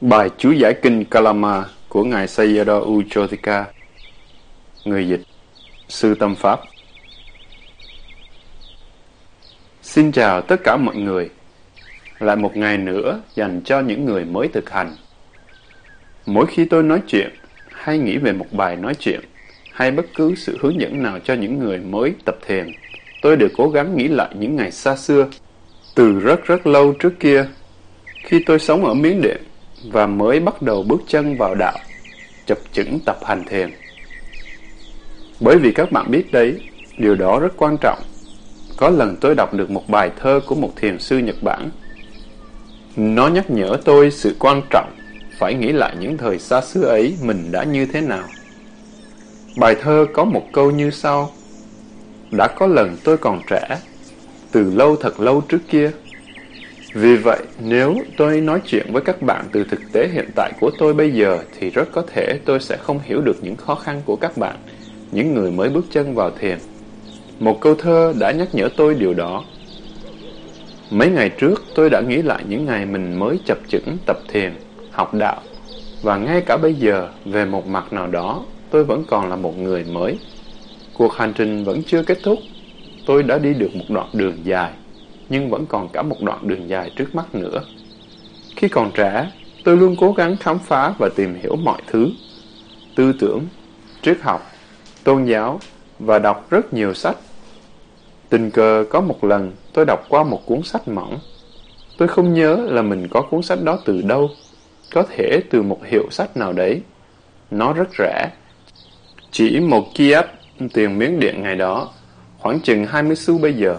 Bài chú giải kinh Kalama của Ngài Sayadaw Uchotika Người dịch. Sư Tâm Pháp. Xin chào tất cả mọi người. Lại một ngày nữa dành cho những người mới thực hành. Mỗi khi tôi nói chuyện, hay nghĩ về một bài nói chuyện, hay bất cứ sự hướng dẫn nào cho những người mới tập thiền, tôi đều cố gắng nghĩ lại những ngày xa xưa. Từ rất rất lâu trước kia, khi tôi sống ở Miến Điện và mới bắt đầu bước chân vào đạo, chập chững tập hành thiền. Bởi vì các bạn biết đấy, điều đó rất quan trọng. Có lần tôi đọc được một bài thơ của một thiền sư Nhật Bản. Nó nhắc nhở tôi sự quan trọng phải nghĩ lại những thời xa xưa ấy mình đã như thế nào. Bài thơ có một câu như sau. Đã có lần tôi còn trẻ, từ lâu thật lâu trước kia, vì vậy, nếu tôi nói chuyện với các bạn từ thực tế hiện tại của tôi bây giờ thì rất có thể tôi sẽ không hiểu được những khó khăn của các bạn, những người mới bước chân vào thiền. Một câu thơ đã nhắc nhở tôi điều đó. Mấy ngày trước, tôi đã nghĩ lại những ngày mình mới chập chững tập thiền, học đạo. Và ngay cả bây giờ, về một mặt nào đó, tôi vẫn còn là một người mới. Cuộc hành trình vẫn chưa kết thúc. Tôi đã đi được một đoạn đường dài nhưng vẫn còn cả một đoạn đường dài trước mắt nữa. Khi còn trẻ, tôi luôn cố gắng khám phá và tìm hiểu mọi thứ. Tư tưởng, triết học, tôn giáo và đọc rất nhiều sách. Tình cờ có một lần tôi đọc qua một cuốn sách mỏng. Tôi không nhớ là mình có cuốn sách đó từ đâu. Có thể từ một hiệu sách nào đấy. Nó rất rẻ. Chỉ một Kiev tiền miếng điện ngày đó, khoảng chừng 20 xu bây giờ.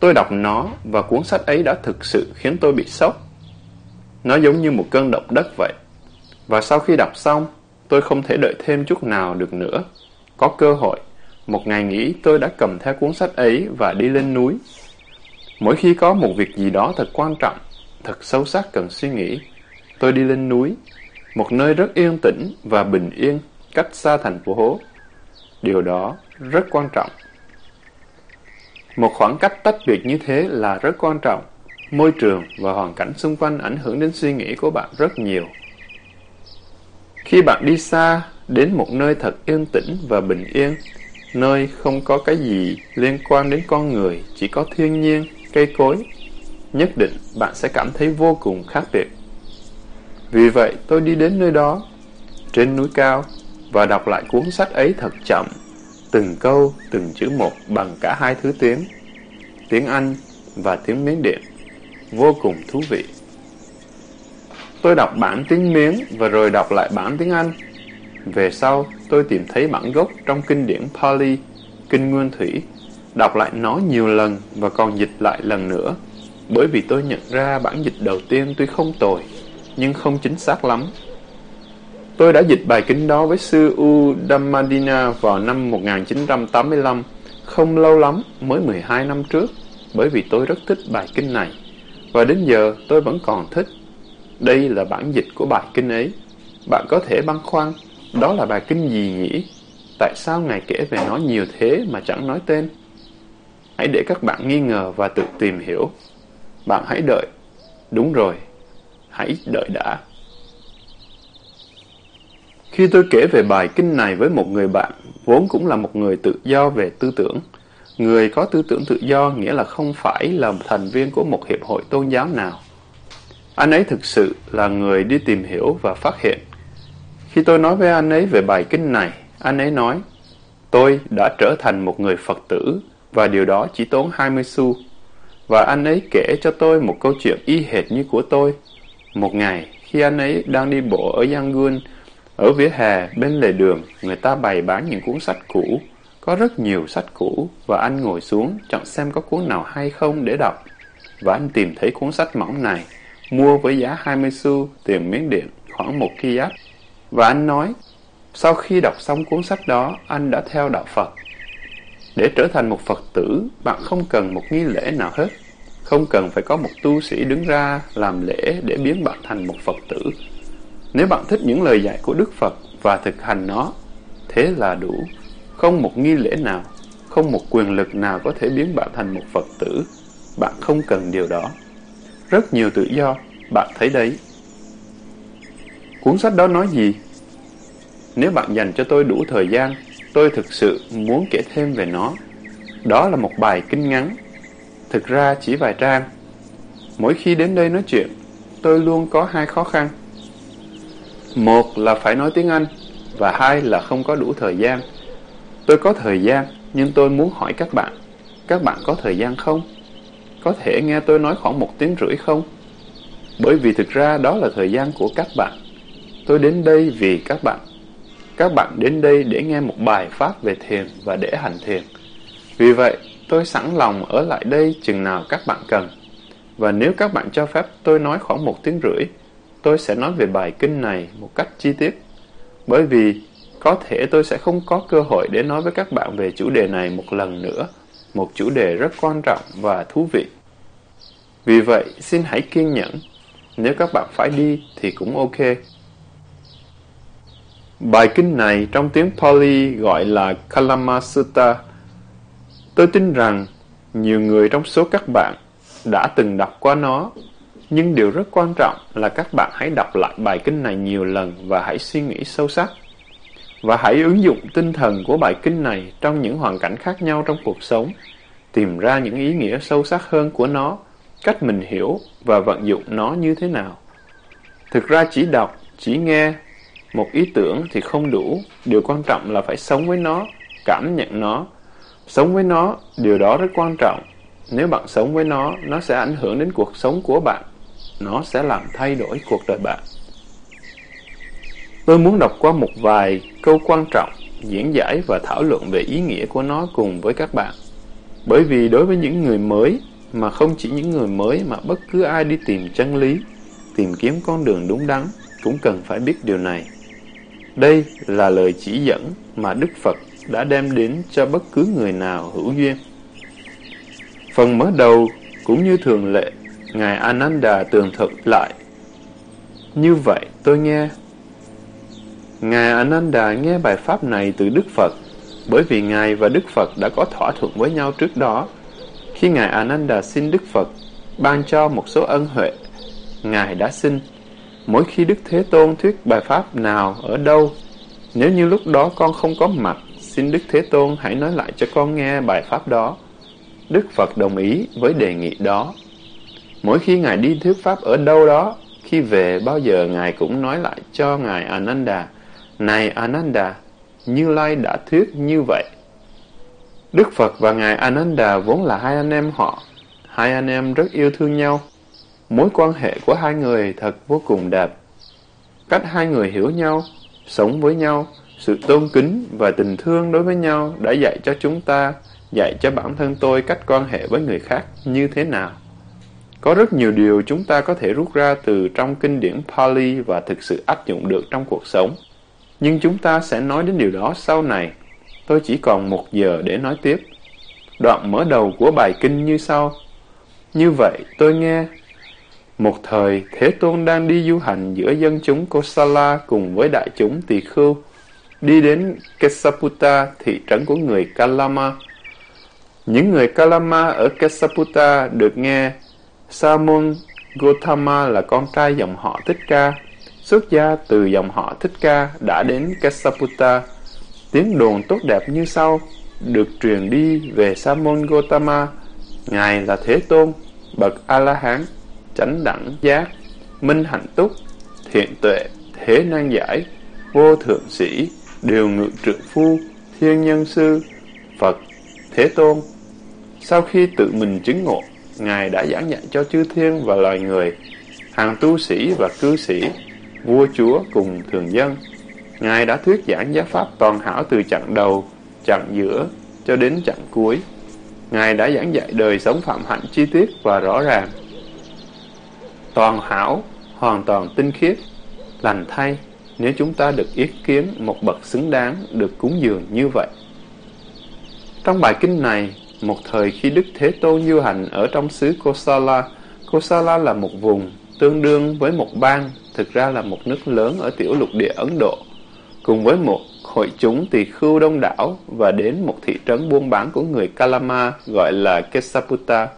Tôi đọc nó và cuốn sách ấy đã thực sự khiến tôi bị sốc. Nó giống như một cơn động đất vậy. Và sau khi đọc xong, tôi không thể đợi thêm chút nào được nữa. Có cơ hội, một ngày nghỉ tôi đã cầm theo cuốn sách ấy và đi lên núi. Mỗi khi có một việc gì đó thật quan trọng, thật sâu sắc cần suy nghĩ, tôi đi lên núi, một nơi rất yên tĩnh và bình yên, cách xa thành phố. Điều đó rất quan trọng. Một khoảng cách tách biệt như thế là rất quan trọng. Môi trường và hoàn cảnh xung quanh ảnh hưởng đến suy nghĩ của bạn rất nhiều. Khi bạn đi xa, đến một nơi thật yên tĩnh và bình yên, nơi không có cái gì liên quan đến con người, chỉ có thiên nhiên, cây cối, nhất định bạn sẽ cảm thấy vô cùng khác biệt. Vì vậy, tôi đi đến nơi đó, trên núi cao, và đọc lại cuốn sách ấy thật chậm từng câu, từng chữ một bằng cả hai thứ tiếng, tiếng Anh và tiếng Miến Điện, vô cùng thú vị. Tôi đọc bản tiếng Miến và rồi đọc lại bản tiếng Anh. Về sau, tôi tìm thấy bản gốc trong kinh điển Pali, kinh Nguyên Thủy, đọc lại nó nhiều lần và còn dịch lại lần nữa, bởi vì tôi nhận ra bản dịch đầu tiên tuy không tồi, nhưng không chính xác lắm. Tôi đã dịch bài kinh đó với sư U Dhammadina vào năm 1985, không lâu lắm, mới 12 năm trước, bởi vì tôi rất thích bài kinh này. Và đến giờ tôi vẫn còn thích. Đây là bản dịch của bài kinh ấy. Bạn có thể băn khoăn, đó là bài kinh gì nhỉ? Tại sao Ngài kể về nó nhiều thế mà chẳng nói tên? Hãy để các bạn nghi ngờ và tự tìm hiểu. Bạn hãy đợi. Đúng rồi, hãy đợi đã. Khi tôi kể về bài kinh này với một người bạn, vốn cũng là một người tự do về tư tưởng, người có tư tưởng tự do nghĩa là không phải là thành viên của một hiệp hội tôn giáo nào. Anh ấy thực sự là người đi tìm hiểu và phát hiện. Khi tôi nói với anh ấy về bài kinh này, anh ấy nói, tôi đã trở thành một người Phật tử và điều đó chỉ tốn 20 xu. Và anh ấy kể cho tôi một câu chuyện y hệt như của tôi. Một ngày, khi anh ấy đang đi bộ ở Yangon, ở vỉa hè, bên lề đường, người ta bày bán những cuốn sách cũ. Có rất nhiều sách cũ và anh ngồi xuống chọn xem có cuốn nào hay không để đọc. Và anh tìm thấy cuốn sách mỏng này, mua với giá 20 xu tiền miếng điện, khoảng một kiat. Và anh nói, sau khi đọc xong cuốn sách đó, anh đã theo đạo Phật. Để trở thành một Phật tử, bạn không cần một nghi lễ nào hết. Không cần phải có một tu sĩ đứng ra làm lễ để biến bạn thành một Phật tử. Nếu bạn thích những lời dạy của Đức Phật và thực hành nó, thế là đủ. Không một nghi lễ nào, không một quyền lực nào có thể biến bạn thành một Phật tử. Bạn không cần điều đó. Rất nhiều tự do, bạn thấy đấy. Cuốn sách đó nói gì? Nếu bạn dành cho tôi đủ thời gian, tôi thực sự muốn kể thêm về nó. Đó là một bài kinh ngắn, thực ra chỉ vài trang. Mỗi khi đến đây nói chuyện, tôi luôn có hai khó khăn. Một là phải nói tiếng Anh, và hai là không có đủ thời gian. Tôi có thời gian, nhưng tôi muốn hỏi các bạn, các bạn có thời gian không? Có thể nghe tôi nói khoảng một tiếng rưỡi không? Bởi vì thực ra đó là thời gian của các bạn. Tôi đến đây vì các bạn. Các bạn đến đây để nghe một bài pháp về thiền và để hành thiền. Vì vậy, tôi sẵn lòng ở lại đây chừng nào các bạn cần. Và nếu các bạn cho phép tôi nói khoảng một tiếng rưỡi, tôi sẽ nói về bài kinh này một cách chi tiết. Bởi vì có thể tôi sẽ không có cơ hội để nói với các bạn về chủ đề này một lần nữa, một chủ đề rất quan trọng và thú vị. Vì vậy, xin hãy kiên nhẫn. Nếu các bạn phải đi thì cũng ok. Bài kinh này trong tiếng Pali gọi là Kalama Sutta. Tôi tin rằng nhiều người trong số các bạn đã từng đọc qua nó, nhưng điều rất quan trọng là các bạn hãy đọc lại bài kinh này nhiều lần và hãy suy nghĩ sâu sắc. Và hãy ứng dụng tinh thần của bài kinh này trong những hoàn cảnh khác nhau trong cuộc sống, tìm ra những ý nghĩa sâu sắc hơn của nó, cách mình hiểu và vận dụng nó như thế nào. Thực ra chỉ đọc, chỉ nghe một ý tưởng thì không đủ, điều quan trọng là phải sống với nó, cảm nhận nó. Sống với nó, điều đó rất quan trọng. Nếu bạn sống với nó, nó sẽ ảnh hưởng đến cuộc sống của bạn. Nó sẽ làm thay đổi cuộc đời bạn. Tôi muốn đọc qua một vài câu quan trọng, diễn giải và thảo luận về ý nghĩa của nó cùng với các bạn. Bởi vì đối với những người mới, mà không chỉ những người mới mà bất cứ ai đi tìm chân lý, tìm kiếm con đường đúng đắn, cũng cần phải biết điều này. Đây là lời chỉ dẫn mà Đức Phật đã đem đến cho bất cứ người nào hữu duyên. Phần mở đầu cũng như thường lệ, Ngài Ananda tường thuật lại. Như vậy tôi nghe. Ngài Ananda nghe bài pháp này từ Đức Phật, bởi vì Ngài và Đức Phật đã có thỏa thuận với nhau trước đó. Khi Ngài Ananda xin Đức Phật ban cho một số ân huệ, Ngài đã xin Mỗi khi Đức Thế Tôn thuyết bài pháp nào ở đâu, nếu như lúc đó con không có mặt, xin Đức Thế Tôn hãy nói lại cho con nghe bài pháp đó. Đức Phật đồng ý với đề nghị đó. Mỗi khi Ngài đi thuyết pháp ở đâu đó, khi về bao giờ Ngài cũng nói lại cho Ngài Ananda, Này Ananda, Như Lai đã thuyết như vậy. Đức Phật và Ngài Ananda vốn là hai anh em họ. Hai anh em rất yêu thương nhau. Mối quan hệ của hai người thật vô cùng đẹp. Cách hai người hiểu nhau, sống với nhau, sự tôn kính và tình thương đối với nhau đã dạy cho chúng ta, dạy cho bản thân tôi cách quan hệ với người khác như thế nào. Có rất nhiều điều chúng ta có thể rút ra từ trong kinh điển Pali và thực sự áp dụng được trong cuộc sống. Nhưng chúng ta sẽ nói đến điều đó sau này. Tôi chỉ còn một giờ để nói tiếp. Đoạn mở đầu của bài kinh như sau. Như vậy, tôi nghe một thời, Thế Tôn đang đi du hành giữa dân chúng Kosala cùng với đại chúng tỳ khưu, đi đến Kesaputa thị trấn của người Kalama. Những người Kalama ở Kesaputa được nghe Samun Gautama là con trai dòng họ Thích Ca, xuất gia từ dòng họ Thích Ca đã đến Kesaputta. Tiếng đồn tốt đẹp như sau được truyền đi về Samun Gautama. Ngài là Thế Tôn, bậc A-la-hán chánh đẳng giác, minh hạnh túc, thiện tuệ, thế năng giải, vô thượng sĩ, điều ngự trượng phu, thiên nhân sư, Phật, Thế Tôn. Sau khi tự mình chứng ngộ, Ngài đã giảng dạy cho chư thiên và loài người, hàng tu sĩ và cư sĩ, vua chúa cùng thường dân. Ngài đã thuyết giảng giáo pháp toàn hảo từ chặng đầu, chặng giữa cho đến chặng cuối. Ngài đã giảng dạy đời sống phạm hạnh chi tiết và rõ ràng toàn hảo, hoàn toàn tinh khiết, lành thay nếu chúng ta được yết kiến một bậc xứng đáng được cúng dường như vậy. Trong bài kinh này, một thời khi Đức Thế Tôn du hành ở trong xứ Kosala, Kosala là một vùng tương đương với một bang, thực ra là một nước lớn ở tiểu lục địa Ấn Độ, cùng với một hội chúng tỳ khưu đông đảo và đến một thị trấn buôn bán của người Kalama gọi là Kesaputa.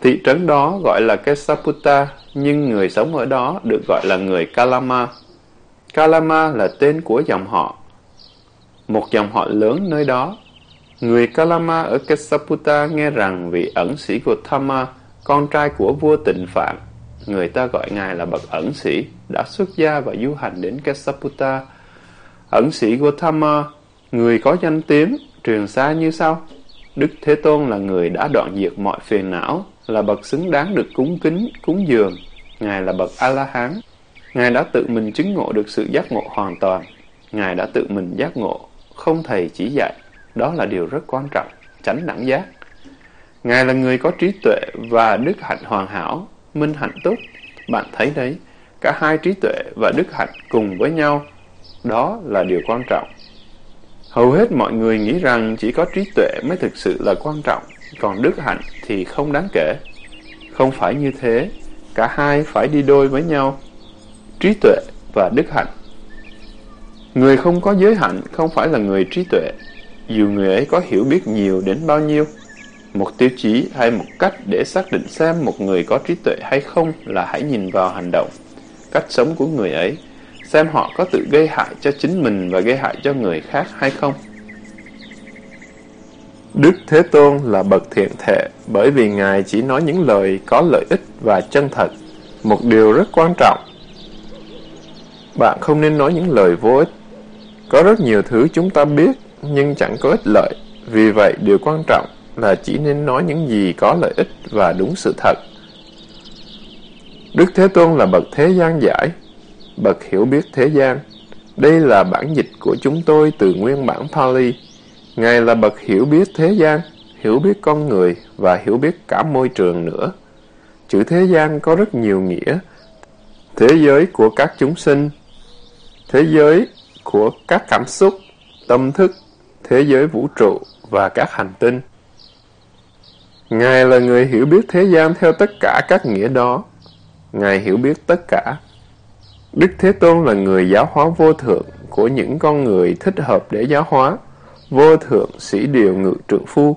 Thị trấn đó gọi là Kesaputa, nhưng người sống ở đó được gọi là người Kalama. Kalama là tên của dòng họ. Một dòng họ lớn nơi đó. Người Kalama ở Kesaputa nghe rằng vị ẩn sĩ Gautama, con trai của vua tịnh Phạn, người ta gọi ngài là bậc ẩn sĩ, đã xuất gia và du hành đến Kesaputa. Ẩn sĩ Gautama, người có danh tiếng, truyền xa như sau. Đức Thế Tôn là người đã đoạn diệt mọi phiền não, là bậc xứng đáng được cúng kính, cúng dường. Ngài là bậc A-la-hán. Ngài đã tự mình chứng ngộ được sự giác ngộ hoàn toàn. Ngài đã tự mình giác ngộ, không thầy chỉ dạy. Đó là điều rất quan trọng, tránh đẳng giác. Ngài là người có trí tuệ và đức hạnh hoàn hảo, minh hạnh tốt. Bạn thấy đấy, cả hai trí tuệ và đức hạnh cùng với nhau. Đó là điều quan trọng. Hầu hết mọi người nghĩ rằng chỉ có trí tuệ mới thực sự là quan trọng, còn đức hạnh thì không đáng kể. Không phải như thế, cả hai phải đi đôi với nhau. Trí tuệ và đức hạnh. Người không có giới hạnh không phải là người trí tuệ, dù người ấy có hiểu biết nhiều đến bao nhiêu. Một tiêu chí hay một cách để xác định xem một người có trí tuệ hay không là hãy nhìn vào hành động, cách sống của người ấy xem họ có tự gây hại cho chính mình và gây hại cho người khác hay không. Đức Thế Tôn là bậc thiện thể bởi vì Ngài chỉ nói những lời có lợi ích và chân thật, một điều rất quan trọng. Bạn không nên nói những lời vô ích. Có rất nhiều thứ chúng ta biết nhưng chẳng có ích lợi, vì vậy điều quan trọng là chỉ nên nói những gì có lợi ích và đúng sự thật. Đức Thế Tôn là bậc thế gian giải, bậc hiểu biết thế gian. Đây là bản dịch của chúng tôi từ nguyên bản Pali. Ngài là bậc hiểu biết thế gian, hiểu biết con người và hiểu biết cả môi trường nữa. Chữ thế gian có rất nhiều nghĩa. Thế giới của các chúng sinh, thế giới của các cảm xúc, tâm thức, thế giới vũ trụ và các hành tinh. Ngài là người hiểu biết thế gian theo tất cả các nghĩa đó. Ngài hiểu biết tất cả. Đức Thế Tôn là người giáo hóa vô thượng của những con người thích hợp để giáo hóa, vô thượng sĩ điều ngự trượng phu.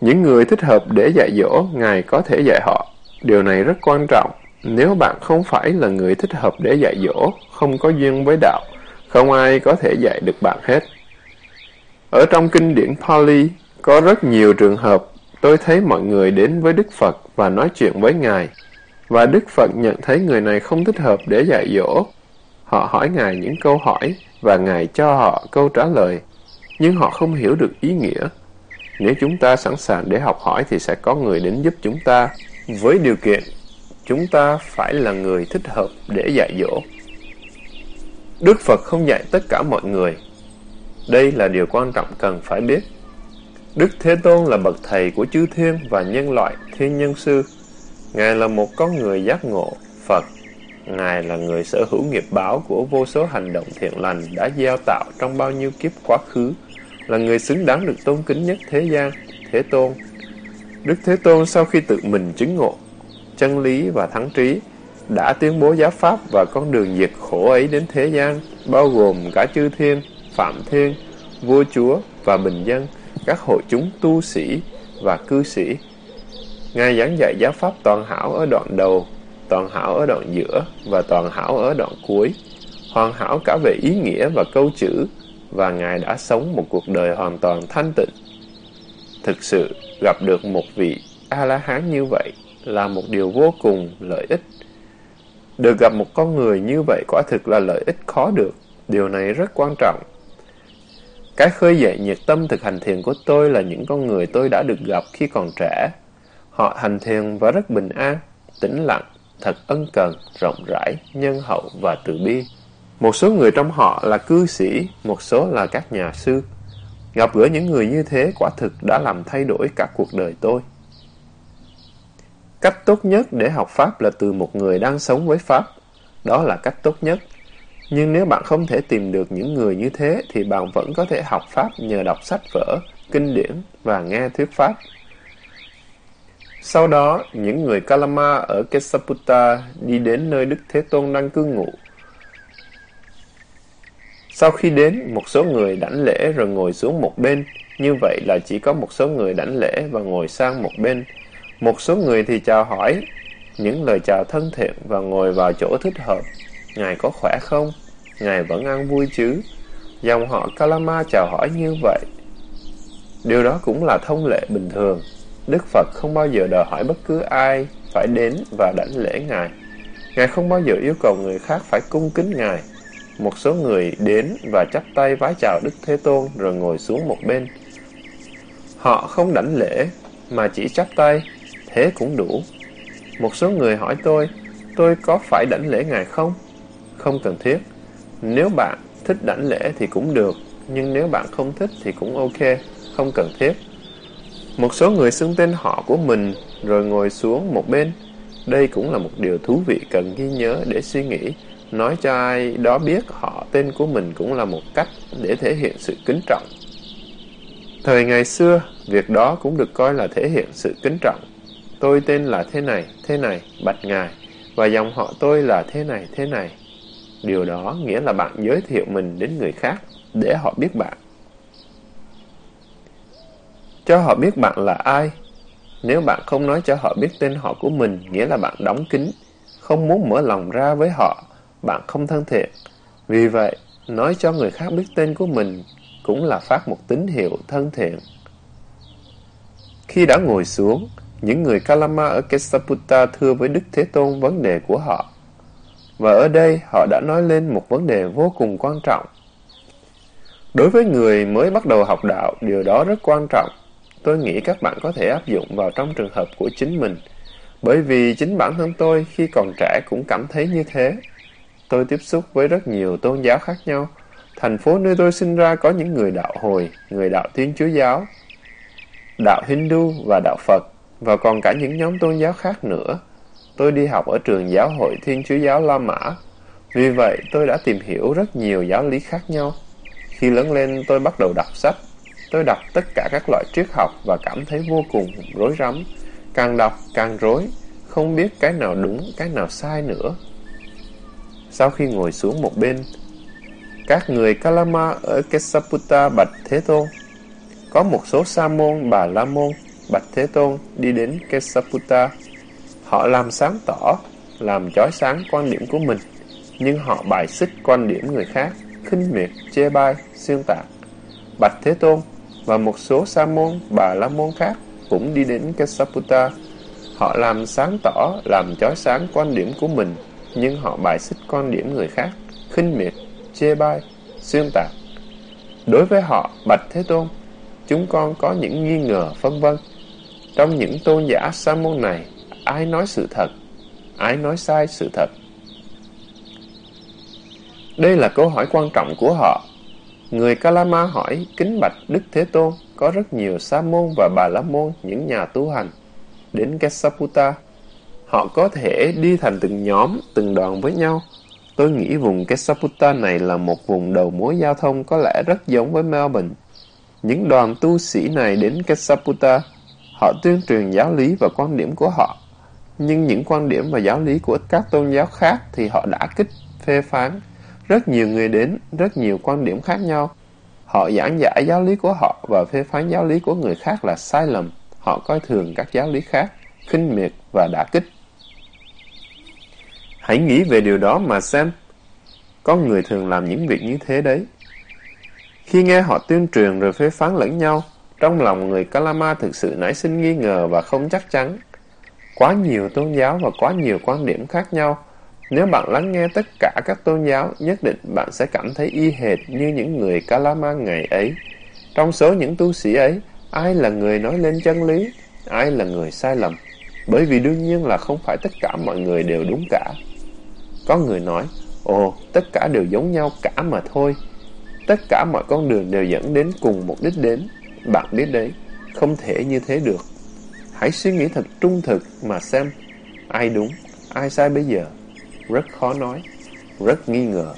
Những người thích hợp để dạy dỗ, Ngài có thể dạy họ. Điều này rất quan trọng. Nếu bạn không phải là người thích hợp để dạy dỗ, không có duyên với đạo, không ai có thể dạy được bạn hết. Ở trong kinh điển Pali, có rất nhiều trường hợp tôi thấy mọi người đến với Đức Phật và nói chuyện với Ngài. Và Đức Phật nhận thấy người này không thích hợp để dạy dỗ. Họ hỏi Ngài những câu hỏi và Ngài cho họ câu trả lời, nhưng họ không hiểu được ý nghĩa. Nếu chúng ta sẵn sàng để học hỏi thì sẽ có người đến giúp chúng ta, với điều kiện chúng ta phải là người thích hợp để dạy dỗ. Đức Phật không dạy tất cả mọi người. Đây là điều quan trọng cần phải biết. Đức Thế Tôn là bậc thầy của chư thiên và nhân loại, thiên nhân sư. Ngài là một con người giác ngộ, Phật. Ngài là người sở hữu nghiệp báo của vô số hành động thiện lành đã gieo tạo trong bao nhiêu kiếp quá khứ, là người xứng đáng được tôn kính nhất thế gian, Thế Tôn. Đức Thế Tôn sau khi tự mình chứng ngộ, chân lý và thắng trí, đã tuyên bố giáo pháp và con đường diệt khổ ấy đến thế gian, bao gồm cả chư thiên, phạm thiên, vua chúa và bình dân, các hội chúng tu sĩ và cư sĩ, Ngài giảng dạy giáo pháp toàn hảo ở đoạn đầu, toàn hảo ở đoạn giữa và toàn hảo ở đoạn cuối, hoàn hảo cả về ý nghĩa và câu chữ, và Ngài đã sống một cuộc đời hoàn toàn thanh tịnh. Thực sự, gặp được một vị A-la-hán như vậy là một điều vô cùng lợi ích. Được gặp một con người như vậy quả thực là lợi ích khó được, điều này rất quan trọng. Cái khơi dậy nhiệt tâm thực hành thiền của tôi là những con người tôi đã được gặp khi còn trẻ, Họ hành thiền và rất bình an, tĩnh lặng, thật ân cần, rộng rãi, nhân hậu và từ bi. Một số người trong họ là cư sĩ, một số là các nhà sư. Gặp gỡ những người như thế quả thực đã làm thay đổi cả cuộc đời tôi. Cách tốt nhất để học Pháp là từ một người đang sống với Pháp. Đó là cách tốt nhất. Nhưng nếu bạn không thể tìm được những người như thế thì bạn vẫn có thể học Pháp nhờ đọc sách vở, kinh điển và nghe thuyết Pháp sau đó, những người Kalama ở Kesaputta đi đến nơi Đức Thế Tôn đang cư ngụ. Sau khi đến, một số người đảnh lễ rồi ngồi xuống một bên. Như vậy là chỉ có một số người đảnh lễ và ngồi sang một bên. Một số người thì chào hỏi những lời chào thân thiện và ngồi vào chỗ thích hợp. Ngài có khỏe không? Ngài vẫn ăn vui chứ? Dòng họ Kalama chào hỏi như vậy. Điều đó cũng là thông lệ bình thường. Đức Phật không bao giờ đòi hỏi bất cứ ai phải đến và đảnh lễ Ngài. Ngài không bao giờ yêu cầu người khác phải cung kính Ngài. Một số người đến và chắp tay vái chào Đức Thế Tôn rồi ngồi xuống một bên. Họ không đảnh lễ, mà chỉ chắp tay, thế cũng đủ. Một số người hỏi tôi, tôi có phải đảnh lễ Ngài không? Không cần thiết. Nếu bạn thích đảnh lễ thì cũng được, nhưng nếu bạn không thích thì cũng ok, không cần thiết. Một số người xưng tên họ của mình rồi ngồi xuống một bên. Đây cũng là một điều thú vị cần ghi nhớ để suy nghĩ. Nói cho ai đó biết họ tên của mình cũng là một cách để thể hiện sự kính trọng. Thời ngày xưa, việc đó cũng được coi là thể hiện sự kính trọng. Tôi tên là thế này, thế này, bạch ngài, và dòng họ tôi là thế này, thế này. Điều đó nghĩa là bạn giới thiệu mình đến người khác để họ biết bạn. Cho họ biết bạn là ai. Nếu bạn không nói cho họ biết tên họ của mình, nghĩa là bạn đóng kín, không muốn mở lòng ra với họ, bạn không thân thiện. Vì vậy, nói cho người khác biết tên của mình cũng là phát một tín hiệu thân thiện. Khi đã ngồi xuống, những người Kalama ở Kesaputta thưa với Đức Thế Tôn vấn đề của họ. Và ở đây họ đã nói lên một vấn đề vô cùng quan trọng. Đối với người mới bắt đầu học đạo, điều đó rất quan trọng. Tôi nghĩ các bạn có thể áp dụng vào trong trường hợp của chính mình. Bởi vì chính bản thân tôi khi còn trẻ cũng cảm thấy như thế. Tôi tiếp xúc với rất nhiều tôn giáo khác nhau. Thành phố nơi tôi sinh ra có những người đạo hồi, người đạo Thiên Chúa Giáo, đạo Hindu và đạo Phật, và còn cả những nhóm tôn giáo khác nữa. Tôi đi học ở trường giáo hội Thiên Chúa Giáo La Mã. Vì vậy, tôi đã tìm hiểu rất nhiều giáo lý khác nhau. Khi lớn lên, tôi bắt đầu đọc sách. Tôi đọc tất cả các loại triết học và cảm thấy vô cùng rối rắm. Càng đọc, càng rối, không biết cái nào đúng, cái nào sai nữa. Sau khi ngồi xuống một bên, các người Kalama ở kesaputa bạch Thế Tôn. Có một số Sa môn, Bà La môn, bạch Thế Tôn đi đến kesaputa Họ làm sáng tỏ, làm chói sáng quan điểm của mình, nhưng họ bài xích quan điểm người khác, khinh miệt, chê bai, xuyên tạc. Bạch Thế Tôn và một số Sa môn, Bà La môn khác cũng đi đến Kesaputa. Họ làm sáng tỏ, làm chói sáng quan điểm của mình, nhưng họ bài xích quan điểm người khác, khinh miệt, chê bai, xuyên tạc. Đối với họ, Bạch Thế Tôn, chúng con có những nghi ngờ phân vân. Trong những tôn giả sa môn này, ai nói sự thật, ai nói sai sự thật. Đây là câu hỏi quan trọng của họ. Người Kalama hỏi kính bạch Đức Thế Tôn có rất nhiều sa môn và bà la môn những nhà tu hành đến Kesaputa. Họ có thể đi thành từng nhóm, từng đoàn với nhau Tôi nghĩ vùng Kesaputa này là một vùng đầu mối giao thông có lẽ rất giống với Melbourne. Những đoàn tu sĩ này đến Kesaputa, họ tuyên truyền giáo lý và quan điểm của họ. Nhưng những quan điểm và giáo lý của các tôn giáo khác thì họ đã kích, phê phán. Rất nhiều người đến, rất nhiều quan điểm khác nhau. Họ giảng giải giáo lý của họ và phê phán giáo lý của người khác là sai lầm. Họ coi thường các giáo lý khác, khinh miệt và đả kích. Hãy nghĩ về điều đó mà xem. Con người thường làm những việc như thế đấy. Khi nghe họ tuyên truyền rồi phê phán lẫn nhau, trong lòng người Kalama thực sự nảy sinh nghi ngờ và không chắc chắn. Quá nhiều tôn giáo và quá nhiều quan điểm khác nhau. Nếu bạn lắng nghe tất cả các tôn giáo, nhất định bạn sẽ cảm thấy y hệt như những người Kalama ngày ấy. Trong số những tu sĩ ấy, ai là người nói lên chân lý, ai là người sai lầm. Bởi vì đương nhiên là không phải tất cả mọi người đều đúng cả. Có người nói, ồ, tất cả đều giống nhau cả mà thôi. Tất cả mọi con đường đều dẫn đến cùng một đích đến. Bạn biết đấy, không thể như thế được. Hãy suy nghĩ thật trung thực mà xem ai đúng, ai sai bây giờ. Rất khó nói, rất nghi ngờ.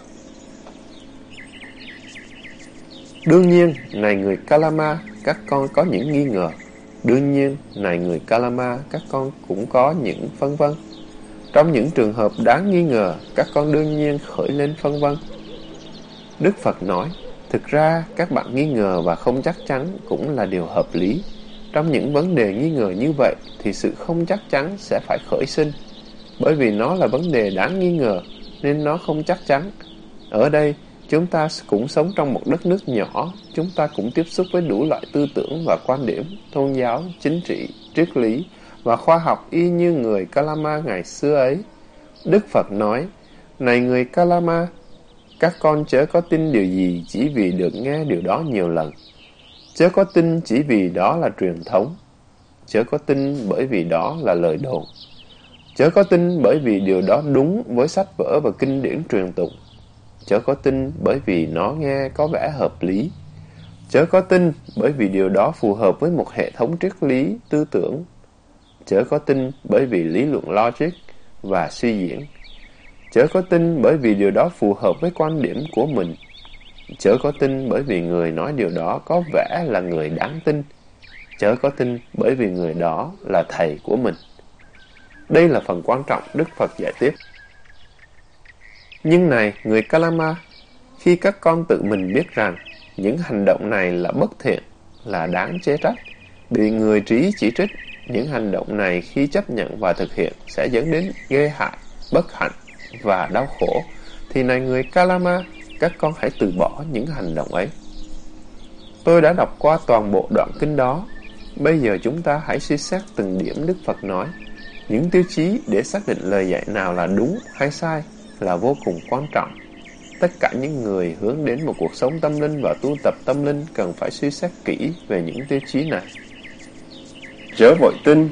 Đương nhiên, này người Kalama, các con có những nghi ngờ. Đương nhiên, này người Kalama, các con cũng có những phân vân. Trong những trường hợp đáng nghi ngờ, các con đương nhiên khởi lên phân vân. Đức Phật nói, thực ra các bạn nghi ngờ và không chắc chắn cũng là điều hợp lý. Trong những vấn đề nghi ngờ như vậy thì sự không chắc chắn sẽ phải khởi sinh. Bởi vì nó là vấn đề đáng nghi ngờ nên nó không chắc chắn. Ở đây, chúng ta cũng sống trong một đất nước nhỏ, chúng ta cũng tiếp xúc với đủ loại tư tưởng và quan điểm, tôn giáo, chính trị, triết lý và khoa học y như người Kalama ngày xưa ấy. Đức Phật nói, Này người Kalama, các con chớ có tin điều gì chỉ vì được nghe điều đó nhiều lần. Chớ có tin chỉ vì đó là truyền thống. Chớ có tin bởi vì đó là lời đồn. Chớ có tin bởi vì điều đó đúng với sách vở và kinh điển truyền tụng. Chớ có tin bởi vì nó nghe có vẻ hợp lý. Chớ có tin bởi vì điều đó phù hợp với một hệ thống triết lý, tư tưởng. Chớ có tin bởi vì lý luận logic và suy diễn. Chớ có tin bởi vì điều đó phù hợp với quan điểm của mình. Chớ có tin bởi vì người nói điều đó có vẻ là người đáng tin. Chớ có tin bởi vì người đó là thầy của mình. Đây là phần quan trọng Đức Phật giải tiếp. Nhưng này, người Kalama, khi các con tự mình biết rằng những hành động này là bất thiện, là đáng chế trách, bị người trí chỉ trích, những hành động này khi chấp nhận và thực hiện sẽ dẫn đến ghê hại, bất hạnh và đau khổ, thì này người Kalama, các con hãy từ bỏ những hành động ấy. Tôi đã đọc qua toàn bộ đoạn kinh đó. Bây giờ chúng ta hãy suy xét từng điểm Đức Phật nói. Những tiêu chí để xác định lời dạy nào là đúng hay sai là vô cùng quan trọng. Tất cả những người hướng đến một cuộc sống tâm linh và tu tập tâm linh cần phải suy xét kỹ về những tiêu chí này. Chớ vội tin,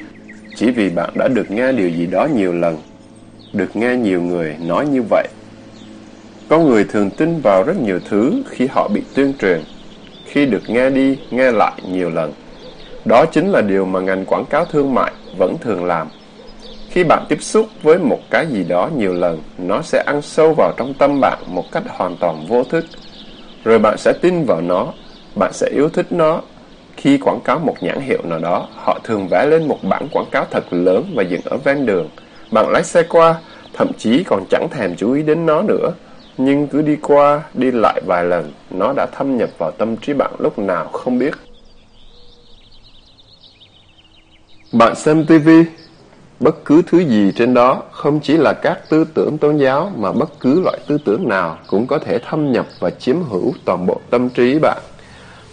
chỉ vì bạn đã được nghe điều gì đó nhiều lần, được nghe nhiều người nói như vậy. Con người thường tin vào rất nhiều thứ khi họ bị tuyên truyền, khi được nghe đi, nghe lại nhiều lần. Đó chính là điều mà ngành quảng cáo thương mại vẫn thường làm. Khi bạn tiếp xúc với một cái gì đó nhiều lần, nó sẽ ăn sâu vào trong tâm bạn một cách hoàn toàn vô thức. Rồi bạn sẽ tin vào nó, bạn sẽ yêu thích nó. Khi quảng cáo một nhãn hiệu nào đó, họ thường vẽ lên một bản quảng cáo thật lớn và dựng ở ven đường. Bạn lái xe qua, thậm chí còn chẳng thèm chú ý đến nó nữa. Nhưng cứ đi qua, đi lại vài lần, nó đã thâm nhập vào tâm trí bạn lúc nào không biết. Bạn xem tivi Bất cứ thứ gì trên đó không chỉ là các tư tưởng tôn giáo mà bất cứ loại tư tưởng nào cũng có thể thâm nhập và chiếm hữu toàn bộ tâm trí bạn.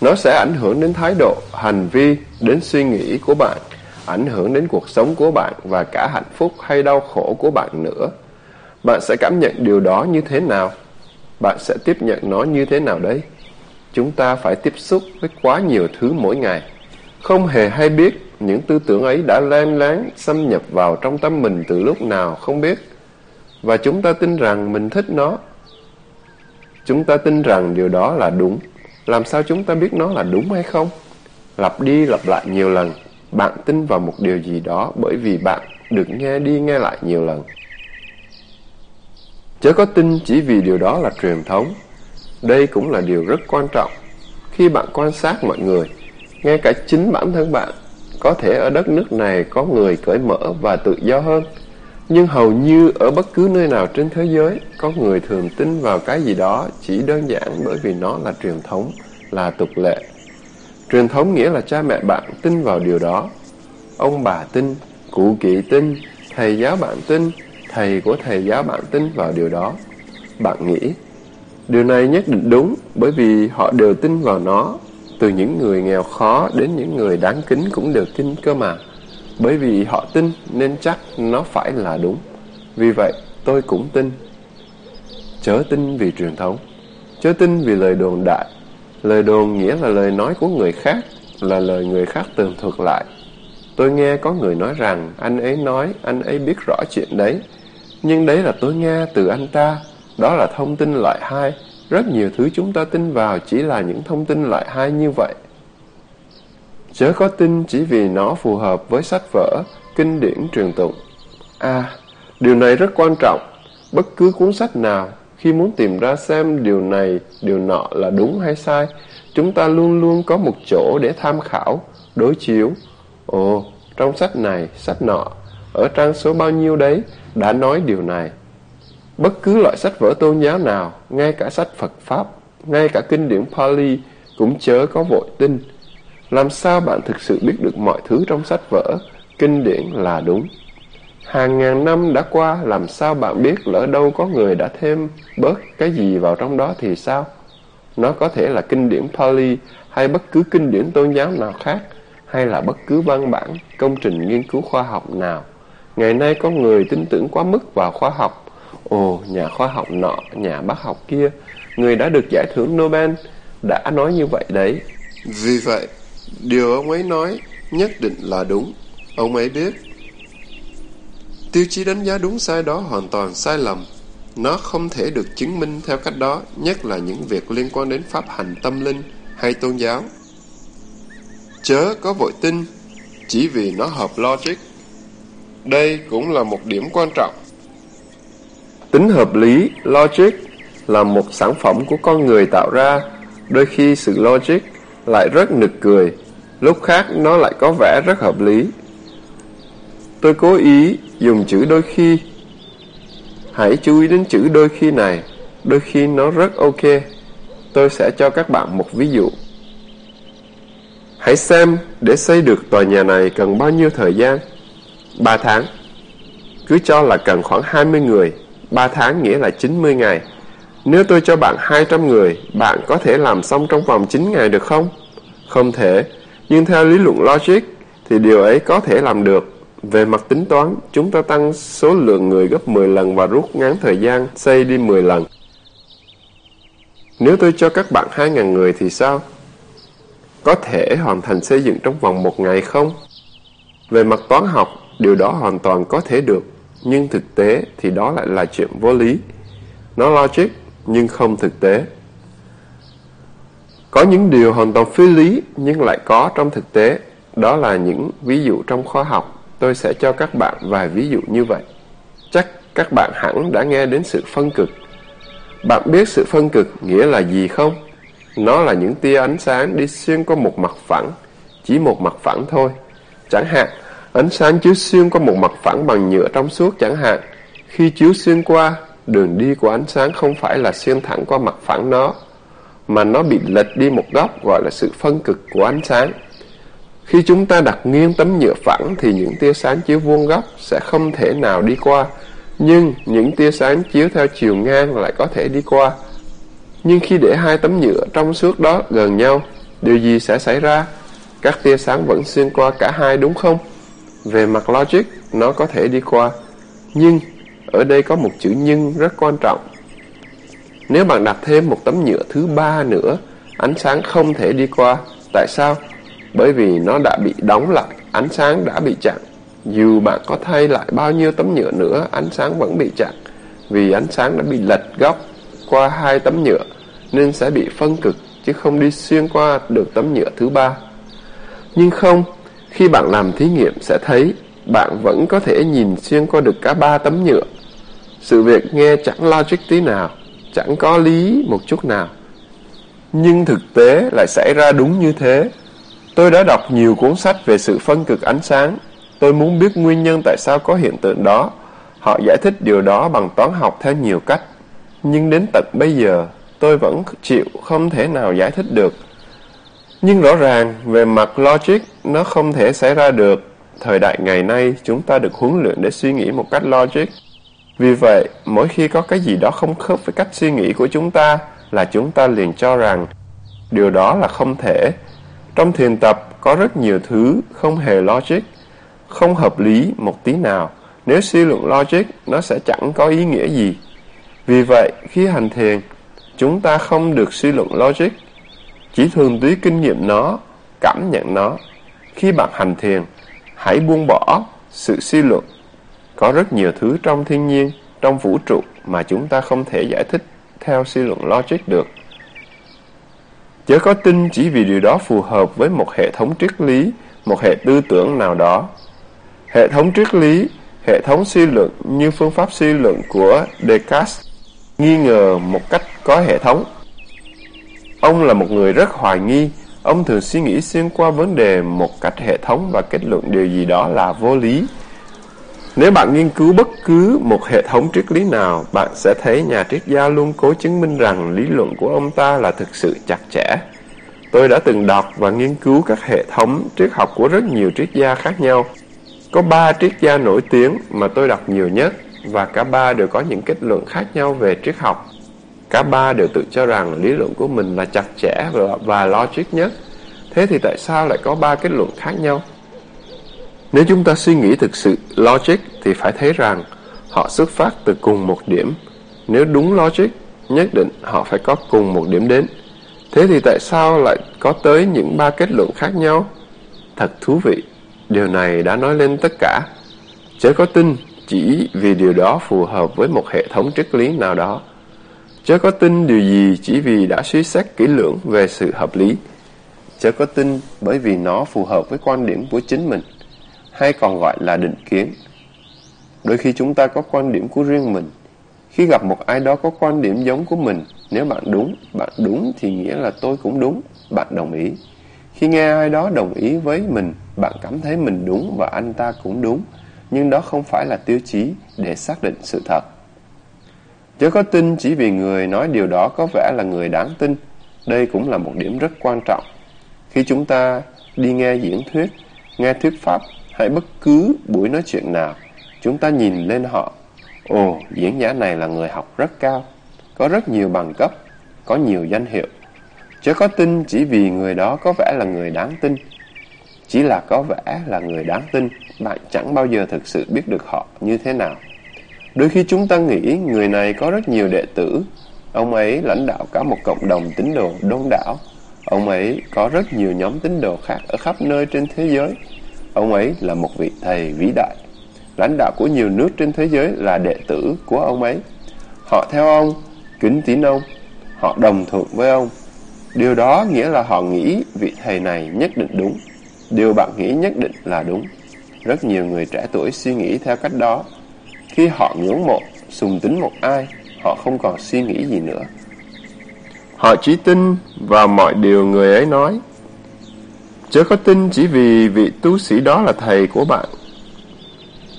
Nó sẽ ảnh hưởng đến thái độ, hành vi, đến suy nghĩ của bạn, ảnh hưởng đến cuộc sống của bạn và cả hạnh phúc hay đau khổ của bạn nữa. Bạn sẽ cảm nhận điều đó như thế nào? Bạn sẽ tiếp nhận nó như thế nào đấy? Chúng ta phải tiếp xúc với quá nhiều thứ mỗi ngày. Không hề hay biết những tư tưởng ấy đã len lén xâm nhập vào trong tâm mình từ lúc nào, không biết. Và chúng ta tin rằng mình thích nó. Chúng ta tin rằng điều đó là đúng. Làm sao chúng ta biết nó là đúng hay không? Lặp đi lặp lại nhiều lần. Bạn tin vào một điều gì đó bởi vì bạn được nghe đi nghe lại nhiều lần. Chớ có tin chỉ vì điều đó là truyền thống. Đây cũng là điều rất quan trọng. Khi bạn quan sát mọi người, ngay cả chính bản thân bạn có thể ở đất nước này có người cởi mở và tự do hơn, nhưng hầu như ở bất cứ nơi nào trên thế giới, có người thường tin vào cái gì đó chỉ đơn giản bởi vì nó là truyền thống, là tục lệ. Truyền thống nghĩa là cha mẹ bạn tin vào điều đó. Ông bà tin, cụ kỵ tin, thầy giáo bạn tin, thầy của thầy giáo bạn tin vào điều đó. Bạn nghĩ, điều này nhất định đúng bởi vì họ đều tin vào nó từ những người nghèo khó đến những người đáng kính cũng đều tin cơ mà. Bởi vì họ tin nên chắc nó phải là đúng. Vì vậy tôi cũng tin. Chớ tin vì truyền thống. Chớ tin vì lời đồn đại. Lời đồn nghĩa là lời nói của người khác, là lời người khác tường thuật lại. Tôi nghe có người nói rằng anh ấy nói anh ấy biết rõ chuyện đấy. Nhưng đấy là tôi nghe từ anh ta. Đó là thông tin loại hai rất nhiều thứ chúng ta tin vào chỉ là những thông tin loại hai như vậy. Chớ có tin chỉ vì nó phù hợp với sách vở, kinh điển truyền tụng. À, điều này rất quan trọng. Bất cứ cuốn sách nào, khi muốn tìm ra xem điều này, điều nọ là đúng hay sai, chúng ta luôn luôn có một chỗ để tham khảo, đối chiếu. Ồ, trong sách này, sách nọ, ở trang số bao nhiêu đấy, đã nói điều này. Bất cứ loại sách vở tôn giáo nào, ngay cả sách Phật Pháp, ngay cả kinh điển Pali cũng chớ có vội tin. làm sao bạn thực sự biết được mọi thứ trong sách vở, kinh điển là đúng? Hàng ngàn năm đã qua, làm sao bạn biết lỡ đâu có người đã thêm bớt cái gì vào trong đó thì sao? Nó có thể là kinh điển Pali hay bất cứ kinh điển tôn giáo nào khác, hay là bất cứ văn bản, công trình nghiên cứu khoa học nào. Ngày nay có người tin tưởng quá mức vào khoa học. Ồ, nhà khoa học nọ, nhà bác học kia, người đã được giải thưởng Nobel, đã nói như vậy đấy. Vì vậy, điều ông ấy nói nhất định là đúng. Ông ấy biết. Tiêu chí đánh giá đúng sai đó hoàn toàn sai lầm. Nó không thể được chứng minh theo cách đó, nhất là những việc liên quan đến pháp hành tâm linh hay tôn giáo. Chớ có vội tin, chỉ vì nó hợp logic. Đây cũng là một điểm quan trọng. Tính hợp lý, logic, là một sản phẩm của con người tạo ra. Đôi khi sự logic lại rất nực cười, lúc khác nó lại có vẻ rất hợp lý. Tôi cố ý dùng chữ đôi khi. Hãy chú ý đến chữ đôi khi này, đôi khi nó rất ok. Tôi sẽ cho các bạn một ví dụ. Hãy xem để xây được tòa nhà này cần bao nhiêu thời gian? 3 tháng. Cứ cho là cần khoảng 20 người, 3 tháng nghĩa là 90 ngày. Nếu tôi cho bạn 200 người, bạn có thể làm xong trong vòng 9 ngày được không? Không thể, nhưng theo lý luận logic thì điều ấy có thể làm được. Về mặt tính toán, chúng ta tăng số lượng người gấp 10 lần và rút ngắn thời gian xây đi 10 lần. Nếu tôi cho các bạn 2.000 người thì sao? Có thể hoàn thành xây dựng trong vòng một ngày không? Về mặt toán học, điều đó hoàn toàn có thể được, nhưng thực tế thì đó lại là chuyện vô lý. Nó logic, nhưng không thực tế. Có những điều hoàn toàn phi lý nhưng lại có trong thực tế. Đó là những ví dụ trong khoa học. Tôi sẽ cho các bạn vài ví dụ như vậy. Chắc các bạn hẳn đã nghe đến sự phân cực. Bạn biết sự phân cực nghĩa là gì không? Nó là những tia ánh sáng đi xuyên qua một mặt phẳng, chỉ một mặt phẳng thôi. Chẳng hạn, ánh sáng chiếu xuyên qua một mặt phẳng bằng nhựa trong suốt chẳng hạn. Khi chiếu xuyên qua, đường đi của ánh sáng không phải là xuyên thẳng qua mặt phẳng nó, mà nó bị lệch đi một góc gọi là sự phân cực của ánh sáng. Khi chúng ta đặt nghiêng tấm nhựa phẳng thì những tia sáng chiếu vuông góc sẽ không thể nào đi qua, nhưng những tia sáng chiếu theo chiều ngang lại có thể đi qua. Nhưng khi để hai tấm nhựa trong suốt đó gần nhau, điều gì sẽ xảy ra? Các tia sáng vẫn xuyên qua cả hai đúng không? Về mặt logic, nó có thể đi qua. Nhưng, ở đây có một chữ nhưng rất quan trọng. Nếu bạn đặt thêm một tấm nhựa thứ ba nữa, ánh sáng không thể đi qua. Tại sao? Bởi vì nó đã bị đóng lại, ánh sáng đã bị chặn. Dù bạn có thay lại bao nhiêu tấm nhựa nữa, ánh sáng vẫn bị chặn. Vì ánh sáng đã bị lệch góc qua hai tấm nhựa, nên sẽ bị phân cực, chứ không đi xuyên qua được tấm nhựa thứ ba. Nhưng không, khi bạn làm thí nghiệm sẽ thấy bạn vẫn có thể nhìn xuyên qua được cả ba tấm nhựa. Sự việc nghe chẳng logic tí nào chẳng có lý một chút nào. Nhưng thực tế lại xảy ra đúng như thế. Tôi đã đọc nhiều cuốn sách về sự phân cực ánh sáng. Tôi muốn biết nguyên nhân tại sao có hiện tượng đó. Họ giải thích điều đó bằng toán học theo nhiều cách. Nhưng đến tận bây giờ, tôi vẫn chịu không thể nào giải thích được. Nhưng rõ ràng, về mặt logic, nó không thể xảy ra được. Thời đại ngày nay, chúng ta được huấn luyện để suy nghĩ một cách logic. Vì vậy, mỗi khi có cái gì đó không khớp với cách suy nghĩ của chúng ta là chúng ta liền cho rằng điều đó là không thể. Trong thiền tập có rất nhiều thứ không hề logic, không hợp lý một tí nào. Nếu suy luận logic, nó sẽ chẳng có ý nghĩa gì. Vì vậy, khi hành thiền, chúng ta không được suy luận logic, chỉ thường túy kinh nghiệm nó, cảm nhận nó. Khi bạn hành thiền, hãy buông bỏ sự suy luận có rất nhiều thứ trong thiên nhiên, trong vũ trụ mà chúng ta không thể giải thích theo suy luận logic được. Chớ có tin chỉ vì điều đó phù hợp với một hệ thống triết lý, một hệ tư tưởng nào đó. Hệ thống triết lý, hệ thống suy luận như phương pháp suy luận của Descartes nghi ngờ một cách có hệ thống. Ông là một người rất hoài nghi, ông thường suy nghĩ xuyên qua vấn đề một cách hệ thống và kết luận điều gì đó là vô lý. Nếu bạn nghiên cứu bất cứ một hệ thống triết lý nào, bạn sẽ thấy nhà triết gia luôn cố chứng minh rằng lý luận của ông ta là thực sự chặt chẽ. Tôi đã từng đọc và nghiên cứu các hệ thống triết học của rất nhiều triết gia khác nhau. Có ba triết gia nổi tiếng mà tôi đọc nhiều nhất và cả ba đều có những kết luận khác nhau về triết học. Cả ba đều tự cho rằng lý luận của mình là chặt chẽ và, logic nhất. Thế thì tại sao lại có ba kết luận khác nhau? Nếu chúng ta suy nghĩ thực sự logic thì phải thấy rằng họ xuất phát từ cùng một điểm. Nếu đúng logic, nhất định họ phải có cùng một điểm đến. Thế thì tại sao lại có tới những ba kết luận khác nhau? Thật thú vị, điều này đã nói lên tất cả. Chớ có tin chỉ vì điều đó phù hợp với một hệ thống triết lý nào đó. Chớ có tin điều gì chỉ vì đã suy xét kỹ lưỡng về sự hợp lý. Chớ có tin bởi vì nó phù hợp với quan điểm của chính mình, hay còn gọi là định kiến. Đôi khi chúng ta có quan điểm của riêng mình. Khi gặp một ai đó có quan điểm giống của mình, nếu bạn đúng, bạn đúng thì nghĩa là tôi cũng đúng, bạn đồng ý. Khi nghe ai đó đồng ý với mình, bạn cảm thấy mình đúng và anh ta cũng đúng, nhưng đó không phải là tiêu chí để xác định sự thật. Chớ có tin chỉ vì người nói điều đó có vẻ là người đáng tin. Đây cũng là một điểm rất quan trọng. Khi chúng ta đi nghe diễn thuyết, nghe thuyết pháp hay bất cứ buổi nói chuyện nào, chúng ta nhìn lên họ. Ồ, diễn giả này là người học rất cao, có rất nhiều bằng cấp, có nhiều danh hiệu. Chớ có tin chỉ vì người đó có vẻ là người đáng tin. Chỉ là có vẻ là người đáng tin, bạn chẳng bao giờ thực sự biết được họ như thế nào. Đôi khi chúng ta nghĩ người này có rất nhiều đệ tử, ông ấy lãnh đạo cả một cộng đồng tín đồ đông đảo. Ông ấy có rất nhiều nhóm tín đồ khác ở khắp nơi trên thế giới. Ông ấy là một vị thầy vĩ đại. Lãnh đạo của nhiều nước trên thế giới là đệ tử của ông ấy. Họ theo ông, kính tín ông, họ đồng thuận với ông. Điều đó nghĩa là họ nghĩ vị thầy này nhất định đúng. Điều bạn nghĩ nhất định là đúng. Rất nhiều người trẻ tuổi suy nghĩ theo cách đó. Khi họ ngưỡng mộ, sùng tính một ai, họ không còn suy nghĩ gì nữa. Họ chỉ tin vào mọi điều người ấy nói. Chớ có tin chỉ vì vị tu sĩ đó là thầy của bạn.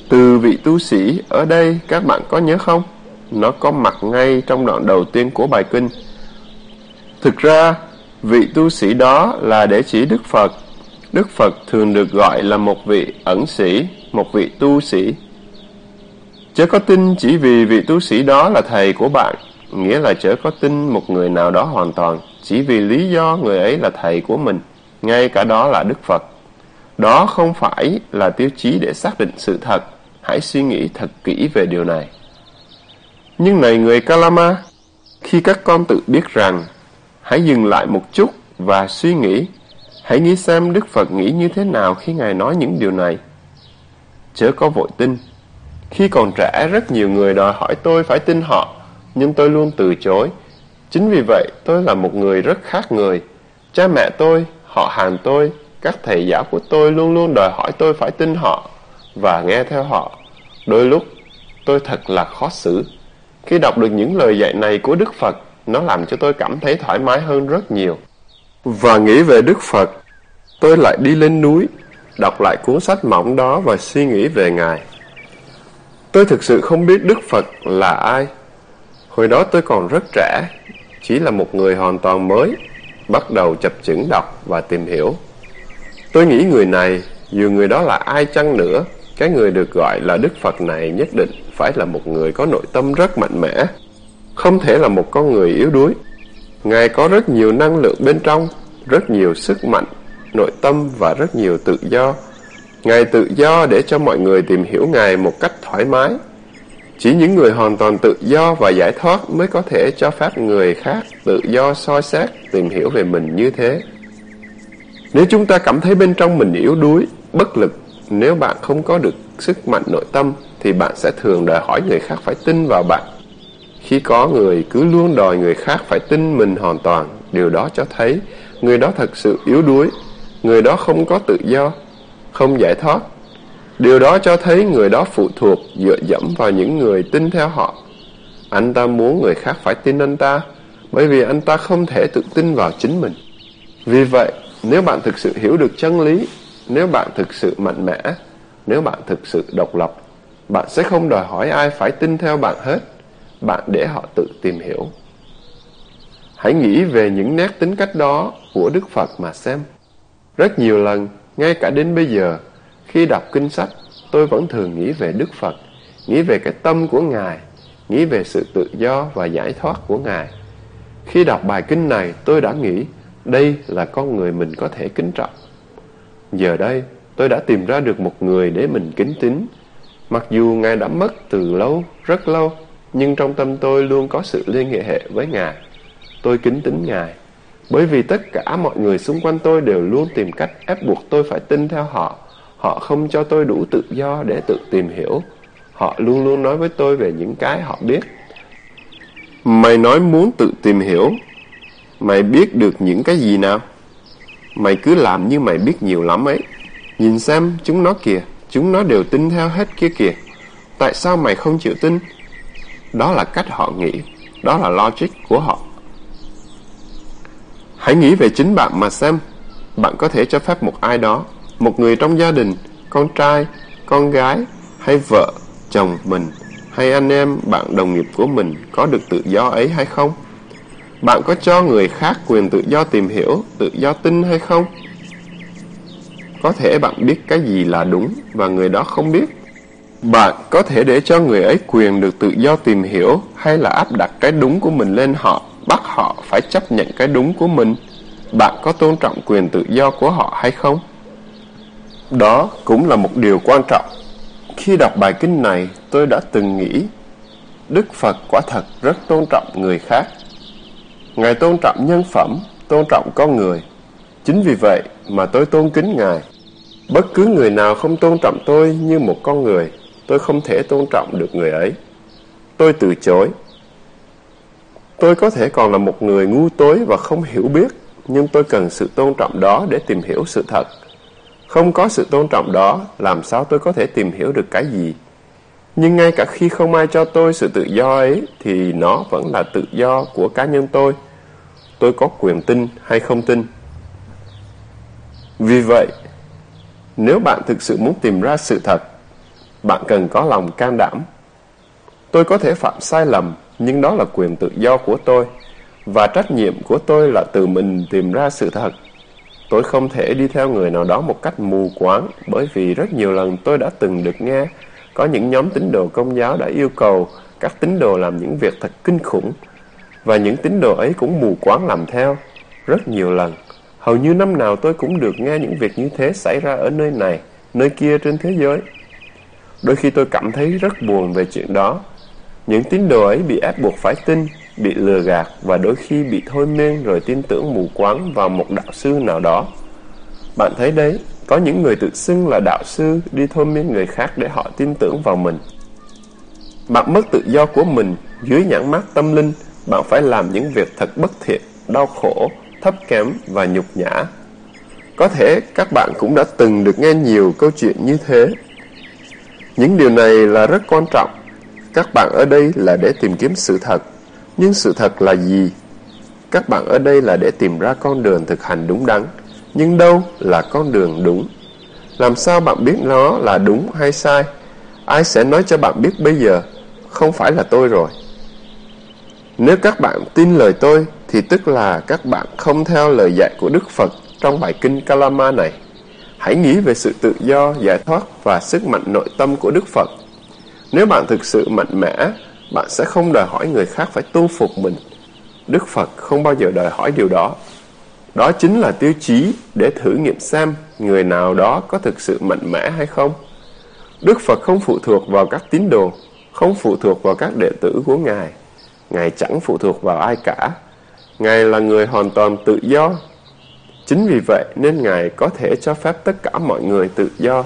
Từ vị tu sĩ ở đây các bạn có nhớ không? Nó có mặt ngay trong đoạn đầu tiên của bài kinh. Thực ra, vị tu sĩ đó là để chỉ Đức Phật. Đức Phật thường được gọi là một vị ẩn sĩ, một vị tu sĩ. Chớ có tin chỉ vì vị tu sĩ đó là thầy của bạn, nghĩa là chớ có tin một người nào đó hoàn toàn, chỉ vì lý do người ấy là thầy của mình, ngay cả đó là Đức Phật. Đó không phải là tiêu chí để xác định sự thật, hãy suy nghĩ thật kỹ về điều này. Nhưng này người Kalama, khi các con tự biết rằng, hãy dừng lại một chút và suy nghĩ, hãy nghĩ xem Đức Phật nghĩ như thế nào khi Ngài nói những điều này. Chớ có vội tin, khi còn trẻ, rất nhiều người đòi hỏi tôi phải tin họ, nhưng tôi luôn từ chối. Chính vì vậy, tôi là một người rất khác người. Cha mẹ tôi, họ hàng tôi, các thầy giáo của tôi luôn luôn đòi hỏi tôi phải tin họ và nghe theo họ. Đôi lúc, tôi thật là khó xử. Khi đọc được những lời dạy này của Đức Phật, nó làm cho tôi cảm thấy thoải mái hơn rất nhiều. Và nghĩ về Đức Phật, tôi lại đi lên núi, đọc lại cuốn sách mỏng đó và suy nghĩ về Ngài. Tôi thực sự không biết Đức Phật là ai. Hồi đó tôi còn rất trẻ, chỉ là một người hoàn toàn mới, bắt đầu chập chững đọc và tìm hiểu. Tôi nghĩ người này, dù người đó là ai chăng nữa, cái người được gọi là Đức Phật này nhất định phải là một người có nội tâm rất mạnh mẽ, không thể là một con người yếu đuối. Ngài có rất nhiều năng lượng bên trong, rất nhiều sức mạnh, nội tâm và rất nhiều tự do Ngài tự do để cho mọi người tìm hiểu Ngài một cách thoải mái. Chỉ những người hoàn toàn tự do và giải thoát mới có thể cho phép người khác tự do soi xét, tìm hiểu về mình như thế. Nếu chúng ta cảm thấy bên trong mình yếu đuối, bất lực, nếu bạn không có được sức mạnh nội tâm, thì bạn sẽ thường đòi hỏi người khác phải tin vào bạn. Khi có người cứ luôn đòi người khác phải tin mình hoàn toàn, điều đó cho thấy người đó thật sự yếu đuối, người đó không có tự do, không giải thoát. Điều đó cho thấy người đó phụ thuộc dựa dẫm vào những người tin theo họ. Anh ta muốn người khác phải tin anh ta, bởi vì anh ta không thể tự tin vào chính mình. Vì vậy, nếu bạn thực sự hiểu được chân lý, nếu bạn thực sự mạnh mẽ, nếu bạn thực sự độc lập, bạn sẽ không đòi hỏi ai phải tin theo bạn hết. Bạn để họ tự tìm hiểu. Hãy nghĩ về những nét tính cách đó của Đức Phật mà xem. Rất nhiều lần, ngay cả đến bây giờ, khi đọc kinh sách, tôi vẫn thường nghĩ về Đức Phật, nghĩ về cái tâm của Ngài, nghĩ về sự tự do và giải thoát của Ngài. Khi đọc bài kinh này, tôi đã nghĩ đây là con người mình có thể kính trọng. Giờ đây, tôi đã tìm ra được một người để mình kính tín. Mặc dù Ngài đã mất từ lâu, rất lâu, nhưng trong tâm tôi luôn có sự liên hệ hệ với Ngài. Tôi kính tín Ngài, bởi vì tất cả mọi người xung quanh tôi đều luôn tìm cách ép buộc tôi phải tin theo họ. Họ không cho tôi đủ tự do để tự tìm hiểu. Họ luôn luôn nói với tôi về những cái họ biết. Mày nói muốn tự tìm hiểu. Mày biết được những cái gì nào? Mày cứ làm như mày biết nhiều lắm ấy. Nhìn xem, chúng nó kìa, chúng nó đều tin theo hết kia kìa. Tại sao mày không chịu tin? Đó là cách họ nghĩ, đó là logic của họ. Hãy nghĩ về chính bạn mà xem. Bạn có thể cho phép một ai đó, một người trong gia đình, con trai, con gái, hay vợ, chồng mình, hay anh em, bạn đồng nghiệp của mình có được tự do ấy hay không? Bạn có cho người khác quyền tự do tìm hiểu, tự do tin hay không? Có thể bạn biết cái gì là đúng và người đó không biết. Bạn có thể để cho người ấy quyền được tự do tìm hiểu hay là áp đặt cái đúng của mình lên họ, bắt họ phải chấp nhận cái đúng của mình. Bạn có tôn trọng quyền tự do của họ hay không? Đó cũng là một điều quan trọng. Khi đọc bài kinh này, tôi đã từng nghĩ Đức Phật quả thật rất tôn trọng người khác. Ngài tôn trọng nhân phẩm, tôn trọng con người. Chính vì vậy mà tôi tôn kính Ngài. Bất cứ người nào không tôn trọng tôi như một con người, tôi không thể tôn trọng được người ấy. Tôi từ chối. Tôi có thể còn là một người ngu tối và không hiểu biết, nhưng tôi cần sự tôn trọng đó để tìm hiểu sự thật. Không có sự tôn trọng đó, làm sao tôi có thể tìm hiểu được cái gì? Nhưng ngay cả khi không ai cho tôi sự tự do ấy, thì nó vẫn là tự do của cá nhân tôi. Tôi có quyền tin hay không tin. Vì vậy, nếu bạn thực sự muốn tìm ra sự thật, bạn cần có lòng can đảm. Tôi có thể phạm sai lầm, nhưng đó là quyền tự do của tôi. Và trách nhiệm của tôi là tự mình tìm ra sự thật. Tôi không thể đi theo người nào đó một cách mù quáng, bởi vì rất nhiều lần tôi đã từng được nghe có những nhóm tín đồ công giáo đã yêu cầu các tín đồ làm những việc thật kinh khủng, và những tín đồ ấy cũng mù quáng làm theo. Rất nhiều lần, hầu như năm nào tôi cũng được nghe những việc như thế xảy ra ở nơi này, nơi kia trên thế giới. Đôi khi tôi cảm thấy rất buồn về chuyện đó. Những tín đồ ấy bị ép buộc phải tin, bị lừa gạt và đôi khi bị thôi miên rồi tin tưởng mù quáng vào một đạo sư nào đó. Bạn thấy đấy, có những người tự xưng là đạo sư đi thôi miên người khác để họ tin tưởng vào mình. Bạn mất tự do của mình dưới nhãn mát tâm linh, bạn phải làm những việc thật bất thiện, đau khổ, thấp kém và nhục nhã. Có thể các bạn cũng đã từng được nghe nhiều câu chuyện như thế. Những điều này là rất quan trọng. Các bạn ở đây là để tìm kiếm sự thật. Nhưng sự thật là gì? Các bạn ở đây là để tìm ra con đường thực hành đúng đắn. Nhưng đâu là con đường đúng? Làm sao bạn biết nó là đúng hay sai? Ai sẽ nói cho bạn biết bây giờ? Không phải là tôi rồi. Nếu các bạn tin lời tôi, thì tức là các bạn không theo lời dạy của Đức Phật trong bài kinh Kalama này. Hãy nghĩ về sự tự do, giải thoát và sức mạnh nội tâm của Đức Phật. Nếu bạn thực sự mạnh mẽ, bạn sẽ không đòi hỏi người khác phải tu phục mình. Đức Phật không bao giờ đòi hỏi điều đó. Đó chính là tiêu chí để thử nghiệm xem người nào đó có thực sự mạnh mẽ hay không. Đức Phật không phụ thuộc vào các tín đồ, không phụ thuộc vào các đệ tử của Ngài. Ngài chẳng phụ thuộc vào ai cả. Ngài là người hoàn toàn tự do. Chính vì vậy nên Ngài có thể cho phép tất cả mọi người tự do.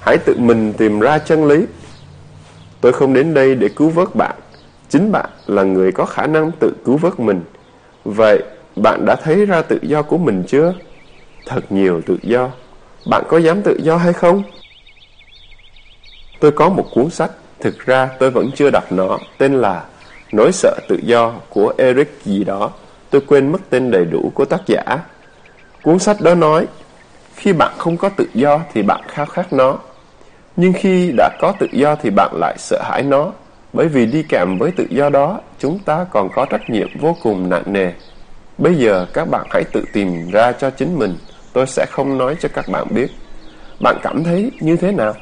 Hãy tự mình tìm ra chân lý. Tôi không đến đây để cứu vớt bạn. Chính bạn là người có khả năng tự cứu vớt mình. Vậy bạn đã thấy ra tự do của mình chưa? Thật nhiều tự do. Bạn có dám tự do hay không? Tôi có một cuốn sách, thực ra tôi vẫn chưa đọc nó, tên là Nỗi sợ tự do của Eric gì đó. Tôi quên mất tên đầy đủ của tác giả. Cuốn sách đó nói, khi bạn không có tự do thì bạn khao khát nó. Nhưng khi đã có tự do thì bạn lại sợ hãi nó. Bởi vì đi kèm với tự do đó, chúng ta còn có trách nhiệm vô cùng nặng nề. Bây giờ các bạn hãy tự tìm ra cho chính mình, tôi sẽ không nói cho các bạn biết. Bạn cảm thấy như thế nào?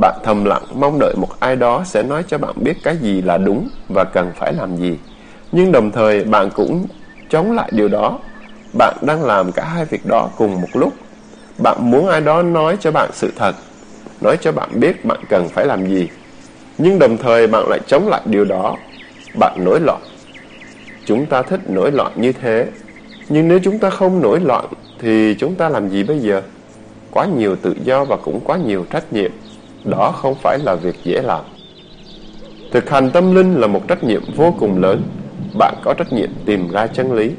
Bạn thầm lặng mong đợi một ai đó sẽ nói cho bạn biết cái gì là đúng và cần phải làm gì. Nhưng đồng thời bạn cũng chống lại điều đó. Bạn đang làm cả hai việc đó cùng một lúc. Bạn muốn ai đó nói cho bạn sự thật, nói cho bạn biết bạn cần phải làm gì. Nhưng đồng thời bạn lại chống lại điều đó. Bạn nổi loạn. Chúng ta thích nổi loạn như thế. Nhưng nếu chúng ta không nổi loạn thì chúng ta làm gì bây giờ? Quá nhiều tự do và cũng quá nhiều trách nhiệm. Đó không phải là việc dễ làm. Thực hành tâm linh là một trách nhiệm vô cùng lớn. Bạn có trách nhiệm tìm ra chân lý.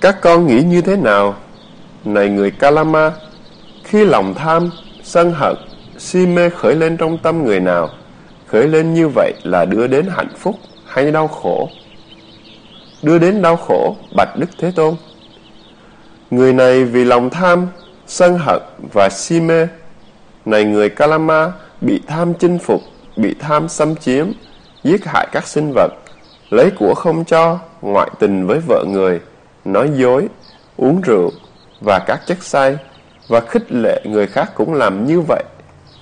Các con nghĩ như thế nào? Này người Kalama, khi lòng tham, sân hận, si mê khởi lên trong tâm người nào, khởi lên như vậy là đưa đến hạnh phúc hay đau khổ? Đưa đến đau khổ, bạch Đức Thế Tôn. Người này vì lòng tham, sân hận và si mê này người Kalama bị tham chinh phục, bị tham xâm chiếm, giết hại các sinh vật, lấy của không cho, ngoại tình với vợ người, nói dối, uống rượu và các chất say và khích lệ người khác cũng làm như vậy.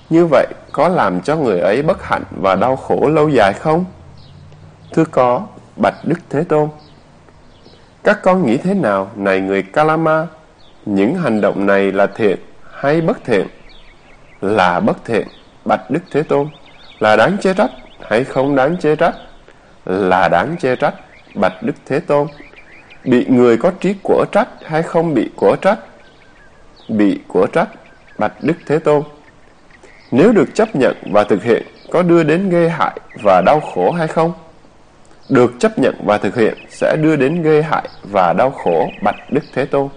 Như vậy có làm cho người ấy bất hạnh và đau khổ lâu dài không? Thưa có, Bạch Đức Thế Tôn. Các con nghĩ thế nào, này người Kalama? Những hành động này là thiện hay bất thiện? là bất thiện, bạch Đức Thế Tôn, là đáng chê trách hay không đáng chê trách? Là đáng chê trách, bạch Đức Thế Tôn. Bị người có trí của trách hay không bị của trách? Bị của trách, bạch Đức Thế Tôn. Nếu được chấp nhận và thực hiện, có đưa đến gây hại và đau khổ hay không? Được chấp nhận và thực hiện sẽ đưa đến gây hại và đau khổ, bạch Đức Thế Tôn.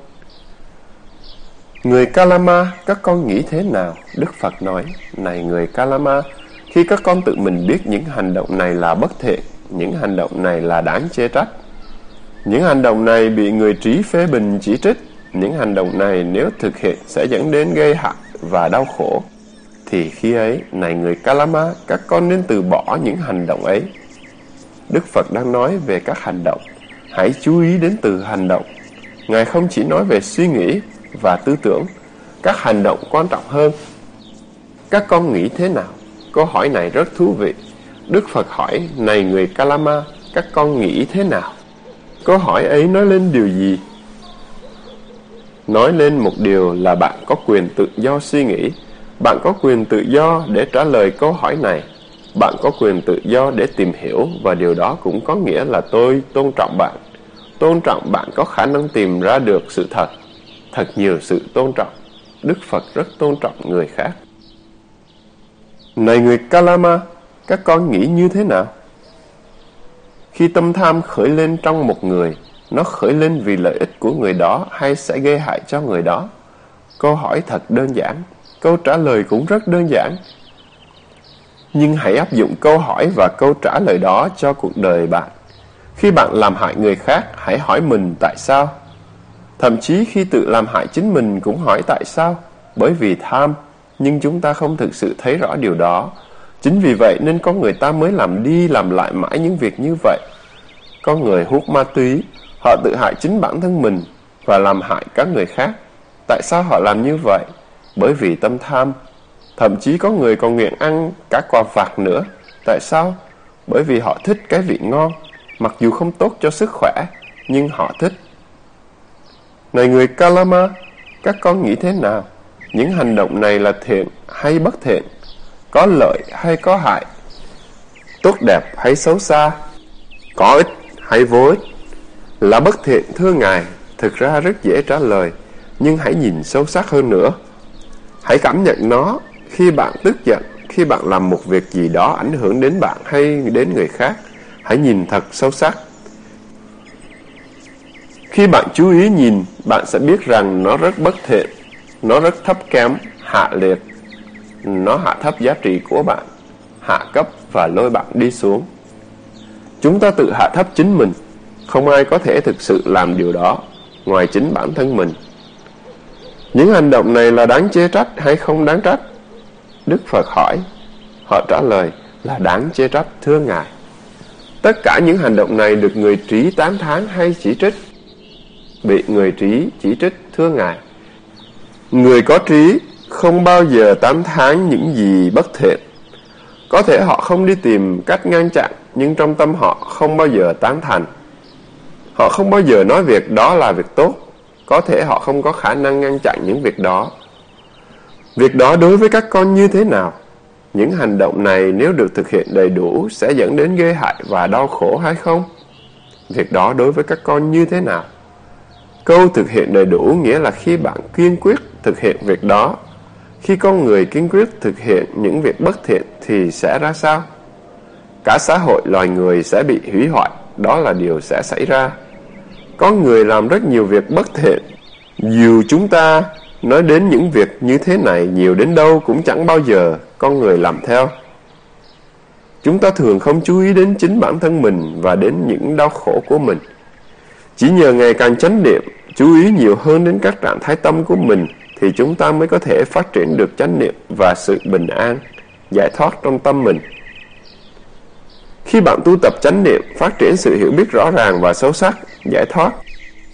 Người Kalama, các con nghĩ thế nào? Đức Phật nói, này người Kalama, khi các con tự mình biết những hành động này là bất thiện, những hành động này là đáng chê trách. Những hành động này bị người trí phê bình chỉ trích, những hành động này nếu thực hiện sẽ dẫn đến gây hại và đau khổ. Thì khi ấy, này người Kalama, các con nên từ bỏ những hành động ấy. Đức Phật đang nói về các hành động. Hãy chú ý đến từ hành động. Ngài không chỉ nói về suy nghĩ và tư tưởng, các hành động quan trọng hơn. Các con nghĩ thế nào? Câu hỏi này rất thú vị. Đức Phật hỏi, này người Kalama, các con nghĩ thế nào? Câu hỏi ấy nói lên điều gì? Nói lên một điều là bạn có quyền tự do suy nghĩ. Bạn có quyền tự do để trả lời câu hỏi này. Bạn có quyền tự do để tìm hiểu và điều đó cũng có nghĩa là tôi tôn trọng bạn. Tôn trọng bạn có khả năng tìm ra được sự thật thật nhiều sự tôn trọng. Đức Phật rất tôn trọng người khác. Này người Kalama, các con nghĩ như thế nào? Khi tâm tham khởi lên trong một người, nó khởi lên vì lợi ích của người đó hay sẽ gây hại cho người đó? Câu hỏi thật đơn giản, câu trả lời cũng rất đơn giản. Nhưng hãy áp dụng câu hỏi và câu trả lời đó cho cuộc đời bạn. Khi bạn làm hại người khác, hãy hỏi mình tại sao? Thậm chí khi tự làm hại chính mình cũng hỏi tại sao? Bởi vì tham, nhưng chúng ta không thực sự thấy rõ điều đó. Chính vì vậy nên có người ta mới làm đi làm lại mãi những việc như vậy. Có người hút ma túy, họ tự hại chính bản thân mình và làm hại các người khác. Tại sao họ làm như vậy? Bởi vì tâm tham. Thậm chí có người còn nguyện ăn cả quả vặt nữa. Tại sao? Bởi vì họ thích cái vị ngon, mặc dù không tốt cho sức khỏe, nhưng họ thích. Này người Kalama, các con nghĩ thế nào? Những hành động này là thiện hay bất thiện? Có lợi hay có hại? Tốt đẹp hay xấu xa? Có ích hay vô ích? Là bất thiện thưa Ngài, thực ra rất dễ trả lời, nhưng hãy nhìn sâu sắc hơn nữa. Hãy cảm nhận nó khi bạn tức giận, khi bạn làm một việc gì đó ảnh hưởng đến bạn hay đến người khác. Hãy nhìn thật sâu sắc khi bạn chú ý nhìn, bạn sẽ biết rằng nó rất bất thiện, nó rất thấp kém, hạ liệt. Nó hạ thấp giá trị của bạn, hạ cấp và lôi bạn đi xuống. Chúng ta tự hạ thấp chính mình, không ai có thể thực sự làm điều đó ngoài chính bản thân mình. Những hành động này là đáng chê trách hay không đáng trách? Đức Phật hỏi, họ trả lời là đáng chê trách thưa Ngài. Tất cả những hành động này được người trí tán thán hay chỉ trích? Bị người trí chỉ trích thưa Ngài. Người có trí không bao giờ tán thán những gì bất thiện. Có thể họ không đi tìm cách ngăn chặn, nhưng trong tâm họ không bao giờ tán thành. Họ không bao giờ nói việc đó là việc tốt. Có thể họ không có khả năng ngăn chặn những việc đó. Việc đó đối với các con như thế nào? Những hành động này nếu được thực hiện đầy đủ sẽ dẫn đến gây hại và đau khổ hay không? Việc đó đối với các con như thế nào? Câu thực hiện đầy đủ nghĩa là khi bạn kiên quyết thực hiện việc đó. Khi con người kiên quyết thực hiện những việc bất thiện thì sẽ ra sao? Cả xã hội loài người sẽ bị hủy hoại, đó là điều sẽ xảy ra. Có người làm rất nhiều việc bất thiện. Dù chúng ta nói đến những việc như thế này nhiều đến đâu cũng chẳng bao giờ con người làm theo. Chúng ta thường không chú ý đến chính bản thân mình và đến những đau khổ của mình. Chỉ nhờ ngày càng chánh niệm, chú ý nhiều hơn đến các trạng thái tâm của mình thì chúng ta mới có thể phát triển được chánh niệm và sự bình an, giải thoát trong tâm mình. Khi bạn tu tập chánh niệm, phát triển sự hiểu biết rõ ràng và sâu sắc, giải thoát,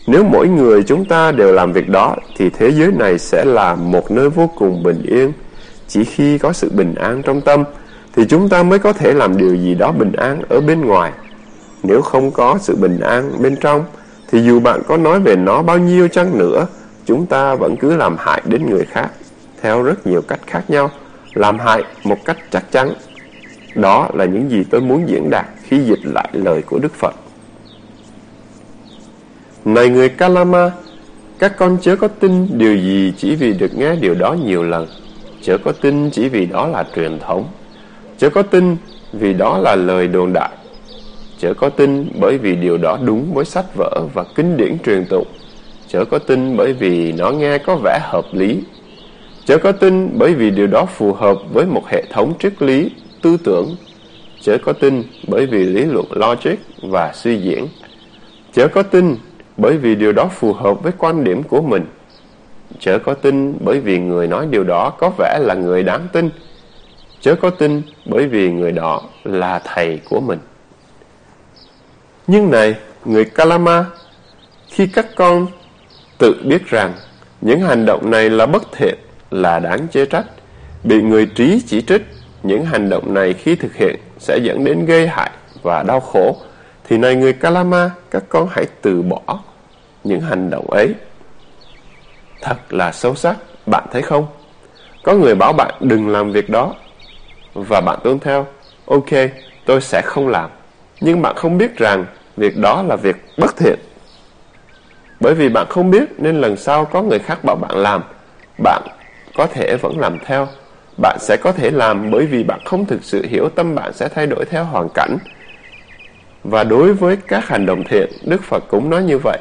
nếu mỗi người chúng ta đều làm việc đó thì thế giới này sẽ là một nơi vô cùng bình yên. Chỉ khi có sự bình an trong tâm thì chúng ta mới có thể làm điều gì đó bình an ở bên ngoài. Nếu không có sự bình an bên trong thì dù bạn có nói về nó bao nhiêu chăng nữa, chúng ta vẫn cứ làm hại đến người khác theo rất nhiều cách khác nhau, làm hại một cách chắc chắn. Đó là những gì tôi muốn diễn đạt khi dịch lại lời của Đức Phật. Này người Kalama, các con chớ có tin điều gì chỉ vì được nghe điều đó nhiều lần. Chớ có tin chỉ vì đó là truyền thống. Chớ có tin vì đó là lời đồn đại. Chớ có tin bởi vì điều đó đúng với sách vở và kinh điển truyền tụng. Chớ có tin bởi vì nó nghe có vẻ hợp lý. Chớ có tin bởi vì điều đó phù hợp với một hệ thống triết lý, tư tưởng. Chớ có tin bởi vì lý luận logic và suy diễn. Chớ có tin bởi vì điều đó phù hợp với quan điểm của mình. Chớ có tin bởi vì người nói điều đó có vẻ là người đáng tin. Chớ có tin bởi vì người đó là thầy của mình. Nhưng này, người Kalama, khi các con tự biết rằng những hành động này là bất thiện, là đáng chê trách, bị người trí chỉ trích, những hành động này khi thực hiện sẽ dẫn đến gây hại và đau khổ, thì này người Kalama, các con hãy từ bỏ những hành động ấy. Thật là xấu sắc, bạn thấy không? Có người bảo bạn đừng làm việc đó, và bạn tuân theo. Ok, tôi sẽ không làm. Nhưng bạn không biết rằng việc đó là việc bất thiện. Bởi vì bạn không biết nên lần sau có người khác bảo bạn làm, bạn có thể vẫn làm theo. Bạn sẽ có thể làm bởi vì bạn không thực sự hiểu tâm bạn sẽ thay đổi theo hoàn cảnh. Và đối với các hành động thiện, Đức Phật cũng nói như vậy.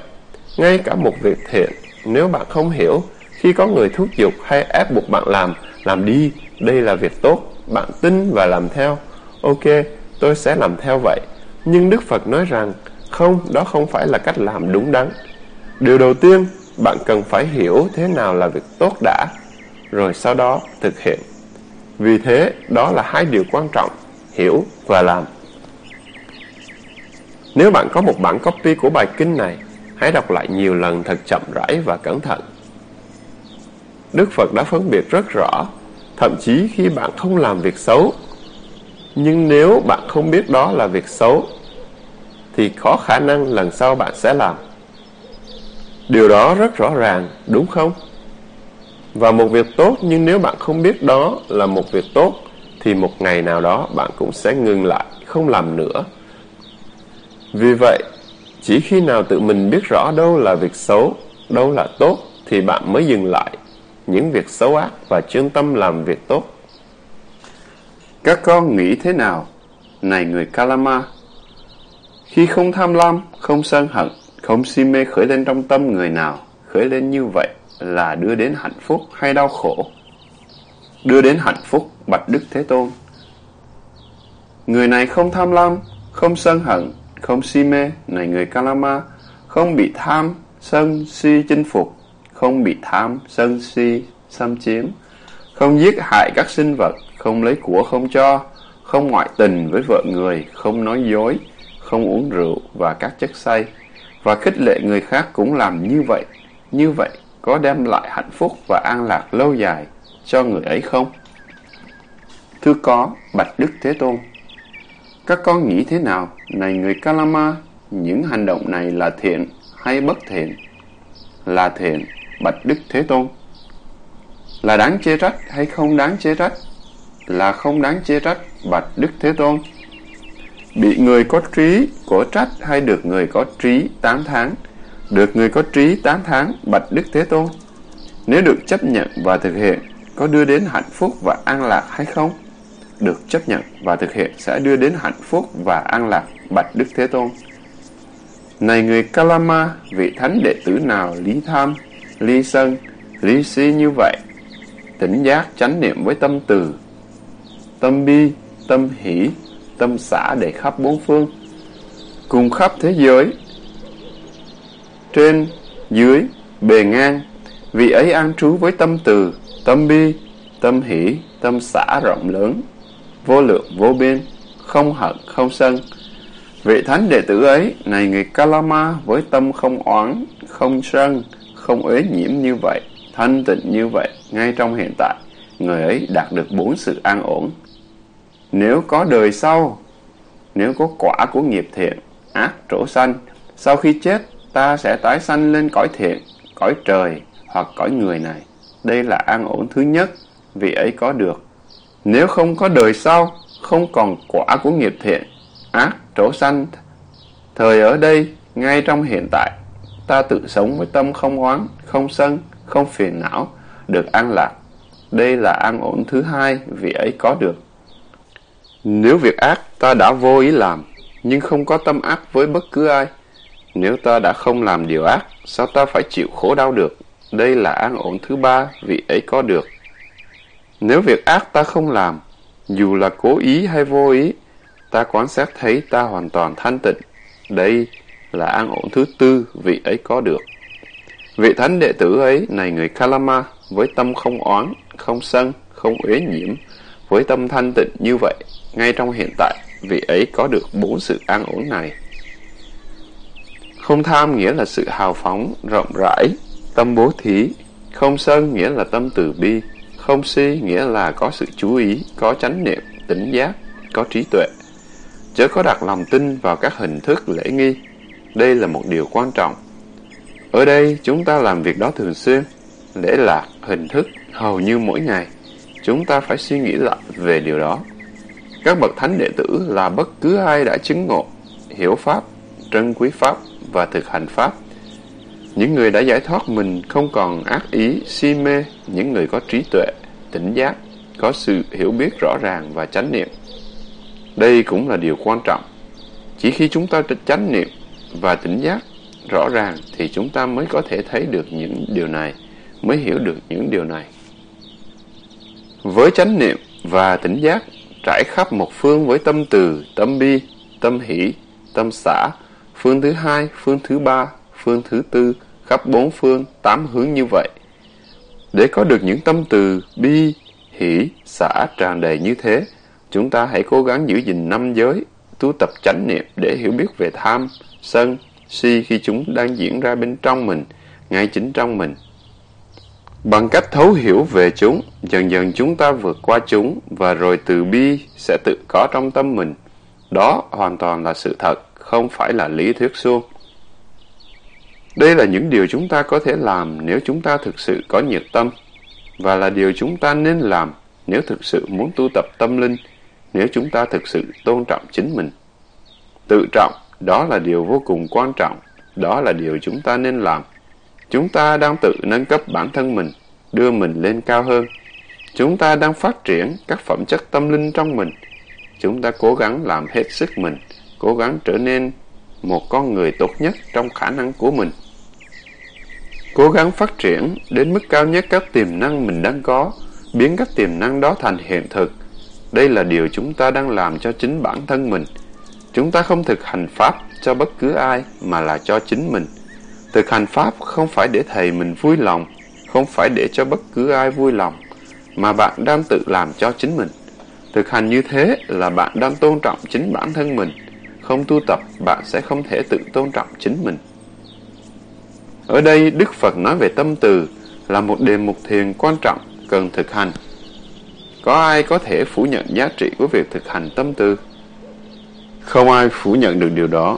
Ngay cả một việc thiện, nếu bạn không hiểu, khi có người thúc giục hay ép buộc bạn làm, làm đi, đây là việc tốt, bạn tin và làm theo. Ok, tôi sẽ làm theo vậy. Nhưng Đức Phật nói rằng, không, đó không phải là cách làm đúng đắn. Điều đầu tiên, bạn cần phải hiểu thế nào là việc tốt đã, rồi sau đó thực hiện. Vì thế, đó là hai điều quan trọng, hiểu và làm. Nếu bạn có một bản copy của bài kinh này, hãy đọc lại nhiều lần thật chậm rãi và cẩn thận. Đức Phật đã phân biệt rất rõ, thậm chí khi bạn không làm việc xấu. Nhưng nếu bạn không biết đó là việc xấu, thì có khả năng lần sau bạn sẽ làm. Điều đó rất rõ ràng, đúng không? Và một việc tốt nhưng nếu bạn không biết đó là một việc tốt thì một ngày nào đó bạn cũng sẽ ngừng lại, không làm nữa. Vì vậy, chỉ khi nào tự mình biết rõ đâu là việc xấu, đâu là tốt thì bạn mới dừng lại những việc xấu ác và chuyên tâm làm việc tốt. Các con nghĩ thế nào? Này người Kalama, khi không tham lam, không sân hận, không si mê khởi lên trong tâm người nào, khởi lên như vậy là đưa đến hạnh phúc hay đau khổ? Đưa đến hạnh phúc, bạch Đức Thế Tôn. Người này không tham lam, không sân hận, không si mê, này người Kalama, không bị tham, sân, si chinh phục, không bị tham, sân, si, xâm chiếm, không giết hại các sinh vật, không lấy của không cho, không ngoại tình với vợ người, không nói dối, không uống rượu và các chất say, và khích lệ người khác cũng làm như vậy. Như vậy có đem lại hạnh phúc và an lạc lâu dài cho người ấy không? Thưa có, Bạch Đức Thế Tôn. Các con nghĩ thế nào, này người Kalama, những hành động này là thiện hay bất thiện? Là thiện, Bạch Đức Thế Tôn. Là đáng chê trách hay không đáng chê trách? Là không đáng chê trách, Bạch Đức Thế Tôn. Bị người có trí của trách hay được người có trí 8 tháng? Được người có trí 8 tháng, Bạch Đức Thế Tôn. Nếu được chấp nhận và thực hiện, có đưa đến hạnh phúc và an lạc hay không? Được chấp nhận và thực hiện sẽ đưa đến hạnh phúc và an lạc, Bạch Đức Thế Tôn. Này người Kalama, vị thánh đệ tử nào lý tham, lý sân, lý si như vậy, tỉnh giác chánh niệm với tâm từ, tâm bi, tâm hỷ, tâm xã để khắp bốn phương, cùng khắp thế giới, trên, dưới, bề ngang, vị ấy an trú với tâm từ, tâm bi, tâm hỷ, tâm xã rộng lớn, vô lượng vô biên, không hận không sân. Vị thánh đệ tử ấy, này người Kalama với tâm không oán, không sân, không uế nhiễm như vậy, thanh tịnh như vậy, ngay trong hiện tại, người ấy đạt được bốn sự an ổn. Nếu có đời sau, nếu có quả của nghiệp thiện, ác trổ sanh, sau khi chết, ta sẽ tái sanh lên cõi thiện, cõi trời hoặc cõi người này. Đây là an ổn thứ nhất, vì ấy có được. Nếu không có đời sau, không còn quả của nghiệp thiện, ác trổ sanh, thời ở đây, ngay trong hiện tại, ta tự sống với tâm không oán, không sân, không phiền não, được an lạc. Đây là an ổn thứ hai, vì ấy có được. Nếu việc ác ta đã vô ý làm, nhưng không có tâm ác với bất cứ ai, nếu ta đã không làm điều ác, sao ta phải chịu khổ đau được? Đây là an ổn thứ ba, vì ấy có được. Nếu việc ác ta không làm, dù là cố ý hay vô ý, ta quan sát thấy ta hoàn toàn thanh tịnh. Đây là an ổn thứ tư, vị ấy có được. Vị thánh đệ tử ấy, này người Kalama, với tâm không oán, không sân, không uế nhiễm, với tâm thanh tịnh như vậy, ngay trong hiện tại, vị ấy có được bốn sự an ổn này. Không tham nghĩa là sự hào phóng, rộng rãi, tâm bố thí. Không sân nghĩa là tâm từ bi. Không si nghĩa là có sự chú ý, có chánh niệm, tỉnh giác, có trí tuệ. Chớ có đặt lòng tin vào các hình thức lễ nghi. Đây là một điều quan trọng. Ở đây chúng ta làm việc đó thường xuyên. Lễ lạc, hình thức, hầu như mỗi ngày. Chúng ta phải suy nghĩ lại về điều đó. Các bậc thánh đệ tử là bất cứ ai đã chứng ngộ, hiểu Pháp, trân quý Pháp và thực hành Pháp. Những người đã giải thoát mình không còn ác ý, si mê, những người có trí tuệ, tỉnh giác, có sự hiểu biết rõ ràng và chánh niệm. Đây cũng là điều quan trọng. Chỉ khi chúng ta chánh niệm và tỉnh giác rõ ràng thì chúng ta mới có thể thấy được những điều này, mới hiểu được những điều này. Với chánh niệm và tỉnh giác trải khắp một phương với tâm từ, tâm bi, tâm hỷ, tâm xã, phương thứ hai, phương thứ ba, phương thứ tư, khắp bốn phương, tám hướng như vậy. Để có được những tâm từ bi, hỷ, xả tràn đầy như thế, chúng ta hãy cố gắng giữ gìn năm giới, tu tập chánh niệm để hiểu biết về tham, sân, si khi chúng đang diễn ra bên trong mình, ngay chính trong mình. Bằng cách thấu hiểu về chúng, dần dần chúng ta vượt qua chúng và rồi từ bi sẽ tự có trong tâm mình. Đó hoàn toàn là sự thật không phải là lý thuyết suông. Đây là những điều chúng ta có thể làm nếu chúng ta thực sự có nhiệt tâm, và là điều chúng ta nên làm nếu thực sự muốn tu tập tâm linh, nếu chúng ta thực sự tôn trọng chính mình. Tự trọng, đó là điều vô cùng quan trọng, đó là điều chúng ta nên làm. Chúng ta đang tự nâng cấp bản thân mình, đưa mình lên cao hơn. Chúng ta đang phát triển các phẩm chất tâm linh trong mình. Chúng ta cố gắng làm hết sức mình cố gắng trở nên một con người tốt nhất trong khả năng của mình. Cố gắng phát triển đến mức cao nhất các tiềm năng mình đang có, biến các tiềm năng đó thành hiện thực. Đây là điều chúng ta đang làm cho chính bản thân mình. Chúng ta không thực hành Pháp cho bất cứ ai mà là cho chính mình. Thực hành Pháp không phải để thầy mình vui lòng, không phải để cho bất cứ ai vui lòng, mà bạn đang tự làm cho chính mình. Thực hành như thế là bạn đang tôn trọng chính bản thân mình, không tu tập, bạn sẽ không thể tự tôn trọng chính mình. Ở đây, Đức Phật nói về tâm từ là một đề mục thiền quan trọng cần thực hành. Có ai có thể phủ nhận giá trị của việc thực hành tâm từ? Không ai phủ nhận được điều đó.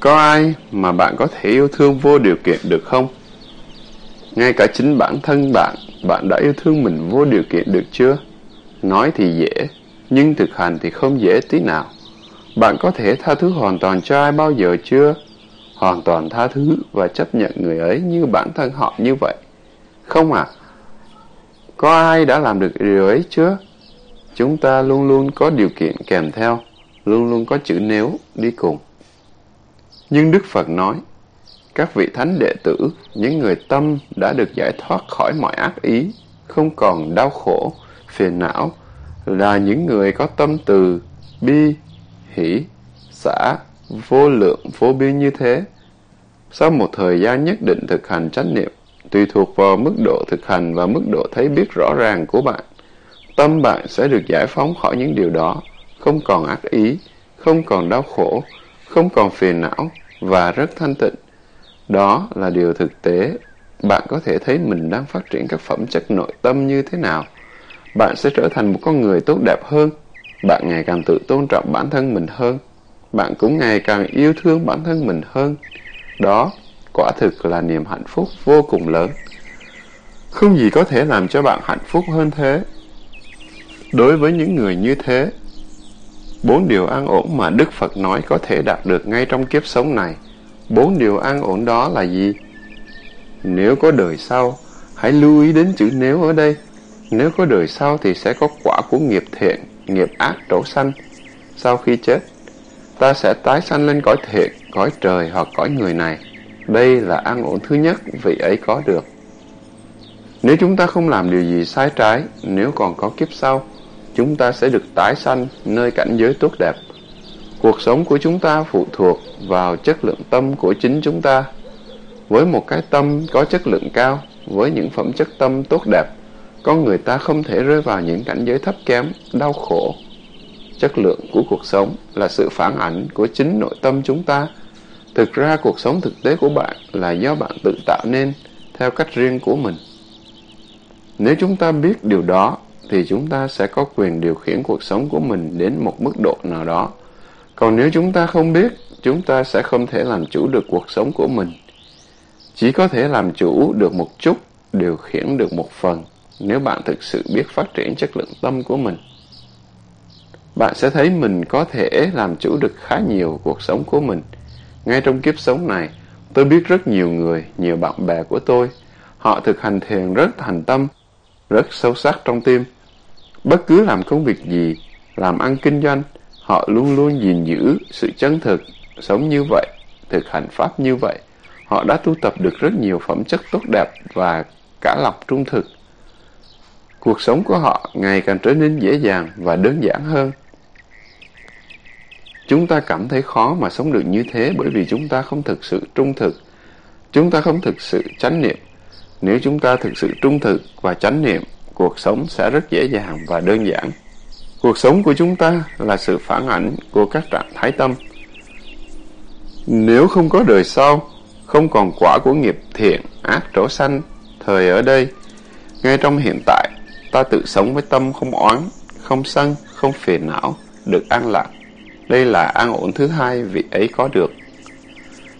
Có ai mà bạn có thể yêu thương vô điều kiện được không? Ngay cả chính bản thân bạn, bạn đã yêu thương mình vô điều kiện được chưa? Nói thì dễ, nhưng thực hành thì không dễ tí nào. Bạn có thể tha thứ hoàn toàn cho ai bao giờ chưa? Hoàn toàn tha thứ và chấp nhận người ấy như bản thân họ như vậy. Không à? Có ai đã làm được điều ấy chưa? Chúng ta luôn luôn có điều kiện kèm theo, luôn luôn có chữ nếu đi cùng. Nhưng Đức Phật nói, các vị thánh đệ tử, những người tâm đã được giải thoát khỏi mọi ác ý, không còn đau khổ, phiền não, là những người có tâm từ, bi, hỷ, xã, vô lượng, vô biên như thế. Sau một thời gian nhất định thực hành chánh niệm, tùy thuộc vào mức độ thực hành và mức độ thấy biết rõ ràng của bạn, tâm bạn sẽ được giải phóng khỏi những điều đó, không còn ác ý, không còn đau khổ, không còn phiền não và rất thanh tịnh. Đó là điều thực tế. Bạn có thể thấy mình đang phát triển các phẩm chất nội tâm như thế nào. Bạn sẽ trở thành một con người tốt đẹp hơn. Bạn ngày càng tự tôn trọng bản thân mình hơn. Bạn cũng ngày càng yêu thương bản thân mình hơn. Đó, quả thực là niềm hạnh phúc vô cùng lớn. Không gì có thể làm cho bạn hạnh phúc hơn thế. Đối với những người như thế, bốn điều an ổn mà Đức Phật nói có thể đạt được ngay trong kiếp sống này Bốn điều an ổn đó là gì? Nếu có đời sau, hãy lưu ý đến chữ nếu ở đây. Nếu có đời sau thì sẽ có quả của nghiệp thiện, nghiệp ác trổ sanh. Sau khi chết, ta sẽ tái sanh lên cõi thiện, cõi trời hoặc cõi người này. Đây là an ổn thứ nhất vị ấy có được. Nếu chúng ta không làm điều gì sai trái, nếu còn có kiếp sau, chúng ta sẽ được tái sanh nơi cảnh giới tốt đẹp. Cuộc sống của chúng ta phụ thuộc vào chất lượng tâm của chính chúng ta. Với một cái tâm có chất lượng cao, với những phẩm chất tâm tốt đẹp, con người ta không thể rơi vào những cảnh giới thấp kém, đau khổ. Chất lượng của cuộc sống là sự phản ảnh của chính nội tâm chúng ta. Thực ra cuộc sống thực tế của bạn là do bạn tự tạo nên theo cách riêng của mình. Nếu chúng ta biết điều đó, thì chúng ta sẽ có quyền điều khiển cuộc sống của mình đến một mức độ nào đó. Còn nếu chúng ta không biết, chúng ta sẽ không thể làm chủ được cuộc sống của mình. Chỉ có thể làm chủ được một chút, điều khiển được một phần, nếu bạn thực sự biết phát triển chất lượng tâm của mình. Bạn sẽ thấy mình có thể làm chủ được khá nhiều cuộc sống của mình. Ngay trong kiếp sống này, tôi biết rất nhiều người, nhiều bạn bè của tôi. Họ thực hành thiền rất thành tâm, rất sâu sắc trong tim. Bất cứ làm công việc gì, làm ăn kinh doanh, Họ luôn luôn gìn giữ sự chân thực, sống như vậy, thực hành pháp như vậy. Họ đã tu tập được rất nhiều phẩm chất tốt đẹp và cả lòng trung thực. Cuộc sống của họ ngày càng trở nên dễ dàng và đơn giản hơn. Chúng ta cảm thấy khó mà sống được như thế bởi vì chúng ta không thực sự trung thực. Chúng ta không thực sự chánh niệm. Nếu chúng ta thực sự trung thực và chánh niệm, cuộc sống sẽ rất dễ dàng và đơn giản. Cuộc sống của chúng ta là sự phản ảnh của các trạng thái tâm. Nếu không có đời sau, không còn quả của nghiệp thiện, ác trổ sanh, thời ở đây, ngay trong hiện tại, ta tự sống với tâm không oán, không sân, không phiền não, được an lạc. Đây là an ổn thứ hai vị ấy có được.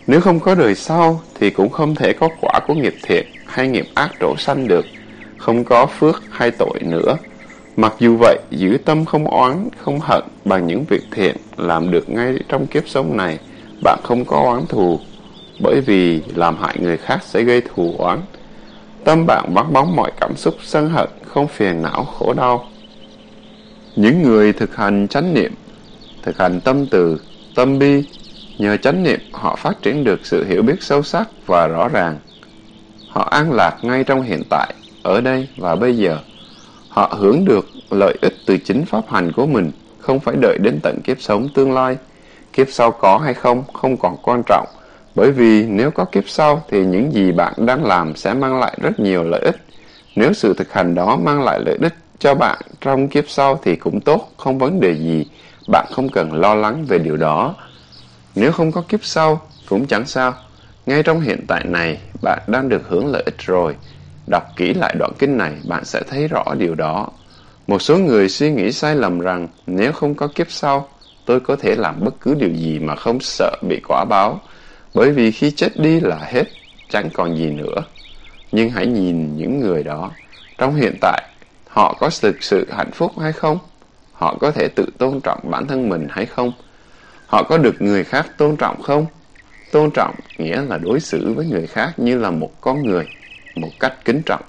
Nếu không có đời sau, thì cũng không thể có quả của nghiệp thiện hay nghiệp ác trổ sanh được, không có phước hay tội nữa. Mặc dù vậy, giữ tâm không oán, không hận bằng những việc thiện làm được ngay trong kiếp sống này, bạn không có oán thù, bởi vì làm hại người khác sẽ gây thù oán. Tâm bạn vắng bóng mọi cảm xúc sân hận, không phiền não khổ đau. Những người thực hành chánh niệm, thực hành tâm từ, tâm bi, nhờ chánh niệm họ phát triển được sự hiểu biết sâu sắc và rõ ràng. Họ an lạc ngay trong hiện tại, ở đây và bây giờ. Họ hưởng được lợi ích từ chính pháp hành của mình, không phải đợi đến tận kiếp sống tương lai. Kiếp sau có hay không không còn quan trọng, bởi vì nếu có kiếp sau thì những gì bạn đang làm sẽ mang lại rất nhiều lợi ích. Nếu sự thực hành đó mang lại lợi ích cho bạn trong kiếp sau thì cũng tốt, không vấn đề gì bạn không cần lo lắng về điều đó. Nếu không có kiếp sau, cũng chẳng sao. Ngay trong hiện tại này, bạn đang được hưởng lợi ích rồi. Đọc kỹ lại đoạn kinh này, bạn sẽ thấy rõ điều đó. Một số người suy nghĩ sai lầm rằng nếu không có kiếp sau, tôi có thể làm bất cứ điều gì mà không sợ bị quả báo. Bởi vì khi chết đi là hết, chẳng còn gì nữa. Nhưng hãy nhìn những người đó. Trong hiện tại, họ có thực sự hạnh phúc hay không? Họ có thể tự tôn trọng bản thân mình hay không? Họ có được người khác tôn trọng không? Tôn trọng nghĩa là đối xử với người khác như là một con người, một cách kính trọng.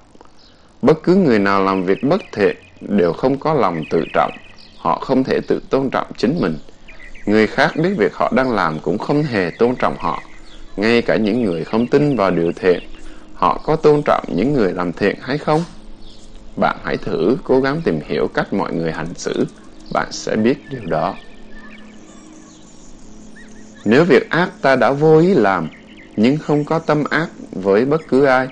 Bất cứ người nào làm việc bất thiện đều không có lòng tự trọng. Họ không thể tự tôn trọng chính mình. Người khác biết việc họ đang làm cũng không hề tôn trọng họ. Ngay cả những người không tin vào điều thiện, họ có tôn trọng những người làm thiện hay không? Bạn hãy thử cố gắng tìm hiểu cách mọi người hành xử, bạn sẽ biết điều đó. Nếu việc ác ta đã vô ý làm, nhưng không có tâm ác với bất cứ ai,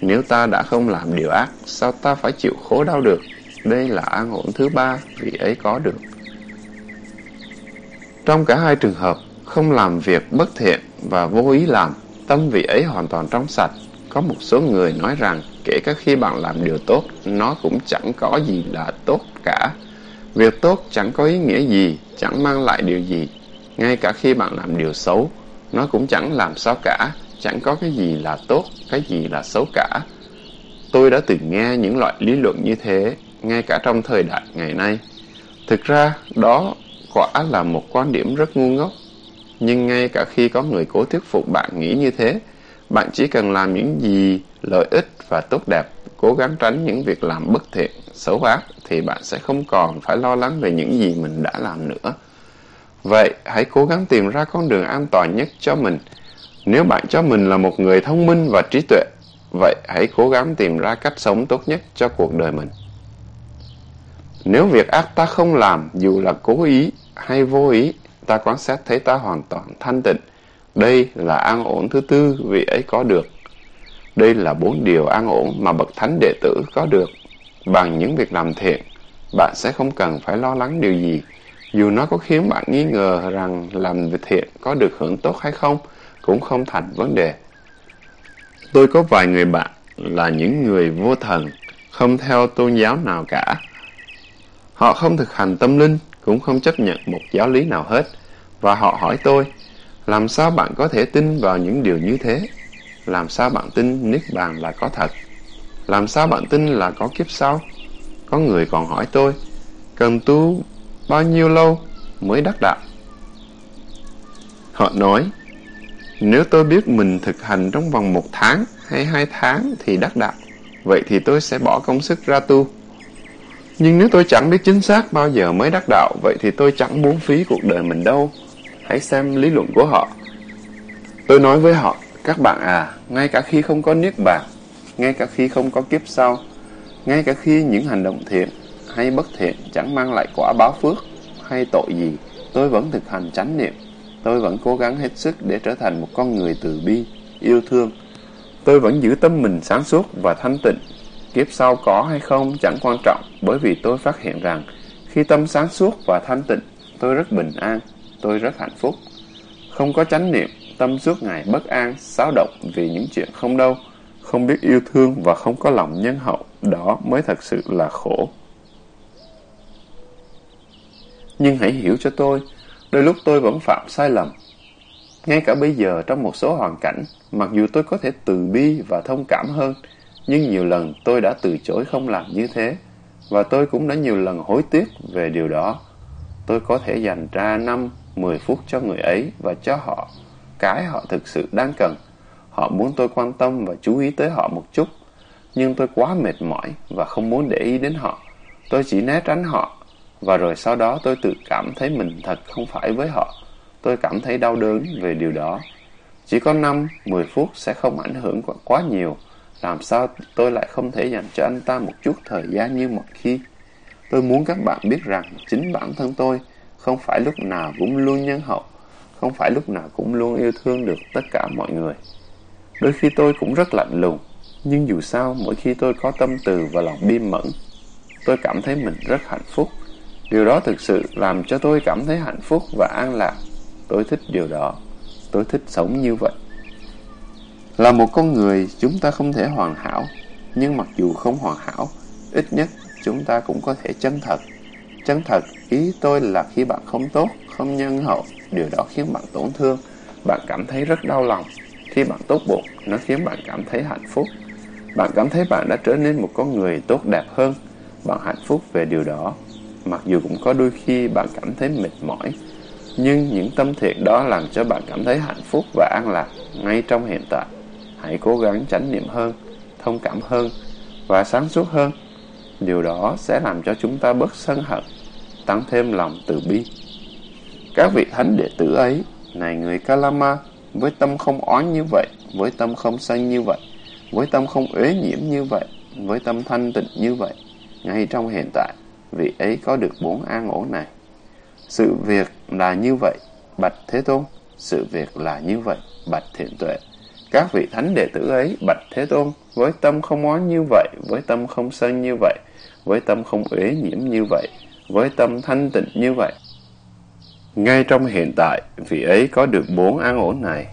nếu ta đã không làm điều ác, sao ta phải chịu khổ đau được? Đây là an ổn thứ ba vị ấy có được. Trong cả hai trường hợp, không làm việc bất thiện và vô ý làm, tâm vị ấy hoàn toàn trong sạch. Có một số người nói rằng kể cả khi bạn làm điều tốt, nó cũng chẳng có gì là tốt cả. Việc tốt chẳng có ý nghĩa gì, chẳng mang lại điều gì. Ngay cả khi bạn làm điều xấu, nó cũng chẳng làm sao cả, chẳng có cái gì là tốt, cái gì là xấu cả. Tôi đã từng nghe những loại lý luận như thế, ngay cả trong thời đại ngày nay. Thực ra, đó quả là một quan điểm rất ngu ngốc. Nhưng ngay cả khi có người cố thuyết phục bạn nghĩ như thế, bạn chỉ cần làm những gì lợi ích và tốt đẹp, cố gắng tránh những việc làm bất thiện, xấu ác, thì bạn sẽ không còn phải lo lắng về những gì mình đã làm nữa. Vậy, hãy cố gắng tìm ra con đường an toàn nhất cho mình. Nếu bạn cho mình là một người thông minh và trí tuệ, vậy hãy cố gắng tìm ra cách sống tốt nhất cho cuộc đời mình. Nếu việc ác ta không làm, dù là cố ý hay vô ý, ta quan sát thấy ta hoàn toàn thanh tịnh. Đây là an ổn thứ tư vị ấy có được. Đây là bốn điều an ổn mà bậc thánh đệ tử có được. Bằng những việc làm thiện, bạn sẽ không cần phải lo lắng điều gì. Dù nó có khiến bạn nghi ngờ rằng làm việc thiện có được hưởng tốt hay không, cũng không thành vấn đề. Tôi có vài người bạn là những người vô thần, không theo tôn giáo nào cả. Họ không thực hành tâm linh, cũng không chấp nhận một giáo lý nào hết. Và họ hỏi tôi, làm sao bạn có thể tin vào những điều như thế? Làm sao bạn tin Niết Bàn là có thật? Làm sao bạn tin là có kiếp sau? Có người còn hỏi tôi, cần tu bao nhiêu lâu mới đắc đạo? Họ nói, nếu tôi biết mình thực hành trong vòng một tháng hay hai tháng thì đắc đạo, vậy thì tôi sẽ bỏ công sức ra tu. Nhưng nếu tôi chẳng biết chính xác bao giờ mới đắc đạo, vậy thì tôi chẳng muốn phí cuộc đời mình đâu. Hãy xem lý luận của họ. Tôi nói với họ, các bạn à, ngay cả khi không có niết bàn, ngay cả khi không có kiếp sau, ngay cả khi những hành động thiện hay bất thiện chẳng mang lại quả báo phước hay tội gì, tôi vẫn thực hành chánh niệm. Tôi vẫn cố gắng hết sức để trở thành một con người từ bi, yêu thương. Tôi vẫn giữ tâm mình sáng suốt và thanh tịnh Kiếp sau có hay không chẳng quan trọng bởi vì tôi phát hiện rằng khi tâm sáng suốt và thanh tịnh, tôi rất bình an, tôi rất hạnh phúc. Không có chánh niệm, tâm suốt ngày bất an, xáo động vì những chuyện không đâu, không biết yêu thương và không có lòng nhân hậu, đó mới thật sự là khổ. Nhưng hãy hiểu cho tôi, đôi lúc tôi vẫn phạm sai lầm. Ngay cả bây giờ trong một số hoàn cảnh, mặc dù tôi có thể từ bi và thông cảm hơn, nhưng nhiều lần tôi đã từ chối không làm như thế, và tôi cũng đã nhiều lần hối tiếc về điều đó. Tôi có thể dành ra 5, 10 phút cho người ấy và cho họ cái họ thực sự đang cần. Họ muốn tôi quan tâm và chú ý tới họ một chút, nhưng tôi quá mệt mỏi và không muốn để ý đến họ. Tôi chỉ né tránh họ, và rồi sau đó tôi tự cảm thấy mình thật không phải với họ. Tôi cảm thấy đau đớn về điều đó. Chỉ có 5, 10 phút sẽ không ảnh hưởng quá nhiều làm sao tôi lại không thể dành cho anh ta một chút thời gian như mọi khi? Tôi muốn các bạn biết rằng chính bản thân tôi không phải lúc nào cũng luôn nhân hậu, không phải lúc nào cũng luôn yêu thương được tất cả mọi người. Đôi khi tôi cũng rất lạnh lùng, nhưng dù sao mỗi khi tôi có tâm từ và lòng bi mẫn, tôi cảm thấy mình rất hạnh phúc. Điều đó thực sự làm cho tôi cảm thấy hạnh phúc và an lạc. Tôi thích điều đó. Tôi thích sống như vậy. Là một con người, chúng ta không thể hoàn hảo. Nhưng mặc dù không hoàn hảo, ít nhất chúng ta cũng có thể chân thật. Chân thật, ý tôi là khi bạn không tốt, không nhân hậu, điều đó khiến bạn tổn thương, bạn cảm thấy rất đau lòng. Khi bạn tốt bụng, nó khiến bạn cảm thấy hạnh phúc. Bạn cảm thấy bạn đã trở nên một con người tốt đẹp hơn. Bạn hạnh phúc về điều đó. Mặc dù cũng có đôi khi bạn cảm thấy mệt mỏi, nhưng những tâm thiện đó làm cho bạn cảm thấy hạnh phúc và an lạc ngay trong hiện tại. Hãy cố gắng chánh niệm hơn, thông cảm hơn và sáng suốt hơn. Điều đó sẽ làm cho chúng ta bớt sân hận, tăng thêm lòng từ bi. Các vị thánh đệ tử ấy, này người Kalama, với tâm không oán như vậy, với tâm không sân như vậy, với tâm không uế nhiễm như vậy, với tâm thanh tịnh như vậy, ngay trong hiện tại, vị ấy có được bốn an ổn này. Sự việc là như vậy, bạch Thế Tôn, sự việc là như vậy, bạch Thiện Tuệ. Các vị thánh đệ tử ấy, bạch Thế Tôn, với tâm không oán như vậy, với tâm không sân như vậy, với tâm không uế nhiễm như vậy, với tâm thanh tịnh như vậy. Ngay trong hiện tại, vị ấy có được bốn an ổn này.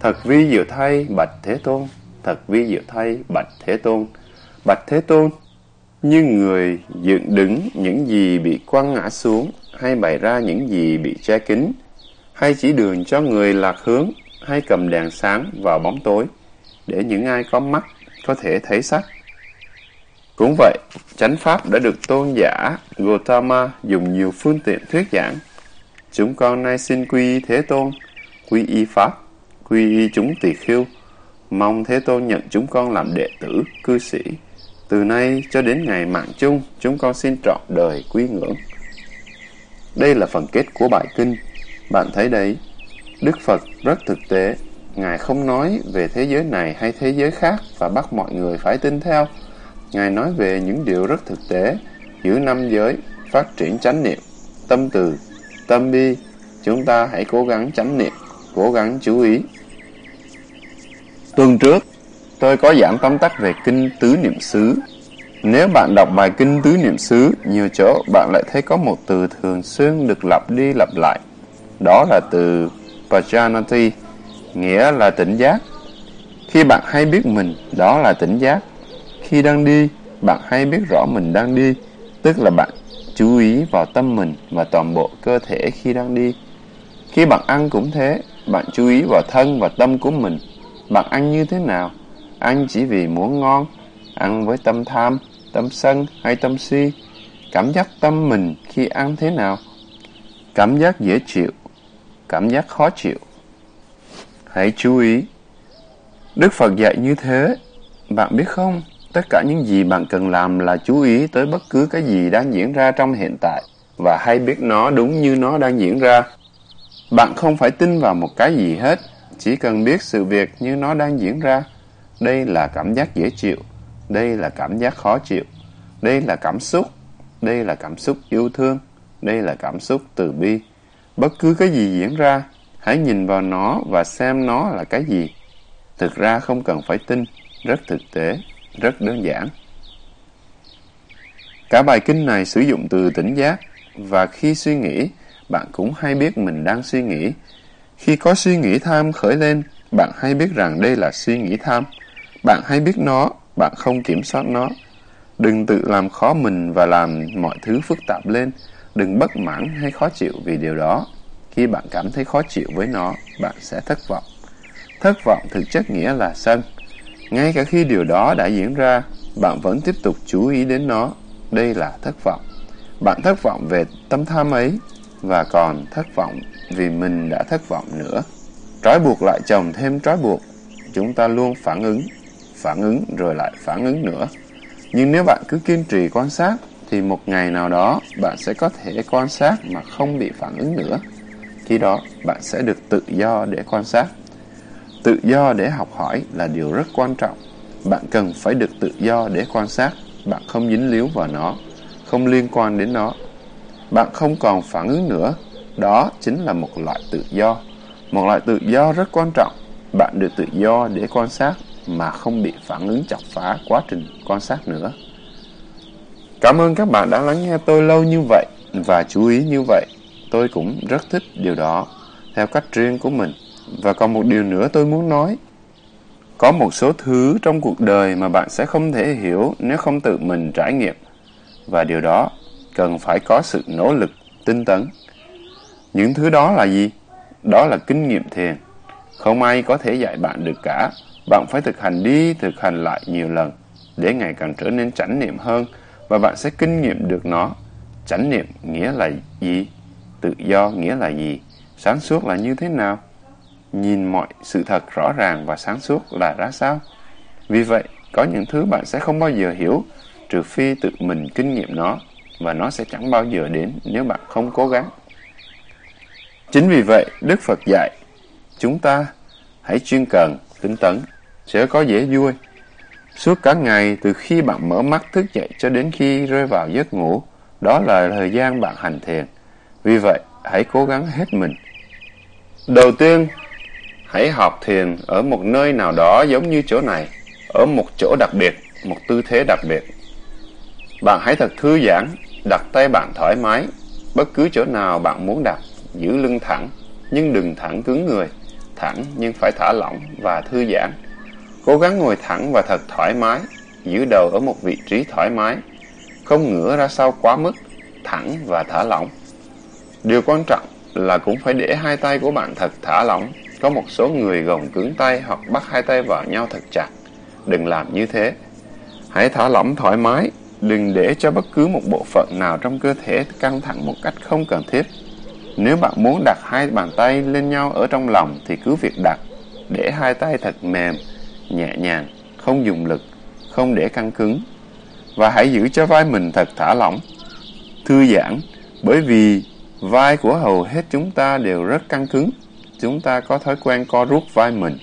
Thật vi diệu thay, bạch Thế Tôn, thật vi diệu thay, bạch Thế Tôn. Bạch Thế Tôn, như người dựng đứng những gì bị quăng ngã xuống, hay bày ra những gì bị che kín, hay chỉ đường cho người lạc hướng, hay cầm đèn sáng vào bóng tối, để những ai có mắt có thể thấy sắc. Cũng vậy, chánh pháp đã được tôn giả Gautama dùng nhiều phương tiện thuyết giảng. Chúng con nay xin quy y Thế Tôn, quy y Pháp, quy y chúng tỳ khiêu, mong Thế Tôn nhận chúng con làm đệ tử, cư sĩ. Từ nay cho đến ngày mạng chung, chúng con xin trọn đời quý ngưỡng. Đây là phần kết của bài kinh. Bạn thấy đấy, Đức Phật rất thực tế. Ngài không nói về thế giới này hay thế giới khác và bắt mọi người phải tin theo. Ngài nói về những điều rất thực tế, giữ năm giới, phát triển chánh niệm, tâm từ, tâm bi. Chúng ta hãy cố gắng chánh niệm, cố gắng chú ý. Tuần trước, tôi có giảng tóm tắt về kinh tứ niệm xứ. Nếu bạn đọc bài kinh tứ niệm xứ, nhiều chỗ bạn lại thấy có một từ thường xuyên được lặp đi lặp lại. Đó là từ Pajanati, nghĩa là tỉnh giác. Khi bạn hay biết mình, đó là tỉnh giác. Khi đang đi, bạn hay biết rõ mình đang đi, tức là bạn chú ý vào tâm mình và toàn bộ cơ thể khi đang đi. Khi bạn ăn cũng thế, bạn chú ý vào thân và tâm của mình. Bạn ăn như thế nào? Ăn chỉ vì muốn ngon, ăn với tâm tham, tâm sân hay tâm si. Cảm giác tâm mình khi ăn thế nào? Cảm giác dễ chịu, cảm giác khó chịu. Hãy chú ý. Đức Phật dạy như thế, bạn biết không? Tất cả những gì bạn cần làm là chú ý tới bất cứ cái gì đang diễn ra trong hiện tại và hay biết nó đúng như nó đang diễn ra. Bạn không phải tin vào một cái gì hết, chỉ cần biết sự việc như nó đang diễn ra. Đây là cảm giác dễ chịu, đây là cảm giác khó chịu, đây là cảm xúc, đây là cảm xúc yêu thương, đây là cảm xúc từ bi. Bất cứ cái gì diễn ra, hãy nhìn vào nó và xem nó là cái gì. Thực ra không cần phải tin, rất thực tế rất đơn giản. Cả bài kinh này sử dụng từ tỉnh giác và khi suy nghĩ, bạn cũng hay biết mình đang suy nghĩ. Khi có suy nghĩ tham khởi lên, bạn hay biết rằng đây là suy nghĩ tham. Bạn hay biết nó, bạn không kiểm soát nó. Đừng tự làm khó mình và làm mọi thứ phức tạp lên. Đừng bất mãn hay khó chịu vì điều đó. Khi bạn cảm thấy khó chịu với nó, bạn sẽ thất vọng. Thất vọng thực chất nghĩa là sân. Ngay cả khi điều đó đã diễn ra, bạn vẫn tiếp tục chú ý đến nó. Đây là thất vọng. Bạn thất vọng về tâm tham ấy và còn thất vọng vì mình đã thất vọng nữa. Trói buộc lại chồng thêm trói buộc. Chúng ta luôn phản ứng, phản ứng rồi lại phản ứng nữa. Nhưng nếu bạn cứ kiên trì quan sát, thì một ngày nào đó bạn sẽ có thể quan sát mà không bị phản ứng nữa. Khi đó, bạn sẽ được tự do để quan sát. Tự do để học hỏi là điều rất quan trọng. Bạn cần phải được tự do để quan sát. Bạn không dính líu vào nó, không liên quan đến nó. Bạn không còn phản ứng nữa. Đó chính là một loại tự do. Một loại tự do rất quan trọng. Bạn được tự do để quan sát mà không bị phản ứng chọc phá quá trình quan sát nữa. Cảm ơn các bạn đã lắng nghe tôi lâu như vậy. và chú ý như vậy. Tôi cũng rất thích điều đó, theo cách riêng của mình. Và còn một điều nữa tôi muốn nói. Có một số thứ trong cuộc đời mà bạn sẽ không thể hiểu nếu không tự mình trải nghiệm. Và điều đó cần phải có sự nỗ lực, tinh tấn. Những thứ đó là gì? Đó là kinh nghiệm thiền. Không ai có thể dạy bạn được cả. Bạn phải thực hành đi, thực hành lại nhiều lần để ngày càng trở nên chánh niệm hơn và bạn sẽ kinh nghiệm được nó. Chánh niệm nghĩa là gì? Tự do nghĩa là gì? Sáng suốt là như thế nào? Nhìn mọi sự thật rõ ràng và sáng suốt là ra sao? Vì vậy, có những thứ bạn sẽ không bao giờ hiểu trừ phi tự mình kinh nghiệm nó và nó sẽ chẳng bao giờ đến nếu bạn không cố gắng. Chính vì vậy, Đức Phật dạy chúng ta hãy chuyên cần, tinh tấn, sẽ có dễ vui. Suốt cả ngày từ khi bạn mở mắt thức dậy cho đến khi rơi vào giấc ngủ, đó là thời gian bạn hành thiền. Vì vậy, hãy cố gắng hết mình. Đầu tiên, hãy học thiền ở một nơi nào đó giống như chỗ này, ở một chỗ đặc biệt, một tư thế đặc biệt. Bạn hãy thật thư giãn, đặt tay bạn thoải mái, bất cứ chỗ nào bạn muốn đặt, giữ lưng thẳng, nhưng đừng thẳng cứng người, thẳng nhưng phải thả lỏng và thư giãn. Cố gắng ngồi thẳng và thật thoải mái, giữ đầu ở một vị trí thoải mái, không ngửa ra sau quá mức, thẳng và thả lỏng. Điều quan trọng là cũng phải để hai tay của bạn thật thả lỏng. Có một số người gồng cứng tay hoặc bắt hai tay vào nhau thật chặt. Đừng làm như thế. Hãy thả lỏng thoải mái, đừng để cho bất cứ một bộ phận nào trong cơ thể căng thẳng một cách không cần thiết. Nếu bạn muốn đặt hai bàn tay lên nhau ở trong lòng thì cứ việc đặt, để hai tay thật mềm, nhẹ nhàng, không dùng lực, không để căng cứng. Và hãy giữ cho vai mình thật thả lỏng, thư giãn, bởi vì vai của hầu hết chúng ta đều rất căng cứng. Chúng ta có thói quen co rút vai mình.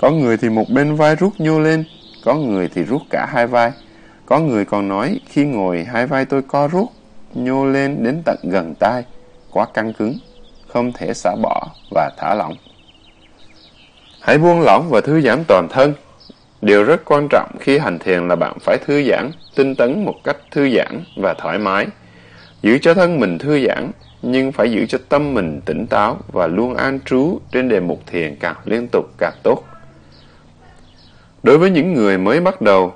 Có người thì một bên vai rút nhô lên, có người thì rút cả hai vai. Có người còn nói khi ngồi hai vai tôi co rút, nhô lên đến tận gần tai, quá căng cứng, không thể xả bỏ và thả lỏng. Hãy buông lỏng và thư giãn toàn thân. Điều rất quan trọng khi hành thiền là bạn phải thư giãn, tinh tấn một cách thư giãn và thoải mái. Giữ cho thân mình thư giãn, nhưng phải giữ cho tâm mình tỉnh táo và luôn an trú trên đề mục thiền càng liên tục càng tốt. Đối với những người mới bắt đầu,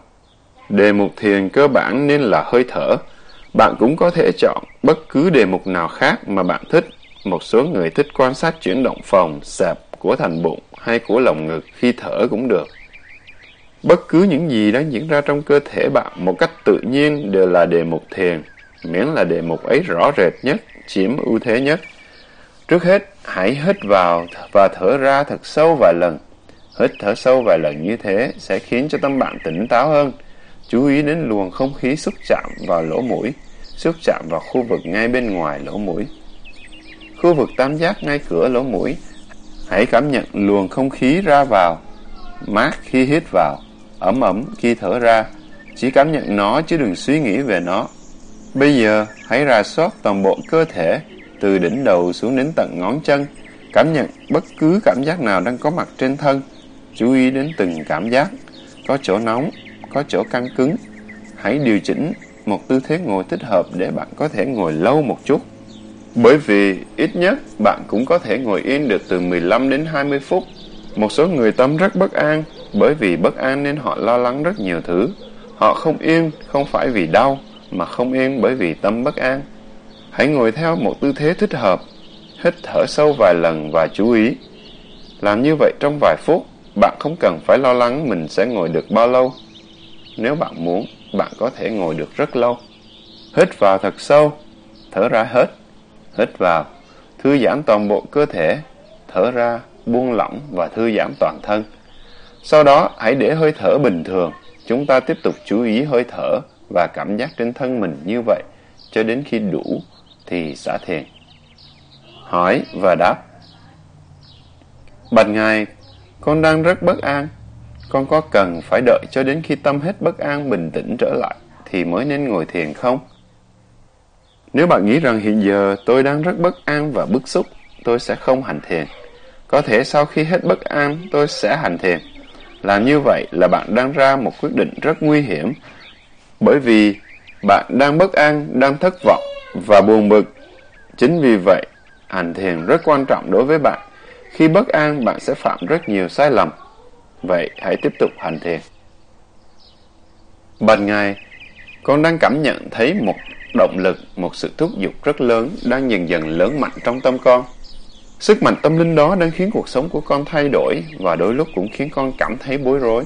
đề mục thiền cơ bản nên là hơi thở. Bạn cũng có thể chọn bất cứ đề mục nào khác mà bạn thích. Một số người thích quan sát chuyển động phòng, sạp của thành bụng hay của lồng ngực khi thở cũng được. Bất cứ những gì đang diễn ra trong cơ thể bạn một cách tự nhiên đều là đề mục thiền, miễn là đề mục ấy rõ rệt nhất, chiếm ưu thế nhất. Trước hết, hãy hít vào và thở ra thật sâu vài lần. Hít thở sâu vài lần như thế sẽ khiến cho tâm bạn tỉnh táo hơn. Chú ý đến luồng không khí xúc chạm vào lỗ mũi, xúc chạm vào khu vực ngay bên ngoài lỗ mũi. Khu vực tam giác ngay cửa lỗ mũi Hãy cảm nhận luồng không khí ra vào, mát khi hít vào, ấm ấm khi thở ra. Chỉ cảm nhận nó chứ đừng suy nghĩ về nó. Bây giờ, hãy rà soát toàn bộ cơ thể, từ đỉnh đầu xuống đến tận ngón chân. Cảm nhận bất cứ cảm giác nào đang có mặt trên thân. Chú ý đến từng cảm giác. Có chỗ nóng, có chỗ căng cứng. Hãy điều chỉnh một tư thế ngồi thích hợp để bạn có thể ngồi lâu một chút. Bởi vì ít nhất bạn cũng có thể ngồi yên được từ 15 đến 20 phút. Một số người tâm rất bất an, bởi vì bất an nên họ lo lắng rất nhiều thứ. Họ không yên không phải vì đau, mà không yên bởi vì tâm bất an. Hãy ngồi theo một tư thế thích hợp, hít thở sâu vài lần và chú ý. Làm như vậy trong vài phút, bạn không cần phải lo lắng mình sẽ ngồi được bao lâu. Nếu bạn muốn, bạn có thể ngồi được rất lâu. Hít vào thật sâu, thở ra hết. Hít vào, thư giãn toàn bộ cơ thể, thở ra, buông lỏng và thư giãn toàn thân. Sau đó, hãy để hơi thở bình thường. Chúng ta tiếp tục chú ý hơi thở và cảm giác trên thân mình như vậy cho đến khi đủ thì xả thiền. Hỏi và đáp Bạch Ngài, con đang rất bất an. Con có cần phải đợi cho đến khi tâm hết bất an bình tĩnh trở lại thì mới nên ngồi thiền không? Nếu bạn nghĩ rằng hiện giờ tôi đang rất bất an và bức xúc, tôi sẽ không hành thiền. Có thể sau khi hết bất an, tôi sẽ hành thiền. Làm như vậy là bạn đang ra một quyết định rất nguy hiểm, bởi vì bạn đang bất an, đang thất vọng, và buồn bực. Chính vì vậy, hành thiền rất quan trọng đối với bạn. Khi bất an, bạn sẽ phạm rất nhiều sai lầm. Vậy hãy tiếp tục hành thiền. Ban ngày, con đang cảm nhận thấy một động lực, một sự thúc giục rất lớn đang dần dần lớn mạnh trong tâm con. Sức mạnh tâm linh đó đang khiến cuộc sống của con thay đổi và đôi lúc cũng khiến con cảm thấy bối rối.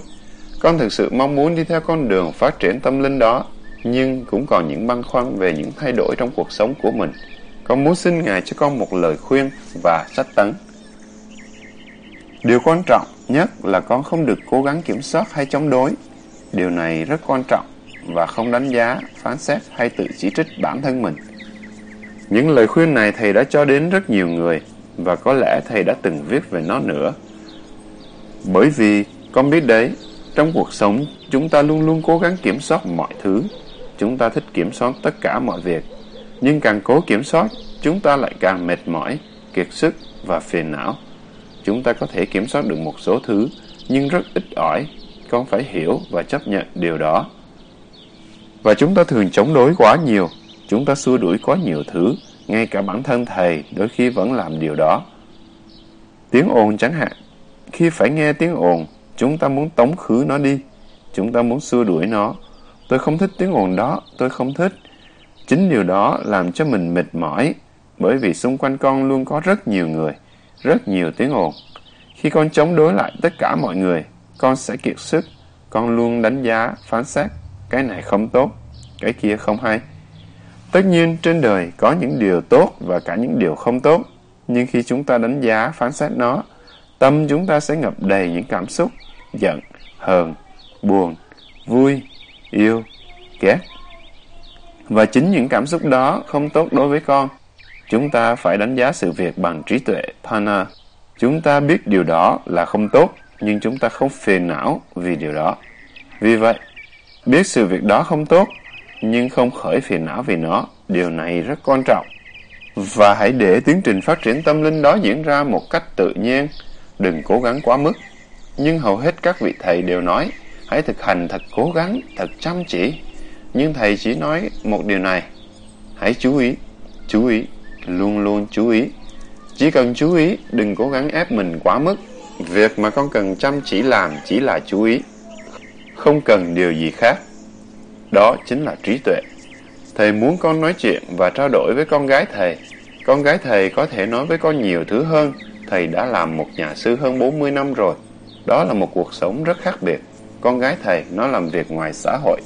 Con thực sự mong muốn đi theo con đường phát triển tâm linh đó, nhưng cũng còn những băn khoăn về những thay đổi trong cuộc sống của mình. Con muốn xin Ngài cho con một lời khuyên và sách tấn. Điều quan trọng nhất là con không được cố gắng kiểm soát hay chống đối. Điều này rất quan trọng và không đánh giá, phán xét hay tự chỉ trích bản thân mình. Những lời khuyên này thầy đã cho đến rất nhiều người và có lẽ thầy đã từng viết về nó nữa. Bởi vì con biết đấy, trong cuộc sống chúng ta luôn luôn cố gắng kiểm soát mọi thứ. Chúng ta thích kiểm soát tất cả mọi việc. Nhưng càng cố kiểm soát, chúng ta lại càng mệt mỏi, kiệt sức và phiền não. Chúng ta có thể kiểm soát được một số thứ, nhưng rất ít ỏi. Con phải hiểu và chấp nhận điều đó. Và chúng ta thường chống đối quá nhiều. Chúng ta xua đuổi quá nhiều thứ. Ngay cả bản thân thầy đôi khi vẫn làm điều đó. Tiếng ồn chẳng hạn. Khi phải nghe tiếng ồn, chúng ta muốn tống khứ nó đi. Chúng ta muốn xua đuổi nó. Tôi không thích tiếng ồn đó, tôi không thích. Chính điều đó làm cho mình mệt mỏi, bởi vì xung quanh con luôn có rất nhiều người, rất nhiều tiếng ồn. Khi con chống đối lại tất cả mọi người, con sẽ kiệt sức. Con luôn đánh giá, phán xét. Cái này không tốt, cái kia không hay. Tất nhiên trên đời có những điều tốt và cả những điều không tốt, nhưng khi chúng ta đánh giá, phán xét nó, tâm chúng ta sẽ ngập đầy những cảm xúc giận, hờn, buồn, vui, yêu, ghét. Và chính những cảm xúc đó không tốt đối với con. Chúng ta phải đánh giá sự việc bằng trí tuệ, pana. Chúng ta biết điều đó là không tốt, nhưng chúng ta không phiền não vì điều đó. Vì vậy, biết sự việc đó không tốt nhưng không khởi phiền não vì nó. Điều này rất quan trọng. Và hãy để tiến trình phát triển tâm linh đó diễn ra một cách tự nhiên, đừng cố gắng quá mức. Nhưng hầu hết các vị thầy đều nói, hãy thực hành thật cố gắng, thật chăm chỉ. Nhưng thầy chỉ nói một điều này, hãy chú ý, chú ý, luôn luôn chú ý. Chỉ cần chú ý, đừng cố gắng ép mình quá mức. Việc mà con cần chăm chỉ làm chỉ là chú ý, không cần điều gì khác. Đó chính là trí tuệ. Thầy muốn con nói chuyện và trao đổi với con gái thầy. Con gái thầy có thể nói với con nhiều thứ hơn. Thầy đã làm một nhà sư hơn 40 năm rồi. Đó là một cuộc sống rất khác biệt. Con gái thầy nó làm việc ngoài xã hội,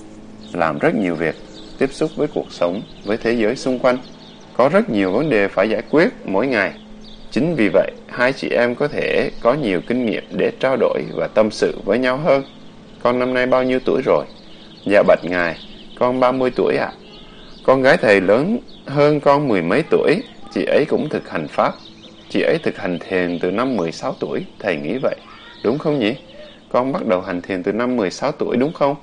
làm rất nhiều việc, tiếp xúc với cuộc sống, với thế giới xung quanh. Có rất nhiều vấn đề phải giải quyết mỗi ngày. Chính vì vậy, hai chị em có thể có nhiều kinh nghiệm để trao đổi và tâm sự với nhau hơn. Con năm nay bao nhiêu tuổi rồi? Dạ bạch ngài, con 30 tuổi ạ. À. Con gái thầy lớn hơn con mười mấy tuổi, chị ấy cũng thực hành Pháp. Chị ấy thực hành thiền từ năm 16 tuổi, thầy nghĩ vậy. Đúng không nhỉ? Con bắt đầu hành thiền từ năm 16 tuổi đúng không?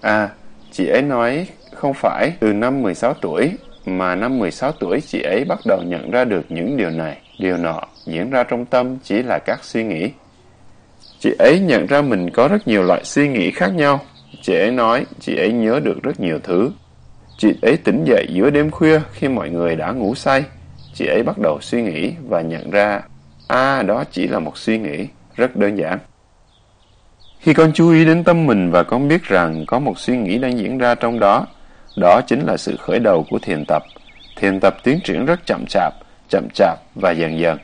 À, chị ấy nói không phải từ năm 16 tuổi, mà năm 16 tuổi chị ấy bắt đầu nhận ra được những điều này, điều nọ diễn ra trong tâm chỉ là các suy nghĩ. Chị ấy nhận ra mình có rất nhiều loại suy nghĩ khác nhau. Chị ấy nói chị ấy nhớ được rất nhiều thứ. Chị ấy tỉnh dậy giữa đêm khuya khi mọi người đã ngủ say. Chị ấy bắt đầu suy nghĩ và nhận ra, à đó chỉ là một suy nghĩ, rất đơn giản. Khi con chú ý đến tâm mình và con biết rằng có một suy nghĩ đang diễn ra trong đó, đó chính là sự khởi đầu của thiền tập. Thiền tập tiến triển rất chậm chạp, chậm chạp và dần dần.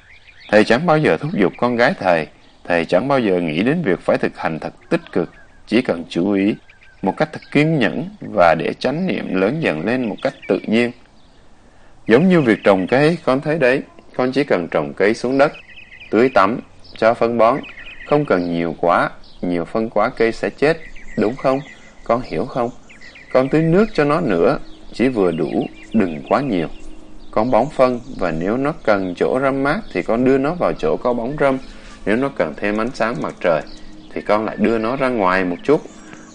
Thầy chẳng bao giờ thúc giục con gái thầy, thầy chẳng bao giờ nghĩ đến việc phải thực hành thật tích cực, chỉ cần chú ý một cách thật kiên nhẫn và để chánh niệm lớn dần lên một cách tự nhiên. Giống như việc trồng cây, con thấy đấy, con chỉ cần trồng cây xuống đất, tưới tắm, cho phân bón, không cần nhiều quá, nhiều phân quá cây sẽ chết, đúng không? Con hiểu không? Con tưới nước cho nó nữa, chỉ vừa đủ, đừng quá nhiều. Con bón phân và nếu nó cần chỗ râm mát thì con đưa nó vào chỗ có bóng râm. Nếu nó cần thêm ánh sáng mặt trời thì con lại đưa nó ra ngoài một chút.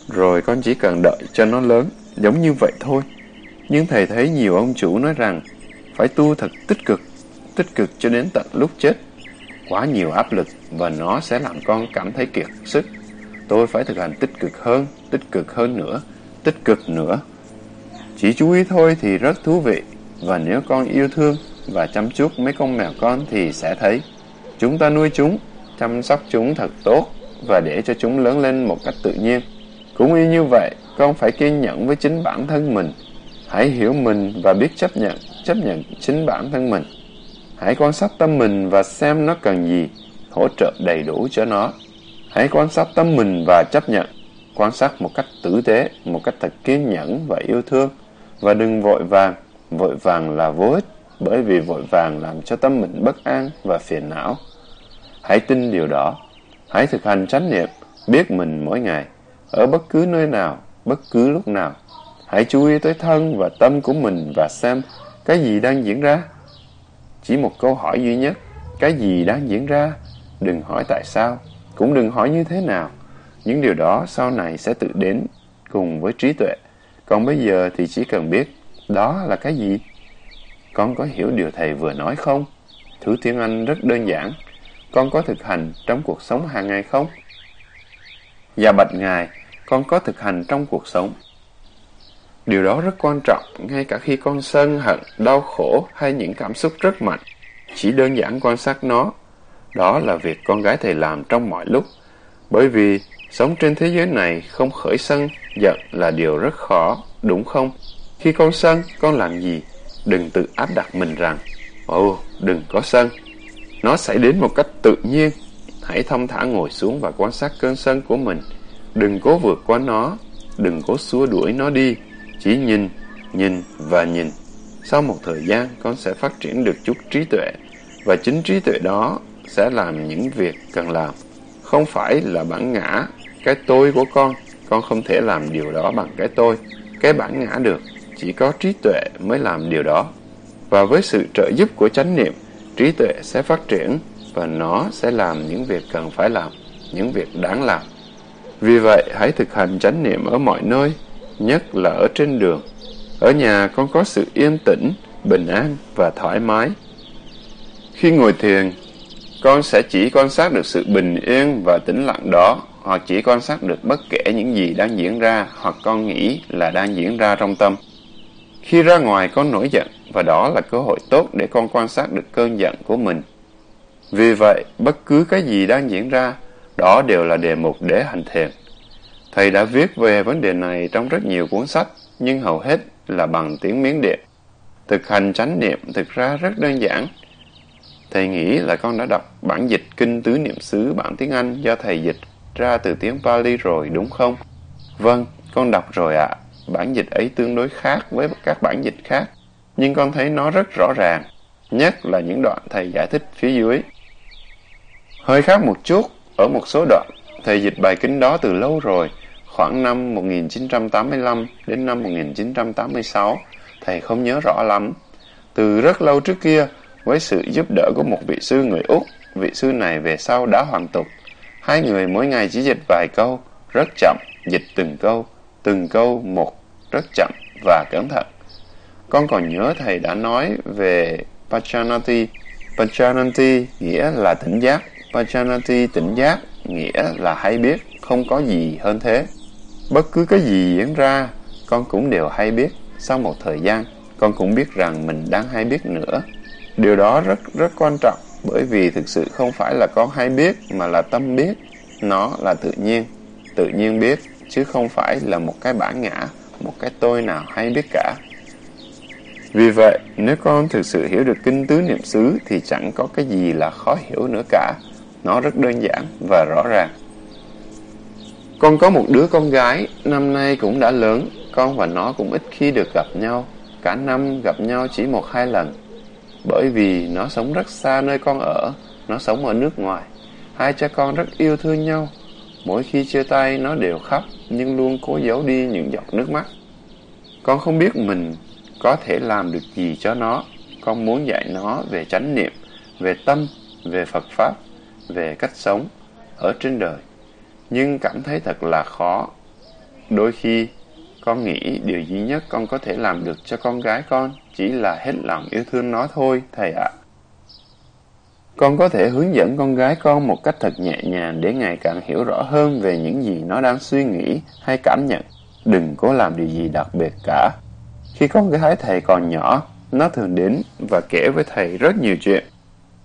Rồi con chỉ cần đợi cho nó lớn, giống như vậy thôi. Nhưng thầy thấy nhiều ông chủ nói rằng phải tu thật tích cực, tích cực cho đến tận lúc chết. Quá nhiều áp lực và nó sẽ làm con cảm thấy kiệt sức. Tôi phải thực hành tích cực hơn, tích cực hơn nữa, tích cực nữa. Chỉ chú ý thôi thì rất thú vị, và nếu con yêu thương và chăm chút mấy con mèo con thì sẽ thấy. Chúng ta nuôi chúng, chăm sóc chúng thật tốt và để cho chúng lớn lên một cách tự nhiên. Cũng y như vậy, con phải kiên nhẫn với chính bản thân mình. Hãy hiểu mình và biết chấp nhận, chấp nhận chính bản thân mình. Hãy quan sát tâm mình và xem nó cần gì, hỗ trợ đầy đủ cho nó. Hãy quan sát tâm mình và chấp nhận, quan sát một cách tử tế, một cách thật kiên nhẫn và yêu thương. Và đừng vội vàng, vội vàng là vô ích, bởi vì vội vàng làm cho tâm mình bất an và phiền não. Hãy tin điều đó. Hãy thực hành chánh niệm, biết mình mỗi ngày, ở bất cứ nơi nào, bất cứ lúc nào. Hãy chú ý tới thân và tâm của mình và xem cái gì đang diễn ra. Chỉ một câu hỏi duy nhất, cái gì đang diễn ra? Đừng hỏi tại sao, cũng đừng hỏi như thế nào. Những điều đó sau này sẽ tự đến cùng với trí tuệ. Còn bây giờ thì chỉ cần biết đó là cái gì. Con có hiểu điều thầy vừa nói không? Thứ tiếng Anh rất đơn giản. Con có thực hành trong cuộc sống hàng ngày không? Dạ bạch Ngài, con có thực hành trong cuộc sống. Điều đó rất quan trọng, ngay cả khi con sân, hận, đau khổ hay những cảm xúc rất mạnh. Chỉ đơn giản quan sát nó. Đó là việc con gái thầy làm trong mọi lúc. Bởi vì sống trên thế giới này không khởi sân, giận là điều rất khó, đúng không? Khi con sân, con làm gì? Đừng tự áp đặt mình rằng, ồ, đừng có sân. Nó xảy đến một cách tự nhiên. Hãy thông thả ngồi xuống và quan sát cơn sân của mình. Đừng cố vượt qua nó, đừng cố xua đuổi nó đi. Chỉ nhìn, nhìn và nhìn. Sau một thời gian, con sẽ phát triển được chút trí tuệ. Và chính trí tuệ đó sẽ làm những việc cần làm. Không phải là bản ngã, cái tôi của con. Con không thể làm điều đó bằng cái tôi, cái bản ngã được. Chỉ có trí tuệ mới làm điều đó. Và với sự trợ giúp của chánh niệm, trí tuệ sẽ phát triển và nó sẽ làm những việc cần phải làm, những việc đáng làm. Vì vậy, hãy thực hành chánh niệm ở mọi nơi, nhất là ở trên đường. Ở nhà con có sự yên tĩnh, bình an và thoải mái. Khi ngồi thiền, con sẽ chỉ quan sát được sự bình yên và tĩnh lặng đó, hoặc chỉ quan sát được bất kể những gì đang diễn ra hoặc con nghĩ là đang diễn ra trong tâm. Khi ra ngoài con nổi giận, và đó là cơ hội tốt để con quan sát được cơn giận của mình. Vì vậy, bất cứ cái gì đang diễn ra, đó đều là đề mục để hành thiền. Thầy đã viết về vấn đề này trong rất nhiều cuốn sách, nhưng hầu hết là bằng tiếng Miến Điện. Thực hành chánh niệm thực ra rất đơn giản. Thầy nghĩ là con đã đọc bản dịch Kinh Tứ Niệm xứ bản tiếng Anh do thầy dịch ra từ tiếng Pali rồi đúng không? Vâng, con đọc rồi ạ. Bản dịch ấy tương đối khác với các bản dịch khác, nhưng con thấy nó rất rõ ràng, nhất là những đoạn thầy giải thích phía dưới. Hơi khác một chút, ở một số đoạn, thầy dịch bài kinh đó từ lâu rồi, khoảng năm 1985 đến năm 1986, thầy không nhớ rõ lắm. Từ rất lâu trước kia, với sự giúp đỡ của một vị sư người Úc, vị sư này về sau đã hoàn tục. Hai người mỗi ngày chỉ dịch vài câu, rất chậm, dịch từng câu, từng câu một, rất chậm và cẩn thận. Con còn nhớ thầy đã nói về Pachanati. Pachanati nghĩa là tỉnh giác. Pachanati tỉnh giác nghĩa là hay biết, không có gì hơn thế. Bất cứ cái gì diễn ra, con cũng đều hay biết. Sau một thời gian, con cũng biết rằng mình đang hay biết nữa. Điều đó rất rất quan trọng, bởi vì thực sự không phải là con hay biết, mà là tâm biết. Nó là tự nhiên, tự nhiên biết, chứ không phải là một cái bản ngã, một cái tôi nào hay biết cả. Vì vậy, nếu con thực sự hiểu được kinh tứ niệm xứ thì chẳng có cái gì là khó hiểu nữa cả. Nó rất đơn giản và rõ ràng. Con có một đứa con gái, năm nay cũng đã lớn, con và nó cũng ít khi được gặp nhau. Cả năm gặp nhau chỉ một hai lần. Bởi vì nó sống rất xa nơi con ở, nó sống ở nước ngoài. Hai cha con rất yêu thương nhau. Mỗi khi chia tay nó đều khóc, nhưng luôn cố giấu đi những giọt nước mắt. Con không biết mình có thể làm được gì cho nó. Con muốn dạy nó về chánh niệm, về tâm, về Phật Pháp, về cách sống ở trên đời. Nhưng cảm thấy thật là khó. Đôi khi, con nghĩ điều duy nhất con có thể làm được cho con gái con chỉ là hết lòng yêu thương nó thôi, thầy ạ. Con có thể hướng dẫn con gái con một cách thật nhẹ nhàng để ngày càng hiểu rõ hơn về những gì nó đang suy nghĩ hay cảm nhận. Đừng cố làm điều gì đặc biệt cả. Khi con gái thầy còn nhỏ, nó thường đến và kể với thầy rất nhiều chuyện.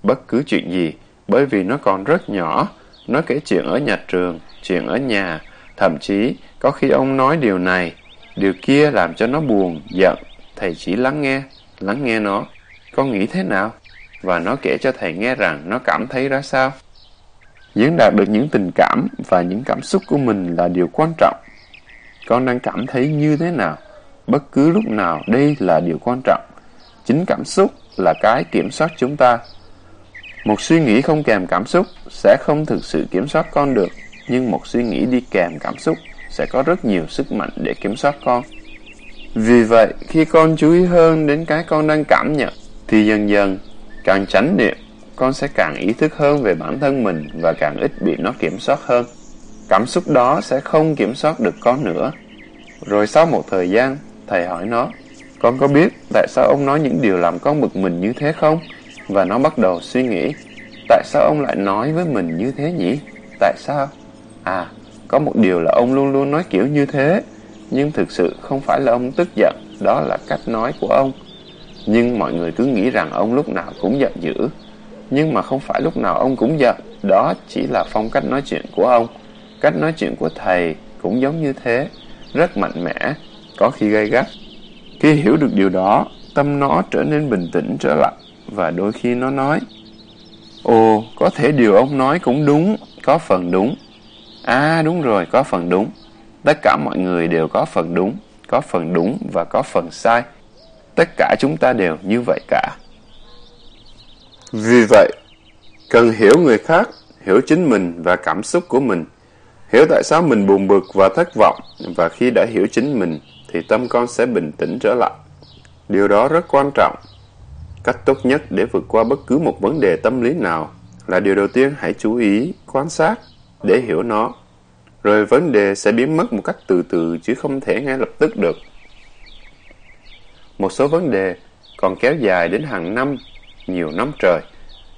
Bất cứ chuyện gì, bởi vì nó còn rất nhỏ. Nó kể chuyện ở nhà trường, chuyện ở nhà, thậm chí có khi ông nói điều này, điều kia làm cho nó buồn, giận. Thầy chỉ lắng nghe, lắng nghe nó. Con nghĩ thế nào? Và nó kể cho thầy nghe rằng nó cảm thấy ra sao. Diễn đạt được những tình cảm và những cảm xúc của mình là điều quan trọng. Con đang cảm thấy như thế nào? Bất cứ lúc nào đây là điều quan trọng. Chính cảm xúc là cái kiểm soát chúng ta. Một suy nghĩ không kèm cảm xúc sẽ không thực sự kiểm soát con được, nhưng một suy nghĩ đi kèm cảm xúc sẽ có rất nhiều sức mạnh để kiểm soát con. Vì vậy, khi con chú ý hơn đến cái con đang cảm nhận, thì dần dần, càng tránh niệm, con sẽ càng ý thức hơn về bản thân mình và càng ít bị nó kiểm soát hơn. Cảm xúc đó sẽ không kiểm soát được con nữa. Rồi sau một thời gian, thầy hỏi nó, con có biết tại sao ông nói những điều làm con bực mình như thế không? Và nó bắt đầu suy nghĩ, tại sao ông lại nói với mình như thế nhỉ? Tại sao? À, có một điều là ông luôn luôn nói kiểu như thế, nhưng thực sự không phải là ông tức giận, đó là cách nói của ông. Nhưng mọi người cứ nghĩ rằng ông lúc nào cũng giận dữ. Nhưng mà không phải lúc nào ông cũng giận, đó chỉ là phong cách nói chuyện của ông. Cách nói chuyện của thầy cũng giống như thế, rất mạnh mẽ, có khi gây gắt. Khi hiểu được điều đó, tâm nó trở nên bình tĩnh trở lại, và đôi khi nó nói, Ồ, có thể điều ông nói cũng đúng, có phần đúng. À, đúng rồi, có phần đúng. Tất cả mọi người đều có phần đúng, có phần đúng và có phần sai. Tất cả chúng ta đều như vậy cả. Vì vậy, cần hiểu người khác, hiểu chính mình và cảm xúc của mình. Hiểu tại sao mình buồn bực và thất vọng, và khi đã hiểu chính mình, thì tâm con sẽ bình tĩnh trở lại. Điều đó rất quan trọng. Cách tốt nhất để vượt qua bất cứ một vấn đề tâm lý nào là điều đầu tiên hãy chú ý, quan sát để hiểu nó. Rồi vấn đề sẽ biến mất một cách từ từ chứ không thể ngay lập tức được. Một số vấn đề còn kéo dài đến hàng năm, nhiều năm trời.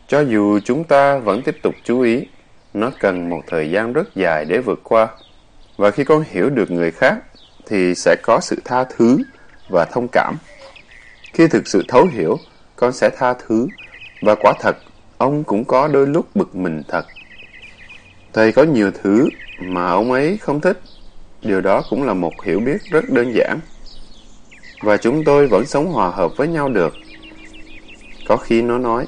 Cho dù chúng ta vẫn tiếp tục chú ý, nó cần một thời gian rất dài để vượt qua. Và khi con hiểu được người khác, thì sẽ có sự tha thứ và thông cảm. Khi thực sự thấu hiểu, con sẽ tha thứ. Và quả thật, ông cũng có đôi lúc bực mình thật. Thầy có nhiều thứ mà ông ấy không thích. Điều đó cũng là một hiểu biết rất đơn giản. Và chúng tôi vẫn sống hòa hợp với nhau được. Có khi nó nói,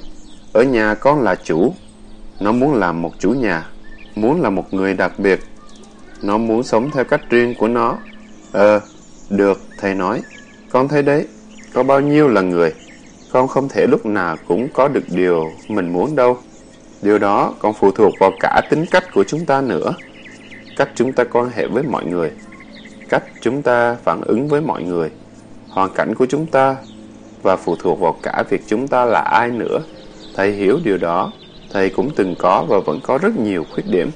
ở nhà con là chủ. Nó muốn làm một chủ nhà, muốn là một người đặc biệt. Nó muốn sống theo cách riêng của nó. Ờ, được, thầy nói. Con thấy đấy, có bao nhiêu là người. Con không thể lúc nào cũng có được điều mình muốn đâu. Điều đó còn phụ thuộc vào cả tính cách của chúng ta nữa. Cách chúng ta quan hệ với mọi người. Cách chúng ta phản ứng với mọi người. Hoàn cảnh của chúng ta. Và phụ thuộc vào cả việc chúng ta là ai nữa. Thầy hiểu điều đó. Thầy cũng từng có và vẫn có rất nhiều khuyết điểm.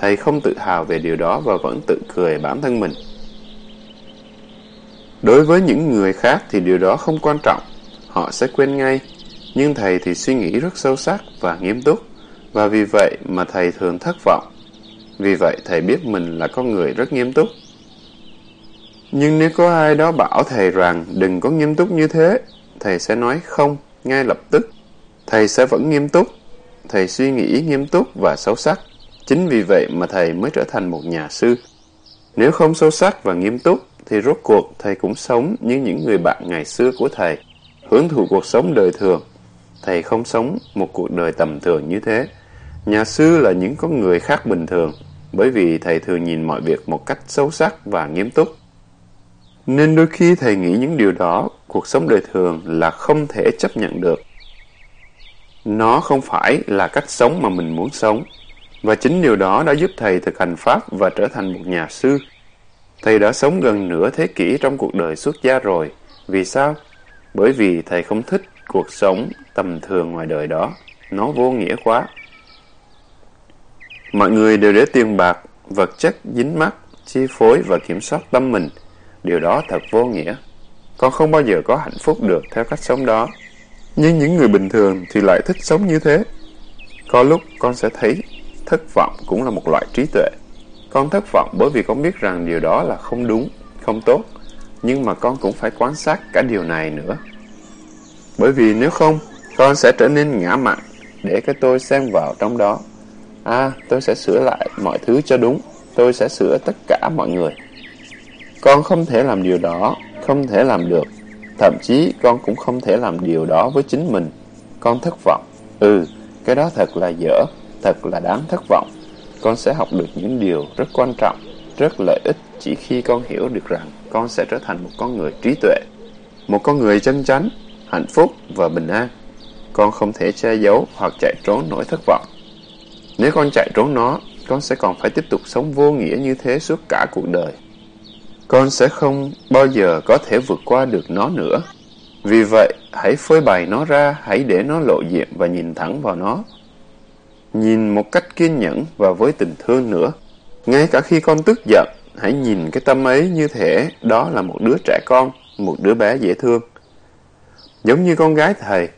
Thầy không tự hào về điều đó và vẫn tự cười bản thân mình. Đối với những người khác thì điều đó không quan trọng. Họ sẽ quên ngay. Nhưng thầy thì suy nghĩ rất sâu sắc và nghiêm túc. Và vì vậy mà thầy thường thất vọng. Vì vậy thầy biết mình là con người rất nghiêm túc. Nhưng nếu có ai đó bảo thầy rằng đừng có nghiêm túc như thế, thầy sẽ nói không ngay lập tức. Thầy sẽ vẫn nghiêm túc. Thầy suy nghĩ nghiêm túc và sâu sắc. Chính vì vậy mà thầy mới trở thành một nhà sư. Nếu không sâu sắc và nghiêm túc, thì rốt cuộc thầy cũng sống như những người bạn ngày xưa của thầy, hưởng thụ cuộc sống đời thường. Thầy không sống một cuộc đời tầm thường như thế. Nhà sư là những con người khác bình thường, bởi vì thầy thường nhìn mọi việc một cách sâu sắc và nghiêm túc. Nên đôi khi thầy nghĩ những điều đó, cuộc sống đời thường là không thể chấp nhận được. Nó không phải là cách sống mà mình muốn sống. Và chính điều đó đã giúp thầy thực hành Pháp và trở thành một nhà sư. Thầy đã sống gần nửa thế kỷ trong cuộc đời xuất gia rồi. Vì sao? Bởi vì thầy không thích cuộc sống tầm thường ngoài đời đó. Nó vô nghĩa quá. Mọi người đều để tiền bạc, vật chất dính mắt, chi phối và kiểm soát tâm mình. Điều đó thật vô nghĩa. Con không bao giờ có hạnh phúc được theo cách sống đó. Nhưng những người bình thường thì lại thích sống như thế. Có lúc con sẽ thấy thất vọng cũng là một loại trí tuệ. Con thất vọng bởi vì con biết rằng điều đó là không đúng, không tốt. nhưng mà con cũng phải quan sát cả điều này nữa. Bởi vì nếu không, con sẽ trở nên ngã mạn để cái tôi xen vào trong đó. À, tôi sẽ sửa lại mọi thứ cho đúng. Tôi sẽ sửa tất cả mọi người. Con không thể làm điều đó, không thể làm được. Thậm chí con cũng không thể làm điều đó với chính mình. Con thất vọng. Ừ, cái đó thật là dở, thật là đáng thất vọng. Con sẽ học được những điều rất quan trọng, rất lợi ích chỉ khi con hiểu được rằng con sẽ trở thành một con người trí tuệ, một con người chân chánh, hạnh phúc và bình an. Con không thể che giấu hoặc chạy trốn nỗi thất vọng. Nếu con chạy trốn nó, con sẽ còn phải tiếp tục sống vô nghĩa như thế suốt cả cuộc đời. Con sẽ không bao giờ có thể vượt qua được nó nữa. Vì vậy, hãy phơi bày nó ra, hãy để nó lộ diện và nhìn thẳng vào nó. Nhìn một cách kiên nhẫn và với tình thương nữa. Ngay cả khi con tức giận, hãy nhìn cái tâm ấy như thể đó là một đứa trẻ con, một đứa bé dễ thương. Giống như con gái thầy,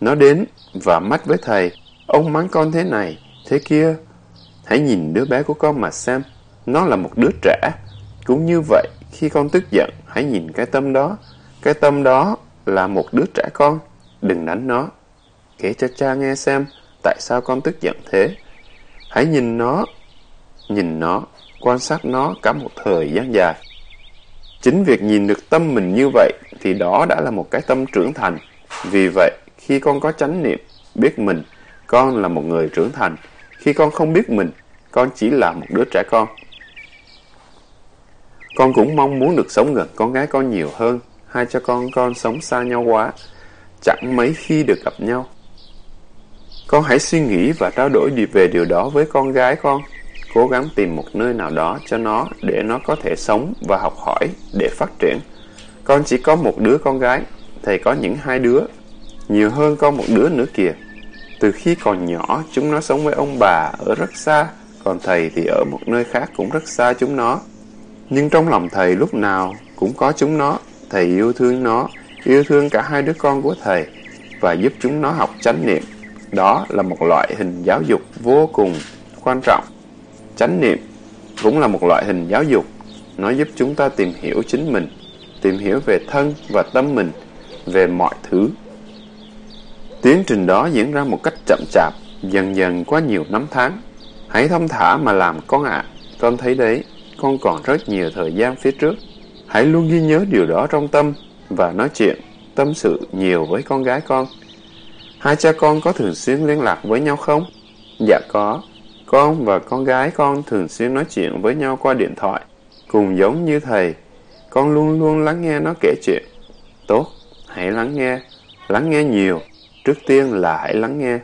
nó đến và mắt với thầy, ông mắng con thế này, thế kia. Hãy nhìn đứa bé của con mà xem, nó là một đứa trẻ. Cũng như vậy, khi con tức giận, hãy nhìn cái tâm đó. Cái tâm đó là một đứa trẻ con, đừng đánh nó. Kể cho cha nghe xem, tại sao con tức giận thế. Hãy nhìn nó, nhìn nó, quan sát nó cả một thời gian dài. Chính việc nhìn được tâm mình như vậy thì đó đã là một cái tâm trưởng thành. Vì vậy, khi con có chánh niệm, biết mình, con là một người trưởng thành. Khi con không biết mình, con chỉ là một đứa trẻ con. Con cũng mong muốn được sống gần con gái con nhiều hơn. Hai cha con con sống xa nhau quá, chẳng mấy khi được gặp nhau. Con hãy suy nghĩ và trao đổi về điều đó với con gái con. Cố gắng tìm một nơi nào đó cho nó để nó có thể sống và học hỏi để phát triển. Con chỉ có một đứa con gái, thầy có những hai đứa, nhiều hơn con một đứa nữa kìa. Từ khi còn nhỏ, chúng nó sống với ông bà ở rất xa, còn thầy thì ở một nơi khác cũng rất xa chúng nó. Nhưng trong lòng thầy lúc nào cũng có chúng nó, thầy yêu thương nó, yêu thương cả hai đứa con của thầy và giúp chúng nó học chánh niệm. Đó là một loại hình giáo dục vô cùng quan trọng. Chánh niệm cũng là một loại hình giáo dục. Nó giúp chúng ta tìm hiểu chính mình, tìm hiểu về thân và tâm mình, về mọi thứ. Tiến trình đó diễn ra một cách chậm chạp, dần dần qua nhiều năm tháng. Hãy thông thả mà làm con ạ. À. Con thấy đấy, con còn rất nhiều thời gian phía trước. Hãy luôn ghi nhớ điều đó trong tâm và nói chuyện, tâm sự nhiều với con gái con. Hai cha con có thường xuyên liên lạc với nhau không? Dạ có. Con và con gái con thường xuyên nói chuyện với nhau qua điện thoại. Cùng giống như thầy, con luôn luôn lắng nghe nó kể chuyện. Tốt, hãy lắng nghe. Lắng nghe nhiều. Trước tiên là hãy lắng nghe.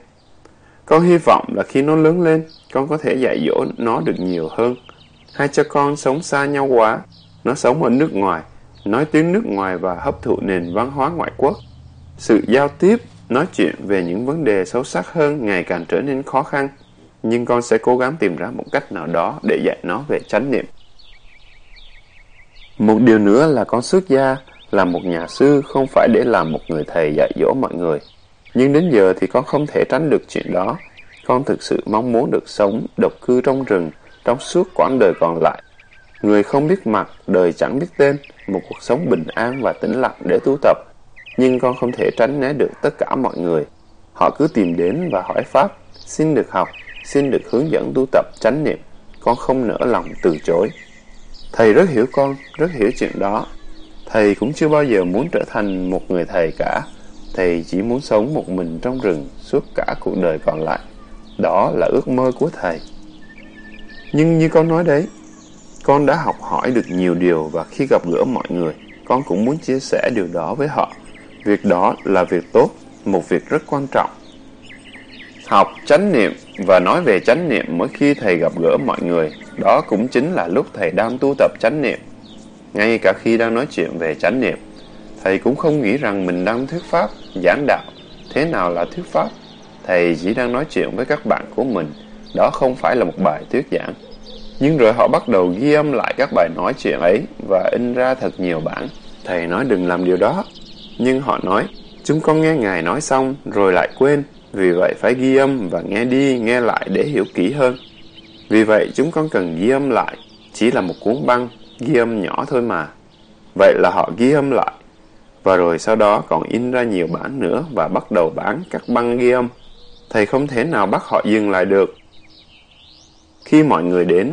Con hy vọng là khi nó lớn lên, con có thể dạy dỗ nó được nhiều hơn. Hai cha con sống xa nhau quá. Nó sống ở nước ngoài, nói tiếng nước ngoài và hấp thụ nền văn hóa ngoại quốc. Sự giao tiếp, nói chuyện về những vấn đề sâu sắc hơn ngày càng trở nên khó khăn. Nhưng con sẽ cố gắng tìm ra một cách nào đó để dạy nó về chánh niệm. Một điều nữa là con xuất gia, là một nhà sư không phải để làm một người thầy dạy dỗ mọi người. Nhưng đến giờ thì con không thể tránh được chuyện đó. Con thực sự mong muốn được sống độc cư trong rừng trong suốt quãng đời còn lại. Người không biết mặt, đời chẳng biết tên, một cuộc sống bình an và tĩnh lặng để tu tập. Nhưng con không thể tránh né được tất cả mọi người. Họ cứ tìm đến và hỏi Pháp, xin được học, xin được hướng dẫn tu tập chánh niệm. Con không nỡ lòng từ chối. Thầy rất hiểu con, rất hiểu chuyện đó. Thầy cũng chưa bao giờ muốn trở thành một người thầy cả. Thầy chỉ muốn sống một mình trong rừng suốt cả cuộc đời còn lại. Đó là ước mơ của thầy. Nhưng như con nói đấy, con đã học hỏi được nhiều điều và khi gặp gỡ mọi người, con cũng muốn chia sẻ điều đó với họ. Việc đó là việc tốt, một việc rất quan trọng. Học chánh niệm và nói về chánh niệm mỗi khi thầy gặp gỡ mọi người, đó cũng chính là lúc thầy đang tu tập chánh niệm. Ngay cả khi đang nói chuyện về chánh niệm, thầy cũng không nghĩ rằng mình đang thuyết pháp, giảng đạo. Thế nào là thuyết pháp? Thầy chỉ đang nói chuyện với các bạn của mình, đó không phải là một bài thuyết giảng. Nhưng rồi họ bắt đầu ghi âm lại các bài nói chuyện ấy và in ra thật nhiều bản. Thầy nói đừng làm điều đó. Nhưng họ nói, chúng con nghe Ngài nói xong rồi lại quên. Vì vậy phải ghi âm và nghe đi, nghe lại để hiểu kỹ hơn. Vì vậy chúng con cần ghi âm lại. Chỉ là một cuốn băng, ghi âm nhỏ thôi mà. Vậy là họ ghi âm lại. Và rồi sau đó còn in ra nhiều bản nữa và bắt đầu bán các băng ghi âm. Thầy không thể nào bắt họ dừng lại được. Khi mọi người đến,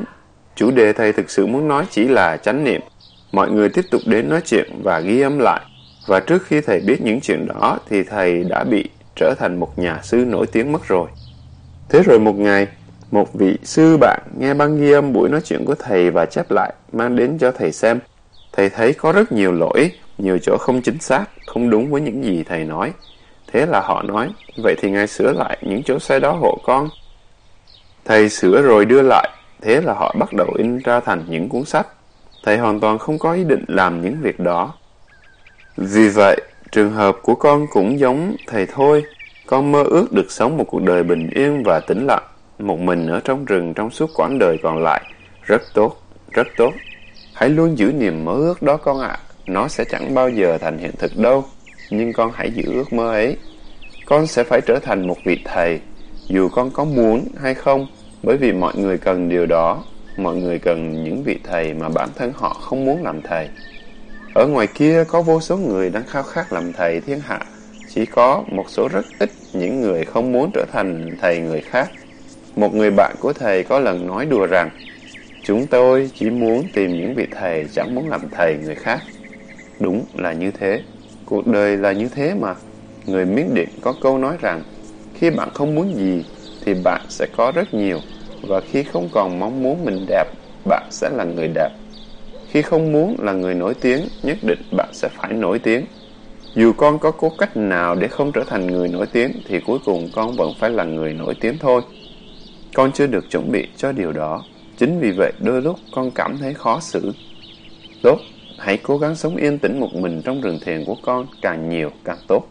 chủ đề thầy thực sự muốn nói chỉ là chánh niệm. Mọi người tiếp tục đến nói chuyện và ghi âm lại. Và trước khi thầy biết những chuyện đó thì thầy đã bị trở thành một nhà sư nổi tiếng mất rồi. Thế rồi một ngày, một vị sư bạn nghe băng ghi âm buổi nói chuyện của thầy và chép lại, mang đến cho thầy xem. Thầy thấy có rất nhiều lỗi, nhiều chỗ không chính xác, không đúng với những gì thầy nói. Thế là họ nói, vậy thì ngài sửa lại những chỗ sai đó hộ con. Thầy sửa rồi đưa lại, thế là họ bắt đầu in ra thành những cuốn sách. Thầy hoàn toàn không có ý định làm những việc đó. Vì vậy, trường hợp của con cũng giống thầy thôi. Con mơ ước được sống một cuộc đời bình yên và tĩnh lặng, một mình ở trong rừng trong suốt quãng đời còn lại. Rất tốt, rất tốt. Hãy luôn giữ niềm mơ ước đó con ạ. Nó sẽ chẳng bao giờ thành hiện thực đâu. Nhưng con hãy giữ ước mơ ấy. Con sẽ phải trở thành một vị thầy, dù con có muốn hay không, bởi vì mọi người cần điều đó. Mọi người cần những vị thầy mà bản thân họ không muốn làm thầy. Ở ngoài kia có vô số người đang khao khát làm thầy thiên hạ. Chỉ có một số rất ít những người không muốn trở thành thầy người khác. Một người bạn của thầy có lần nói đùa rằng Chúng tôi chỉ muốn tìm những vị thầy chẳng muốn làm thầy người khác. Đúng là như thế. Cuộc đời là như thế mà. Người Miến Điện có câu nói rằng khi bạn không muốn gì thì bạn sẽ có rất nhiều và khi không còn mong muốn mình đẹp, bạn sẽ là người đẹp. Khi không muốn là người nổi tiếng, nhất định bạn sẽ phải nổi tiếng. Dù con có cố cách nào để không trở thành người nổi tiếng, thì cuối cùng con vẫn phải là người nổi tiếng thôi. Con chưa được chuẩn bị cho điều đó. Chính vì vậy đôi lúc con cảm thấy khó xử. Tốt, hãy cố gắng sống yên tĩnh một mình trong rừng thiền của con, càng nhiều càng tốt.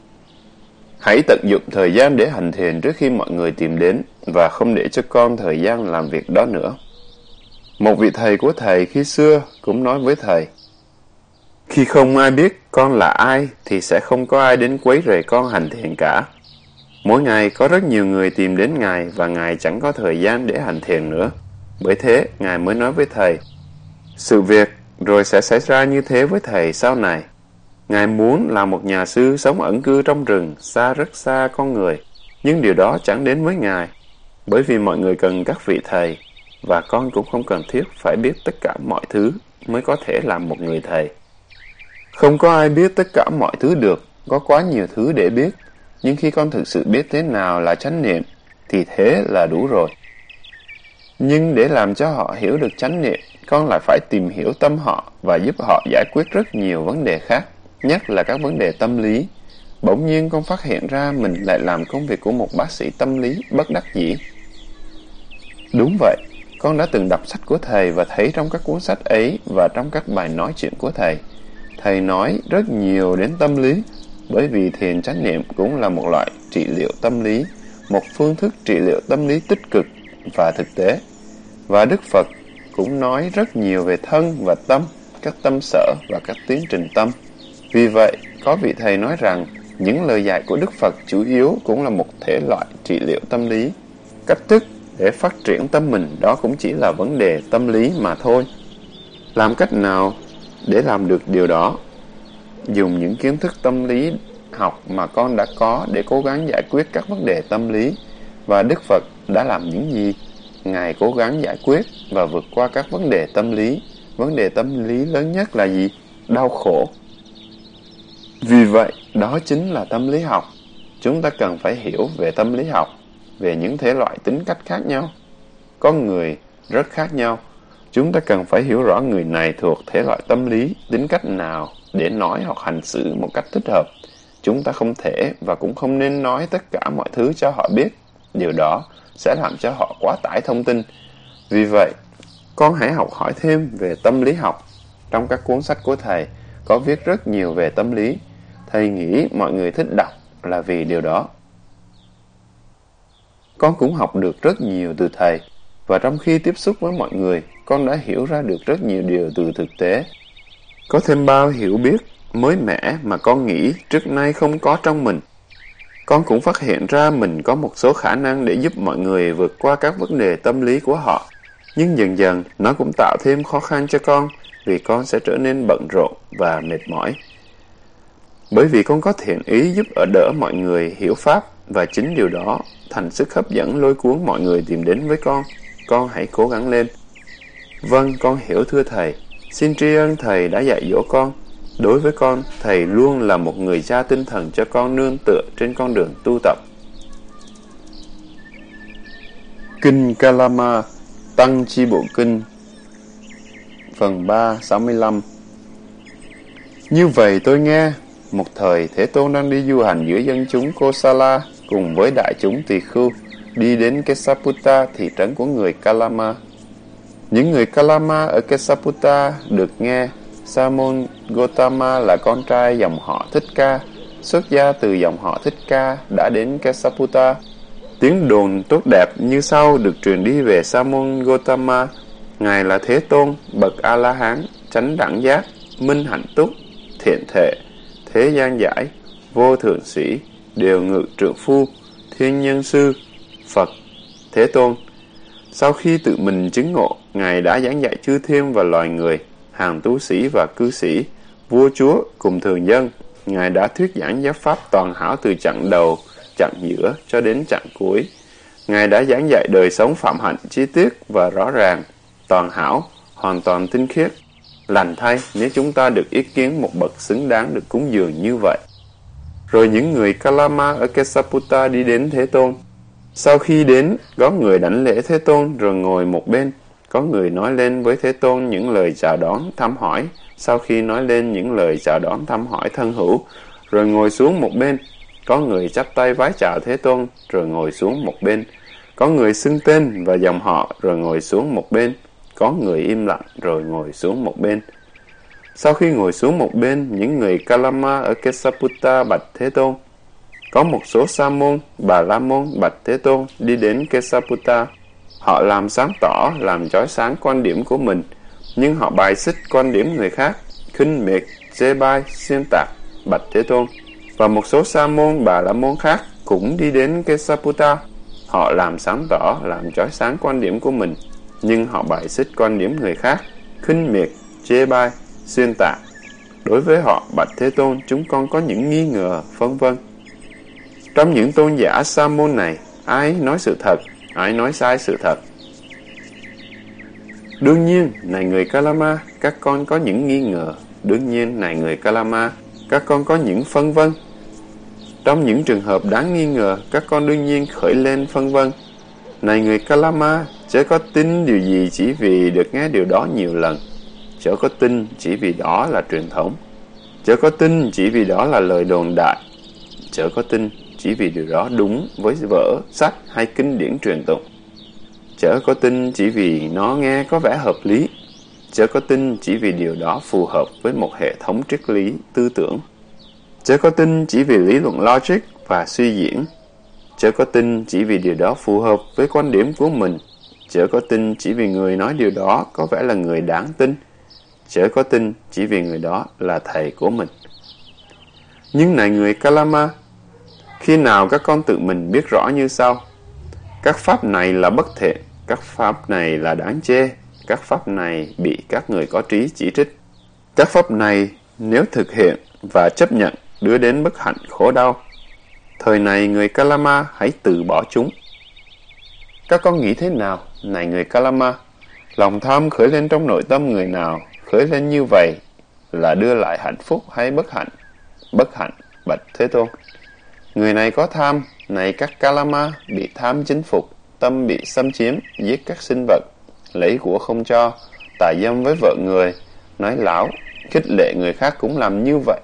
Hãy tận dụng thời gian để hành thiền trước khi mọi người tìm đến và không để cho con thời gian làm việc đó nữa. Một vị thầy của thầy khi xưa cũng nói với thầy, Khi không ai biết con là ai thì sẽ không có ai đến quấy rầy con hành thiền cả. Mỗi ngày có rất nhiều người tìm đến Ngài và Ngài chẳng có thời gian để hành thiền nữa. Bởi thế, Ngài mới nói với thầy, sự việc rồi sẽ xảy ra như thế với thầy sau này. Ngài muốn là một nhà sư sống ẩn cư trong rừng, xa rất xa con người, nhưng điều đó chẳng đến với Ngài, bởi vì mọi người cần các vị thầy, và con cũng không cần thiết phải biết tất cả mọi thứ mới có thể làm một người thầy. Không có ai biết tất cả mọi thứ được, có quá nhiều thứ để biết, nhưng khi con thực sự biết thế nào là chánh niệm, thì thế là đủ rồi. Nhưng để làm cho họ hiểu được chánh niệm, con lại phải tìm hiểu tâm họ và giúp họ giải quyết rất nhiều vấn đề khác, nhất là các vấn đề tâm lý. Bỗng nhiên con phát hiện ra mình lại làm công việc của một bác sĩ tâm lý bất đắc dĩ. Đúng vậy, con đã từng đọc sách của thầy và thấy trong các cuốn sách ấy và trong các bài nói chuyện của thầy. Thầy nói rất nhiều đến tâm lý, bởi vì thiền chánh niệm cũng là một loại trị liệu tâm lý, một phương thức trị liệu tâm lý tích cực và thực tế. Và Đức Phật cũng nói rất nhiều về thân và tâm, các tâm sở và các tiến trình tâm. Vì vậy, có vị thầy nói rằng những lời dạy của Đức Phật chủ yếu cũng là một thể loại trị liệu tâm lý. Cách thức để phát triển tâm mình đó cũng chỉ là vấn đề tâm lý mà thôi. Làm cách nào để làm được điều đó? Dùng những kiến thức tâm lý học mà con đã có để cố gắng giải quyết các vấn đề tâm lý và Đức Phật đã làm những gì? Ngài cố gắng giải quyết và vượt qua các vấn đề tâm lý. Vấn đề tâm lý lớn nhất là gì? Đau khổ. Vì vậy, đó chính là tâm lý học. Chúng ta cần phải hiểu về tâm lý học về những thể loại tính cách khác nhau. Con người rất khác nhau. Chúng ta cần phải hiểu rõ người này thuộc thể loại tâm lý, tính cách nào để nói hoặc hành xử một cách thích hợp. Chúng ta không thể và cũng không nên nói tất cả mọi thứ cho họ biết. Điều đó sẽ làm cho họ quá tải thông tin. Vì vậy, con hãy học hỏi thêm về tâm lý học. Trong các cuốn sách của thầy có viết rất nhiều về tâm lý. Thầy nghĩ mọi người thích đọc là vì điều đó. Con cũng học được rất nhiều từ thầy, và trong khi tiếp xúc với mọi người, con đã hiểu ra được rất nhiều điều từ thực tế. Có thêm bao hiểu biết mới mẻ mà con nghĩ trước nay không có trong mình. Con cũng phát hiện ra mình có một số khả năng để giúp mọi người vượt qua các vấn đề tâm lý của họ. Nhưng dần dần, nó cũng tạo thêm khó khăn cho con, vì con sẽ trở nên bận rộn và mệt mỏi. Bởi vì con có thiện ý giúp ở đỡ mọi người hiểu Pháp và chính điều đó thành sức hấp dẫn lôi cuốn mọi người tìm đến với con. Con hãy cố gắng lên. Vâng, con hiểu thưa Thầy. Xin tri ân Thầy đã dạy dỗ con. Đối với con, Thầy luôn là một người cha tinh thần cho con nương tựa trên con đường tu tập. Kinh Kalama Tăng Chi Bộ Kinh Phần 3, 65 Như vậy tôi nghe, một thời Thế Tôn đang đi du hành giữa dân chúng Kosala cùng với đại chúng tỳ khưu, đi đến Kesaputa thị trấn của người Kalama. Những người Kalama ở Kesaputa được nghe Samun Gotama là con trai dòng họ Thích Ca, xuất gia từ dòng họ Thích Ca đã đến Kesaputa. Tiếng đồn tốt đẹp như sau được truyền đi về Samun Gotama. Ngài là Thế Tôn, bậc A-la-hán, chánh đẳng giác, minh hạnh túc, thiện thể, thế gian giải, vô thượng sĩ, đều ngự trượng phu, thiên nhân sư, Phật, Thế Tôn. Sau khi tự mình chứng ngộ, Ngài đã giảng dạy chư thiên và loài người, hàng tú sĩ và cư sĩ, vua chúa cùng thường dân. Ngài đã thuyết giảng giáo pháp toàn hảo từ chặng đầu, chặng giữa cho đến chặng cuối. Ngài đã giảng dạy đời sống phạm hạnh chi tiết và rõ ràng, toàn hảo, hoàn toàn tinh khiết. Lành thay nếu chúng ta được ý kiến một bậc xứng đáng được cúng dường như vậy. Rồi những người Kalama ở Kesaputta đi đến Thế Tôn. Sau khi đến, có người đảnh lễ Thế Tôn rồi ngồi một bên. Có người nói lên với Thế Tôn những lời chào đón, thăm hỏi. Sau khi nói lên những lời chào đón, thăm hỏi thân hữu, rồi ngồi xuống một bên. Có người chắp tay vái chào Thế Tôn, rồi ngồi xuống một bên. Có người xưng tên và dòng họ, rồi ngồi xuống một bên. Có người im lặng, rồi ngồi xuống một bên. Sau khi ngồi xuống một bên, những người Kalama ở Kesaputta bạch Thế Tôn. Có một số Sa môn, Bà La môn bạch Thế Tôn đi đến Kesaputta. Họ làm sáng tỏ, làm chói sáng quan điểm của mình, nhưng họ bài xích quan điểm người khác, khinh miệt, chê bai, xuyên tạc, bạch Thế Tôn. Và một số Sa môn, Bà La môn khác cũng đi đến Kesaputa. Họ làm sáng tỏ, làm chói sáng quan điểm của mình, nhưng họ bài xích quan điểm người khác, khinh miệt, chê bai, xuyên tạc. Đối với họ, Bạch Thế Tôn, chúng con có những nghi ngờ, vân vân. Trong những tôn giả sa môn này, ai nói sự thật, ai nói sai sự thật. Đương nhiên, này người Kalama, các con có những nghi ngờ. Đương nhiên, này người Kalama, các con có những phân vân. Trong những trường hợp đáng nghi ngờ, các con đương nhiên khởi lên phân vân. Này người Kalama, chớ có tin điều gì chỉ vì được nghe điều đó nhiều lần. Chớ có tin chỉ vì đó là truyền thống. Chớ có tin chỉ vì đó là lời đồn đại. Chớ có tin chỉ vì điều đó đúng với vở, sách hay kinh điển truyền tụng. Chớ có tin chỉ vì nó nghe có vẻ hợp lý. Chớ có tin chỉ vì điều đó phù hợp với một hệ thống triết lý, tư tưởng. Chớ có tin chỉ vì lý luận logic và suy diễn. Chớ có tin chỉ vì điều đó phù hợp với quan điểm của mình. Chớ có tin chỉ vì người nói điều đó có vẻ là người đáng tin chớ có tin chỉ vì người đó là thầy của mình. Nhưng này người Kalama, khi nào các con tự mình biết rõ như sau? Các pháp này là bất thiện, các pháp này là đáng chê, các pháp này bị các người có trí chỉ trích. Các pháp này nếu thực hiện và chấp nhận đưa đến bất hạnh khổ đau, thời này người Kalama hãy từ bỏ chúng. Các con nghĩ thế nào, này người Kalama? Lòng tham khởi lên trong nội tâm người nào khởi lên như vậy là đưa lại hạnh phúc hay bất hạnh? Bất hạnh, bạch Thế Tôn. Người này có tham, này các Kalama bị tham chính phục, tâm bị xâm chiếm, giết các sinh vật, lấy của không cho, tà dâm với vợ người, nói láo, khích lệ người khác cũng làm như vậy.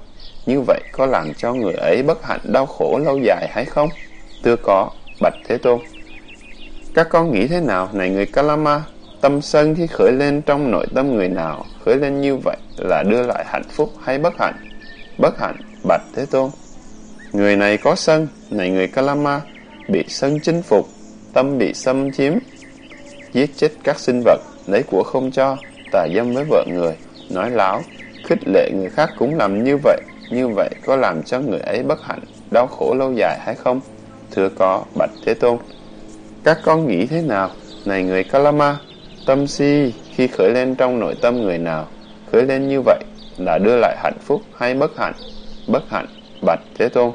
Như vậy có làm cho người ấy bất hạnh đau khổ lâu dài hay không? Thưa có, bạch Thế Tôn. Các con nghĩ thế nào, này người Kalama? Tâm sân khi khởi lên trong nội tâm người nào, khởi lên như vậy là đưa lại hạnh phúc hay bất hạnh? Bất hạnh, bạch Thế Tôn. Người này có sân, này người Kalama, bị sân chinh phục, tâm bị xâm chiếm, giết chết các sinh vật, lấy của không cho, tà dâm với vợ người, nói láo, khích lệ người khác cũng làm như vậy, như vậy có làm cho người ấy bất hạnh, đau khổ lâu dài hay không? Thưa có, bạch Thế Tôn. Các con nghĩ thế nào, này người Kalama? Tâm si khi khởi lên trong nội tâm người nào, khởi lên như vậy là đưa lại hạnh phúc hay bất hạnh? Bất hạnh, bạch Thế Tôn.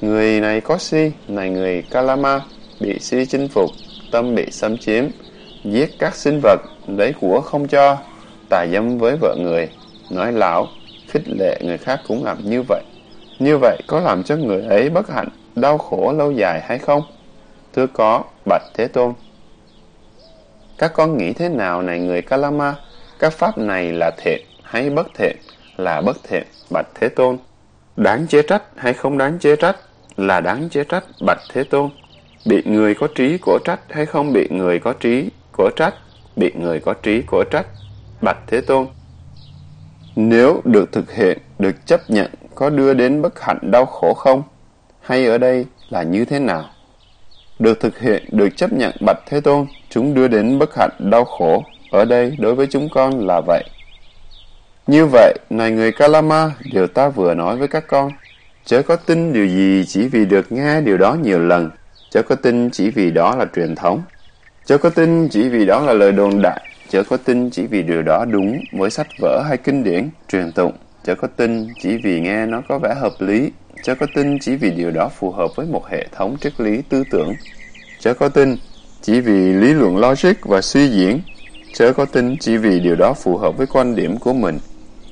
Người này có si, này người Kalama, bị si chinh phục, tâm bị xâm chiếm, giết các sinh vật, lấy của không cho, tà dâm với vợ người, nói lão, khích lệ người khác cũng làm như vậy. Như vậy có làm cho người ấy bất hạnh, đau khổ lâu dài hay không? Thưa có, bạch Thế Tôn. Các con nghĩ thế nào này người Kalama? Các pháp này là thiện hay bất thiện? Là bất thiện, bạch Thế Tôn. Đáng chế trách hay không đáng chế trách? Là đáng chế trách, bạch Thế Tôn. Bị người có trí của trách hay không bị người có trí của trách? Bị người có trí của trách, bạch Thế Tôn. Nếu được thực hiện, được chấp nhận, có đưa đến bất hạnh đau khổ không? Hay ở đây là như thế nào? Được thực hiện, được chấp nhận bạch Thế Tôn, chúng đưa đến bất hạnh đau khổ. Ở đây, đối với chúng con là vậy. Như vậy, này người Kalama, điều ta vừa nói với các con, chớ có tin điều gì chỉ vì được nghe điều đó nhiều lần, chớ có tin chỉ vì đó là truyền thống, chớ có tin chỉ vì đó là lời đồn đại, chớ có tin chỉ vì điều đó đúng với sách vở hay kinh điển, truyền tụng, chớ có tin chỉ vì nghe nó có vẻ hợp lý, chớ có tin chỉ vì điều đó phù hợp với một hệ thống triết lý tư tưởng, chớ có tin chỉ vì lý luận logic và suy diễn, chớ có tin chỉ vì điều đó phù hợp với quan điểm của mình,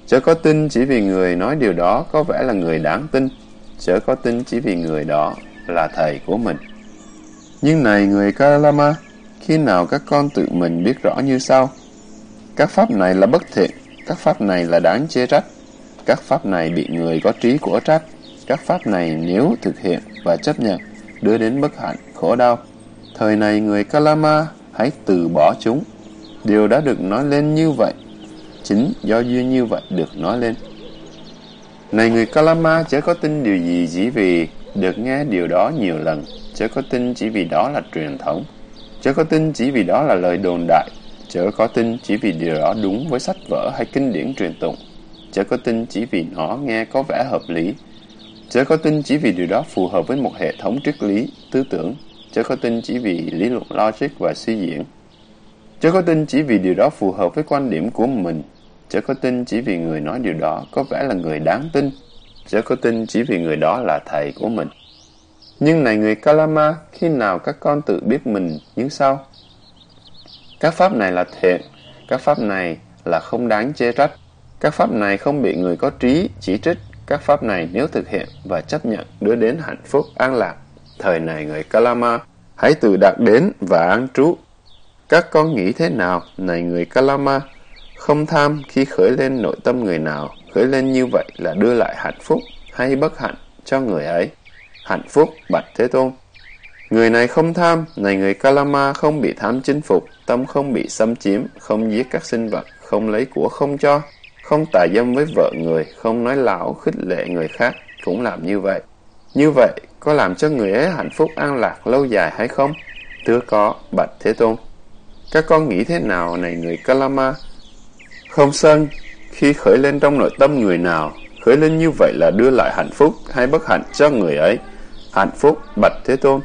chớ có tin chỉ vì người nói điều đó có vẻ là người đáng tin, chớ có tin chỉ vì người đó là thầy của mình. Nhưng này người Kalama, khi nào các con tự mình biết rõ như sau? Các pháp này là bất thiện, các pháp này là đáng chê trách, các pháp này bị người có trí của trách, các pháp này nếu thực hiện và chấp nhận đưa đến bất hạnh, khổ đau. Thời này người Kalama hãy từ bỏ chúng. Điều đã được nói lên như vậy, chính do duyên như vậy được nói lên. Này người Kalama chớ có tin điều gì chỉ vì được nghe điều đó nhiều lần, chớ có tin chỉ vì đó là truyền thống, chớ có tin chỉ vì đó là lời đồn đại, chớ có tin chỉ vì điều đó đúng với sách vở hay kinh điển truyền tụng, chớ có tin chỉ vì nó nghe có vẻ hợp lý, chớ có tin chỉ vì điều đó phù hợp với một hệ thống triết lý, tư tưởng, chớ có tin chỉ vì lý luận logic và suy diễn, chớ có tin chỉ vì điều đó phù hợp với quan điểm của mình, chớ có tin chỉ vì người nói điều đó có vẻ là người đáng tin, chớ có tin chỉ vì người đó là thầy của mình. Nhưng này người Kalama, khi nào các con tự biết mình như sau? Các pháp này là thiện, các pháp này là không đáng chê trách, các pháp này không bị người có trí chỉ trích, các pháp này nếu thực hiện và chấp nhận đưa đến hạnh phúc an lạc. Thời này người Kalama, hãy tự đạt đến và an trú. Các con nghĩ thế nào, này người Kalama? Không tham khi khởi lên nội tâm người nào, khởi lên như vậy là đưa lại hạnh phúc hay bất hạnh cho người ấy. Hạnh phúc, Bạch Thế Tôn. Người này không tham, này người Kalama không bị tham chinh phục, tâm không bị xâm chiếm, không giết các sinh vật, không lấy của không cho, không tà dâm với vợ người, không nói lão khích lệ người khác, cũng làm như vậy. Như vậy, có làm cho người ấy hạnh phúc an lạc lâu dài hay không? Thưa có, Bạch Thế Tôn. Các con nghĩ thế nào này người Kalama? Không sân, khi khởi lên trong nội tâm người nào, khởi lên như vậy là đưa lại hạnh phúc hay bất hạnh cho người ấy. Hạnh phúc, Bạch Thế Tôn.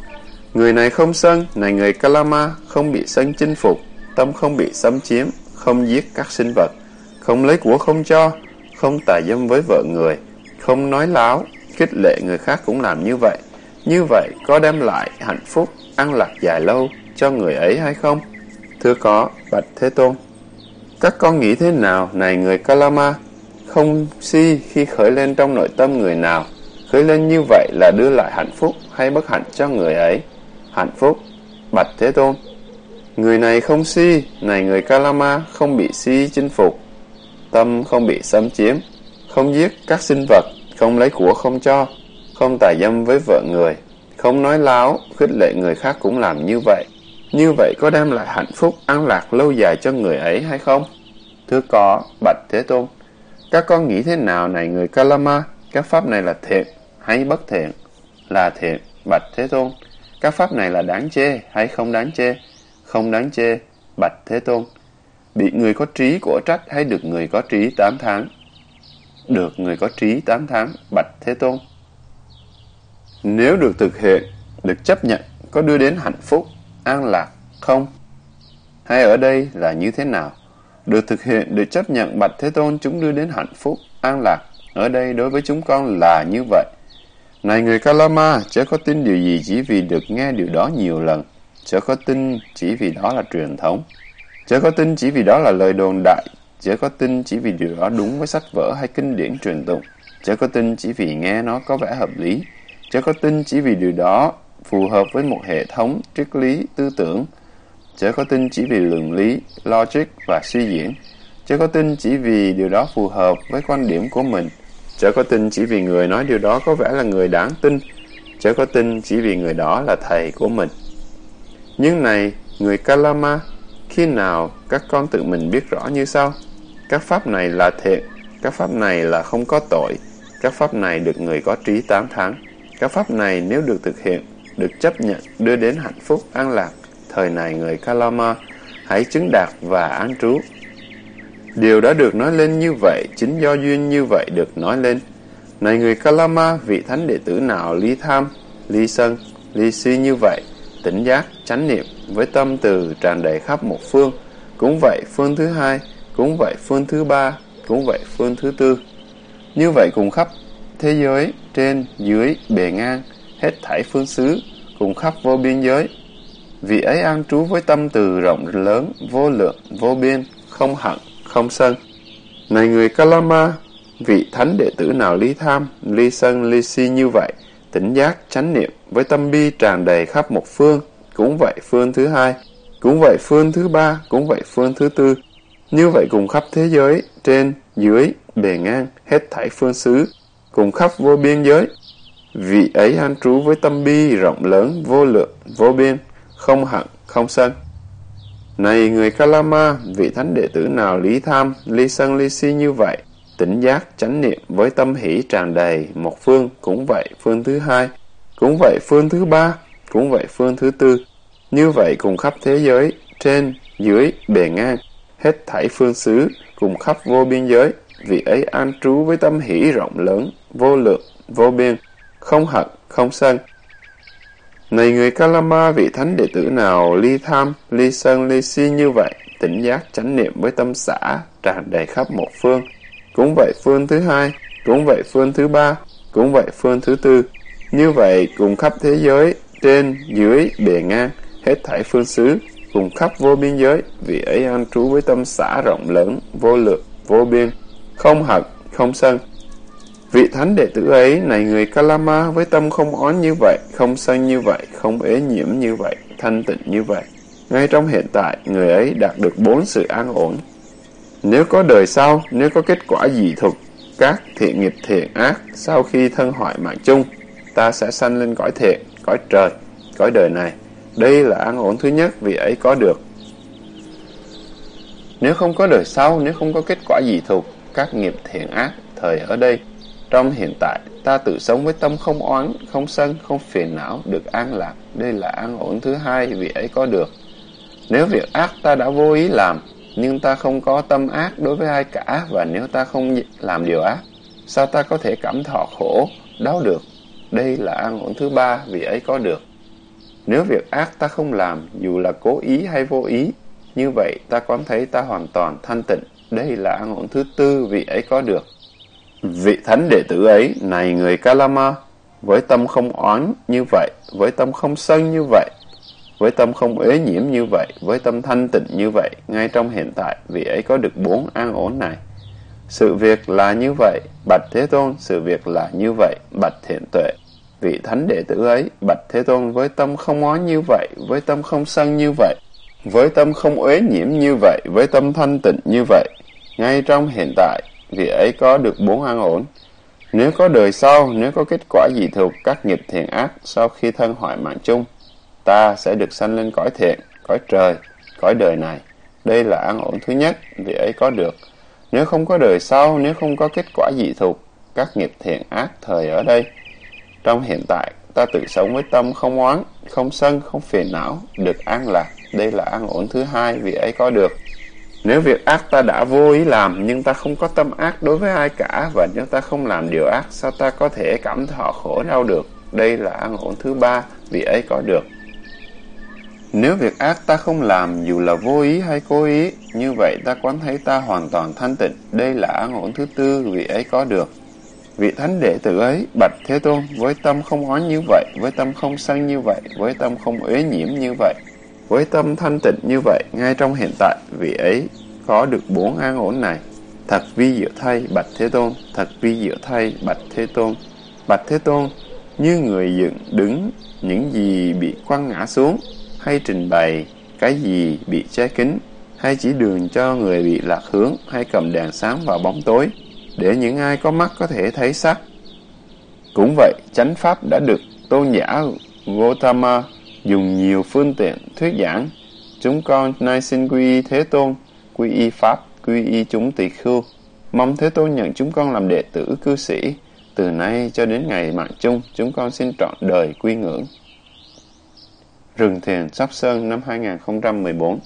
Người này không sân, này người Kalama, không bị sân chinh phục, tâm không bị xâm chiếm, không giết các sinh vật, không lấy của không cho, không tà dâm với vợ người, không nói láo, khích lệ người khác cũng làm như vậy. Như vậy có đem lại hạnh phúc, an lạc dài lâu cho người ấy hay không? Thưa có, Bạch Thế Tôn. Các con nghĩ thế nào, này người Kalama? Không si khi khởi lên trong nội tâm người nào, khởi lên như vậy là đưa lại hạnh phúc hay bất hạnh cho người ấy? Hạnh phúc, Bạch Thế Tôn. Người này không si, này người Kalama không bị si chinh phục, tâm không bị xâm chiếm, không giết các sinh vật, không lấy của không cho, không tà dâm với vợ người, không nói láo, khích lệ người khác cũng làm như vậy. Như vậy có đem lại hạnh phúc, an lạc lâu dài cho người ấy hay không? Thưa có, Bạch Thế Tôn. Các con nghĩ thế nào này người Kalama? Các pháp này là thiện hay bất thiện? Là thiện, Bạch Thế Tôn. Các pháp này là đáng chê hay không đáng chê? Không đáng chê, Bạch Thế Tôn. Bị người có trí của trách hay được người có trí 8 tháng? Được người có trí 8 tháng, Bạch Thế Tôn. Nếu được thực hiện, được chấp nhận, có đưa đến hạnh phúc, an lạc không? Hay ở đây là như thế nào? được thực hiện, được chấp nhận Bạch Thế Tôn chúng đưa đến hạnh phúc, an lạc. Ở đây đối với chúng con là như vậy. Này người Kalama, chớ có tin điều gì chỉ vì được nghe điều đó nhiều lần. Chớ có tin chỉ vì đó là truyền thống. Chớ có tin chỉ vì đó là lời đồn đại. Chớ có tin chỉ vì điều đó đúng với sách vở hay kinh điển truyền tụng. Chớ có tin chỉ vì nghe nó có vẻ hợp lý. Chớ có tin chỉ vì điều đó phù hợp với một hệ thống triết lý tư tưởng. Chớ có tin chỉ vì luận lý, logic và suy diễn. Chớ có tin chỉ vì điều đó phù hợp với quan điểm của mình. Chớ có tin chỉ vì người nói điều đó có vẻ là người đáng tin. Chớ có tin chỉ vì người đó là thầy của mình. Nhưng này, người Kalama, khi nào các con tự mình biết rõ như sau? Các pháp này là thiện, các pháp này là không có tội, các pháp này được người có trí tám tháng. Các pháp này nếu được thực hiện, được chấp nhận, đưa đến hạnh phúc, an lạc, thời này người Kalama, hãy chứng đạt và an trú. Điều đã được nói lên như vậy, chính do duyên như vậy được nói lên. Này người Kalama, vị thánh đệ tử nào ly tham, ly sân, ly si như vậy, tỉnh giác, chánh niệm với tâm từ tràn đầy khắp một phương. Cũng vậy phương thứ hai, cũng vậy phương thứ ba, cũng vậy phương thứ tư. Như vậy cùng khắp thế giới, trên, dưới, bề ngang, hết thảy phương xứ, cùng khắp vô biên giới. vì ấy an trú với tâm từ rộng lớn, vô lượng, vô biên, không hận, không sân. Này người Kalama, vị thánh đệ tử nào ly tham, ly sân, ly si như vậy, tỉnh giác, chánh niệm với tâm bi tràn đầy khắp một phương, cũng vậy phương thứ hai, cũng vậy phương thứ ba, cũng vậy phương thứ tư. Như vậy cùng khắp thế giới, trên, dưới, bề ngang, hết thảy phương xứ, cùng khắp vô biên giới. Vị ấy an trú với tâm bi rộng lớn, vô lượng, vô biên, không hận, không sân. Này người Kalama, vị thánh đệ tử nào lý tham, ly sân ly si như vậy, tỉnh giác, chánh niệm với tâm hỷ tràn đầy, một phương, cũng vậy phương thứ hai, cũng vậy phương thứ ba, cũng vậy phương thứ tư. Như vậy cùng khắp thế giới, trên, dưới, bề ngang, hết thảy phương xứ, cùng khắp vô biên giới, vị ấy an trú với tâm hỷ rộng lớn, vô lượng, vô biên, không hận, không sân. Này người Kalama, vị thánh đệ tử nào ly tham, ly sân, ly si như vậy, tỉnh giác chánh niệm với tâm xã, tràn đầy khắp một phương. Cũng vậy phương thứ hai, cũng vậy phương thứ ba, cũng vậy phương thứ tư. Như vậy cùng khắp thế giới, trên, dưới, bề ngang, hết thảy phương xứ, cùng khắp vô biên giới, vị ấy an trú với tâm xã rộng lớn, vô lượng, vô biên, không hận, không sân. Vị thánh đệ tử ấy, này người Kalama, với tâm không oán như vậy, không sân như vậy, không ế nhiễm như vậy, thanh tịnh như vậy. Ngay trong hiện tại, người ấy đạt được bốn sự an ổn. Nếu có đời sau, nếu có kết quả dị thục, các thiện nghiệp thiện ác, sau khi thân hoại mạng chung, ta sẽ sanh lên cõi thiện, cõi trời, cõi đời này. Đây là an ổn thứ nhất vị ấy có được. Nếu không có đời sau, nếu không có kết quả dị thục, các nghiệp thiện ác, thời ở đây, trong hiện tại, ta tự sống với tâm không oán, không sân, không phiền não, được an lạc. Đây là an ổn thứ hai vị ấy có được. Nếu việc ác ta đã vô ý làm, nhưng ta không có tâm ác đối với ai cả, và nếu ta không làm điều ác, sao ta có thể cảm thọ khổ, đau được? Đây là an ổn thứ ba vị ấy có được. Nếu việc ác ta không làm, dù là cố ý hay vô ý, như vậy ta có thấy ta hoàn toàn thanh tịnh. Đây là an ổn thứ tư vị ấy có được. Vị thánh đệ tử ấy, này người Kalama, với tâm không oán như vậy, với tâm không sân như vậy, với tâm không ế nhiễm như vậy, với tâm thanh tịnh như vậy, ngay trong hiện tại, vị ấy có được bốn an ổn này. Sự việc là như vậy, Bạch Thế Tôn, sự việc là như vậy, Bạch Thiện Tuệ. Vị thánh đệ tử ấy, Bạch Thế Tôn với tâm không oán như vậy, với tâm không sân như vậy, với tâm không uế nhiễm như vậy, với tâm thanh tịnh như vậy, ngay trong hiện tại, vì ấy có được bốn an ổn. Nếu có đời sau, nếu có kết quả dị thuộc các nghiệp thiện ác sau khi thân hoại mạng chung, ta sẽ được sanh lên cõi thiện, cõi trời, cõi đời này. Đây là an ổn thứ nhất, vì ấy có được. Nếu không có đời sau, nếu không có kết quả dị thuộc, các nghiệp thiện ác thời ở đây. Trong hiện tại, ta tự sống với tâm không oán, không sân, không phiền não, được an lạc. Đây là an ổn thứ hai, vì ấy có được. Nếu việc ác ta đã vô ý làm, nhưng ta không có tâm ác đối với ai cả, và nếu ta không làm điều ác, sao ta có thể cảm thọ khổ đau được? Đây là an ổn thứ ba, vị ấy có được. Nếu việc ác ta không làm dù là vô ý hay cố ý, như vậy ta quán thấy ta hoàn toàn thanh tịnh. Đây là an ổn thứ tư vị ấy có được. Vị thánh đệ tử ấy, bạch Thế Tôn, với tâm không oán như vậy, với tâm không sân như vậy, với tâm không uế nhiễm như vậy, với tâm thanh tịnh như vậy, ngay trong hiện tại, vị ấy có được bốn an ổn này. Thật vi diệu thay, bạch Thế Tôn, thật vi diệu thay, bạch Thế Tôn. Bạch Thế Tôn, như người dựng đứng những gì bị quăng ngã xuống, hay trình bày cái gì bị che kín, hay chỉ đường cho người bị lạc hướng, hay cầm đèn sáng vào bóng tối, để những ai có mắt có thể thấy sắc. Cũng vậy, chánh pháp đã được tôn giả Gautama dùng nhiều phương tiện thuyết giảng. Chúng con nay xin quy y Thế Tôn, quy y Pháp, quy y chúng tỳ khưu. Mong Thế Tôn nhận chúng con làm đệ tử cư sĩ. Từ nay cho đến ngày mạng chung, chúng con xin trọn đời quy ngưỡng. Rừng Thiền Sóc Sơn năm 2014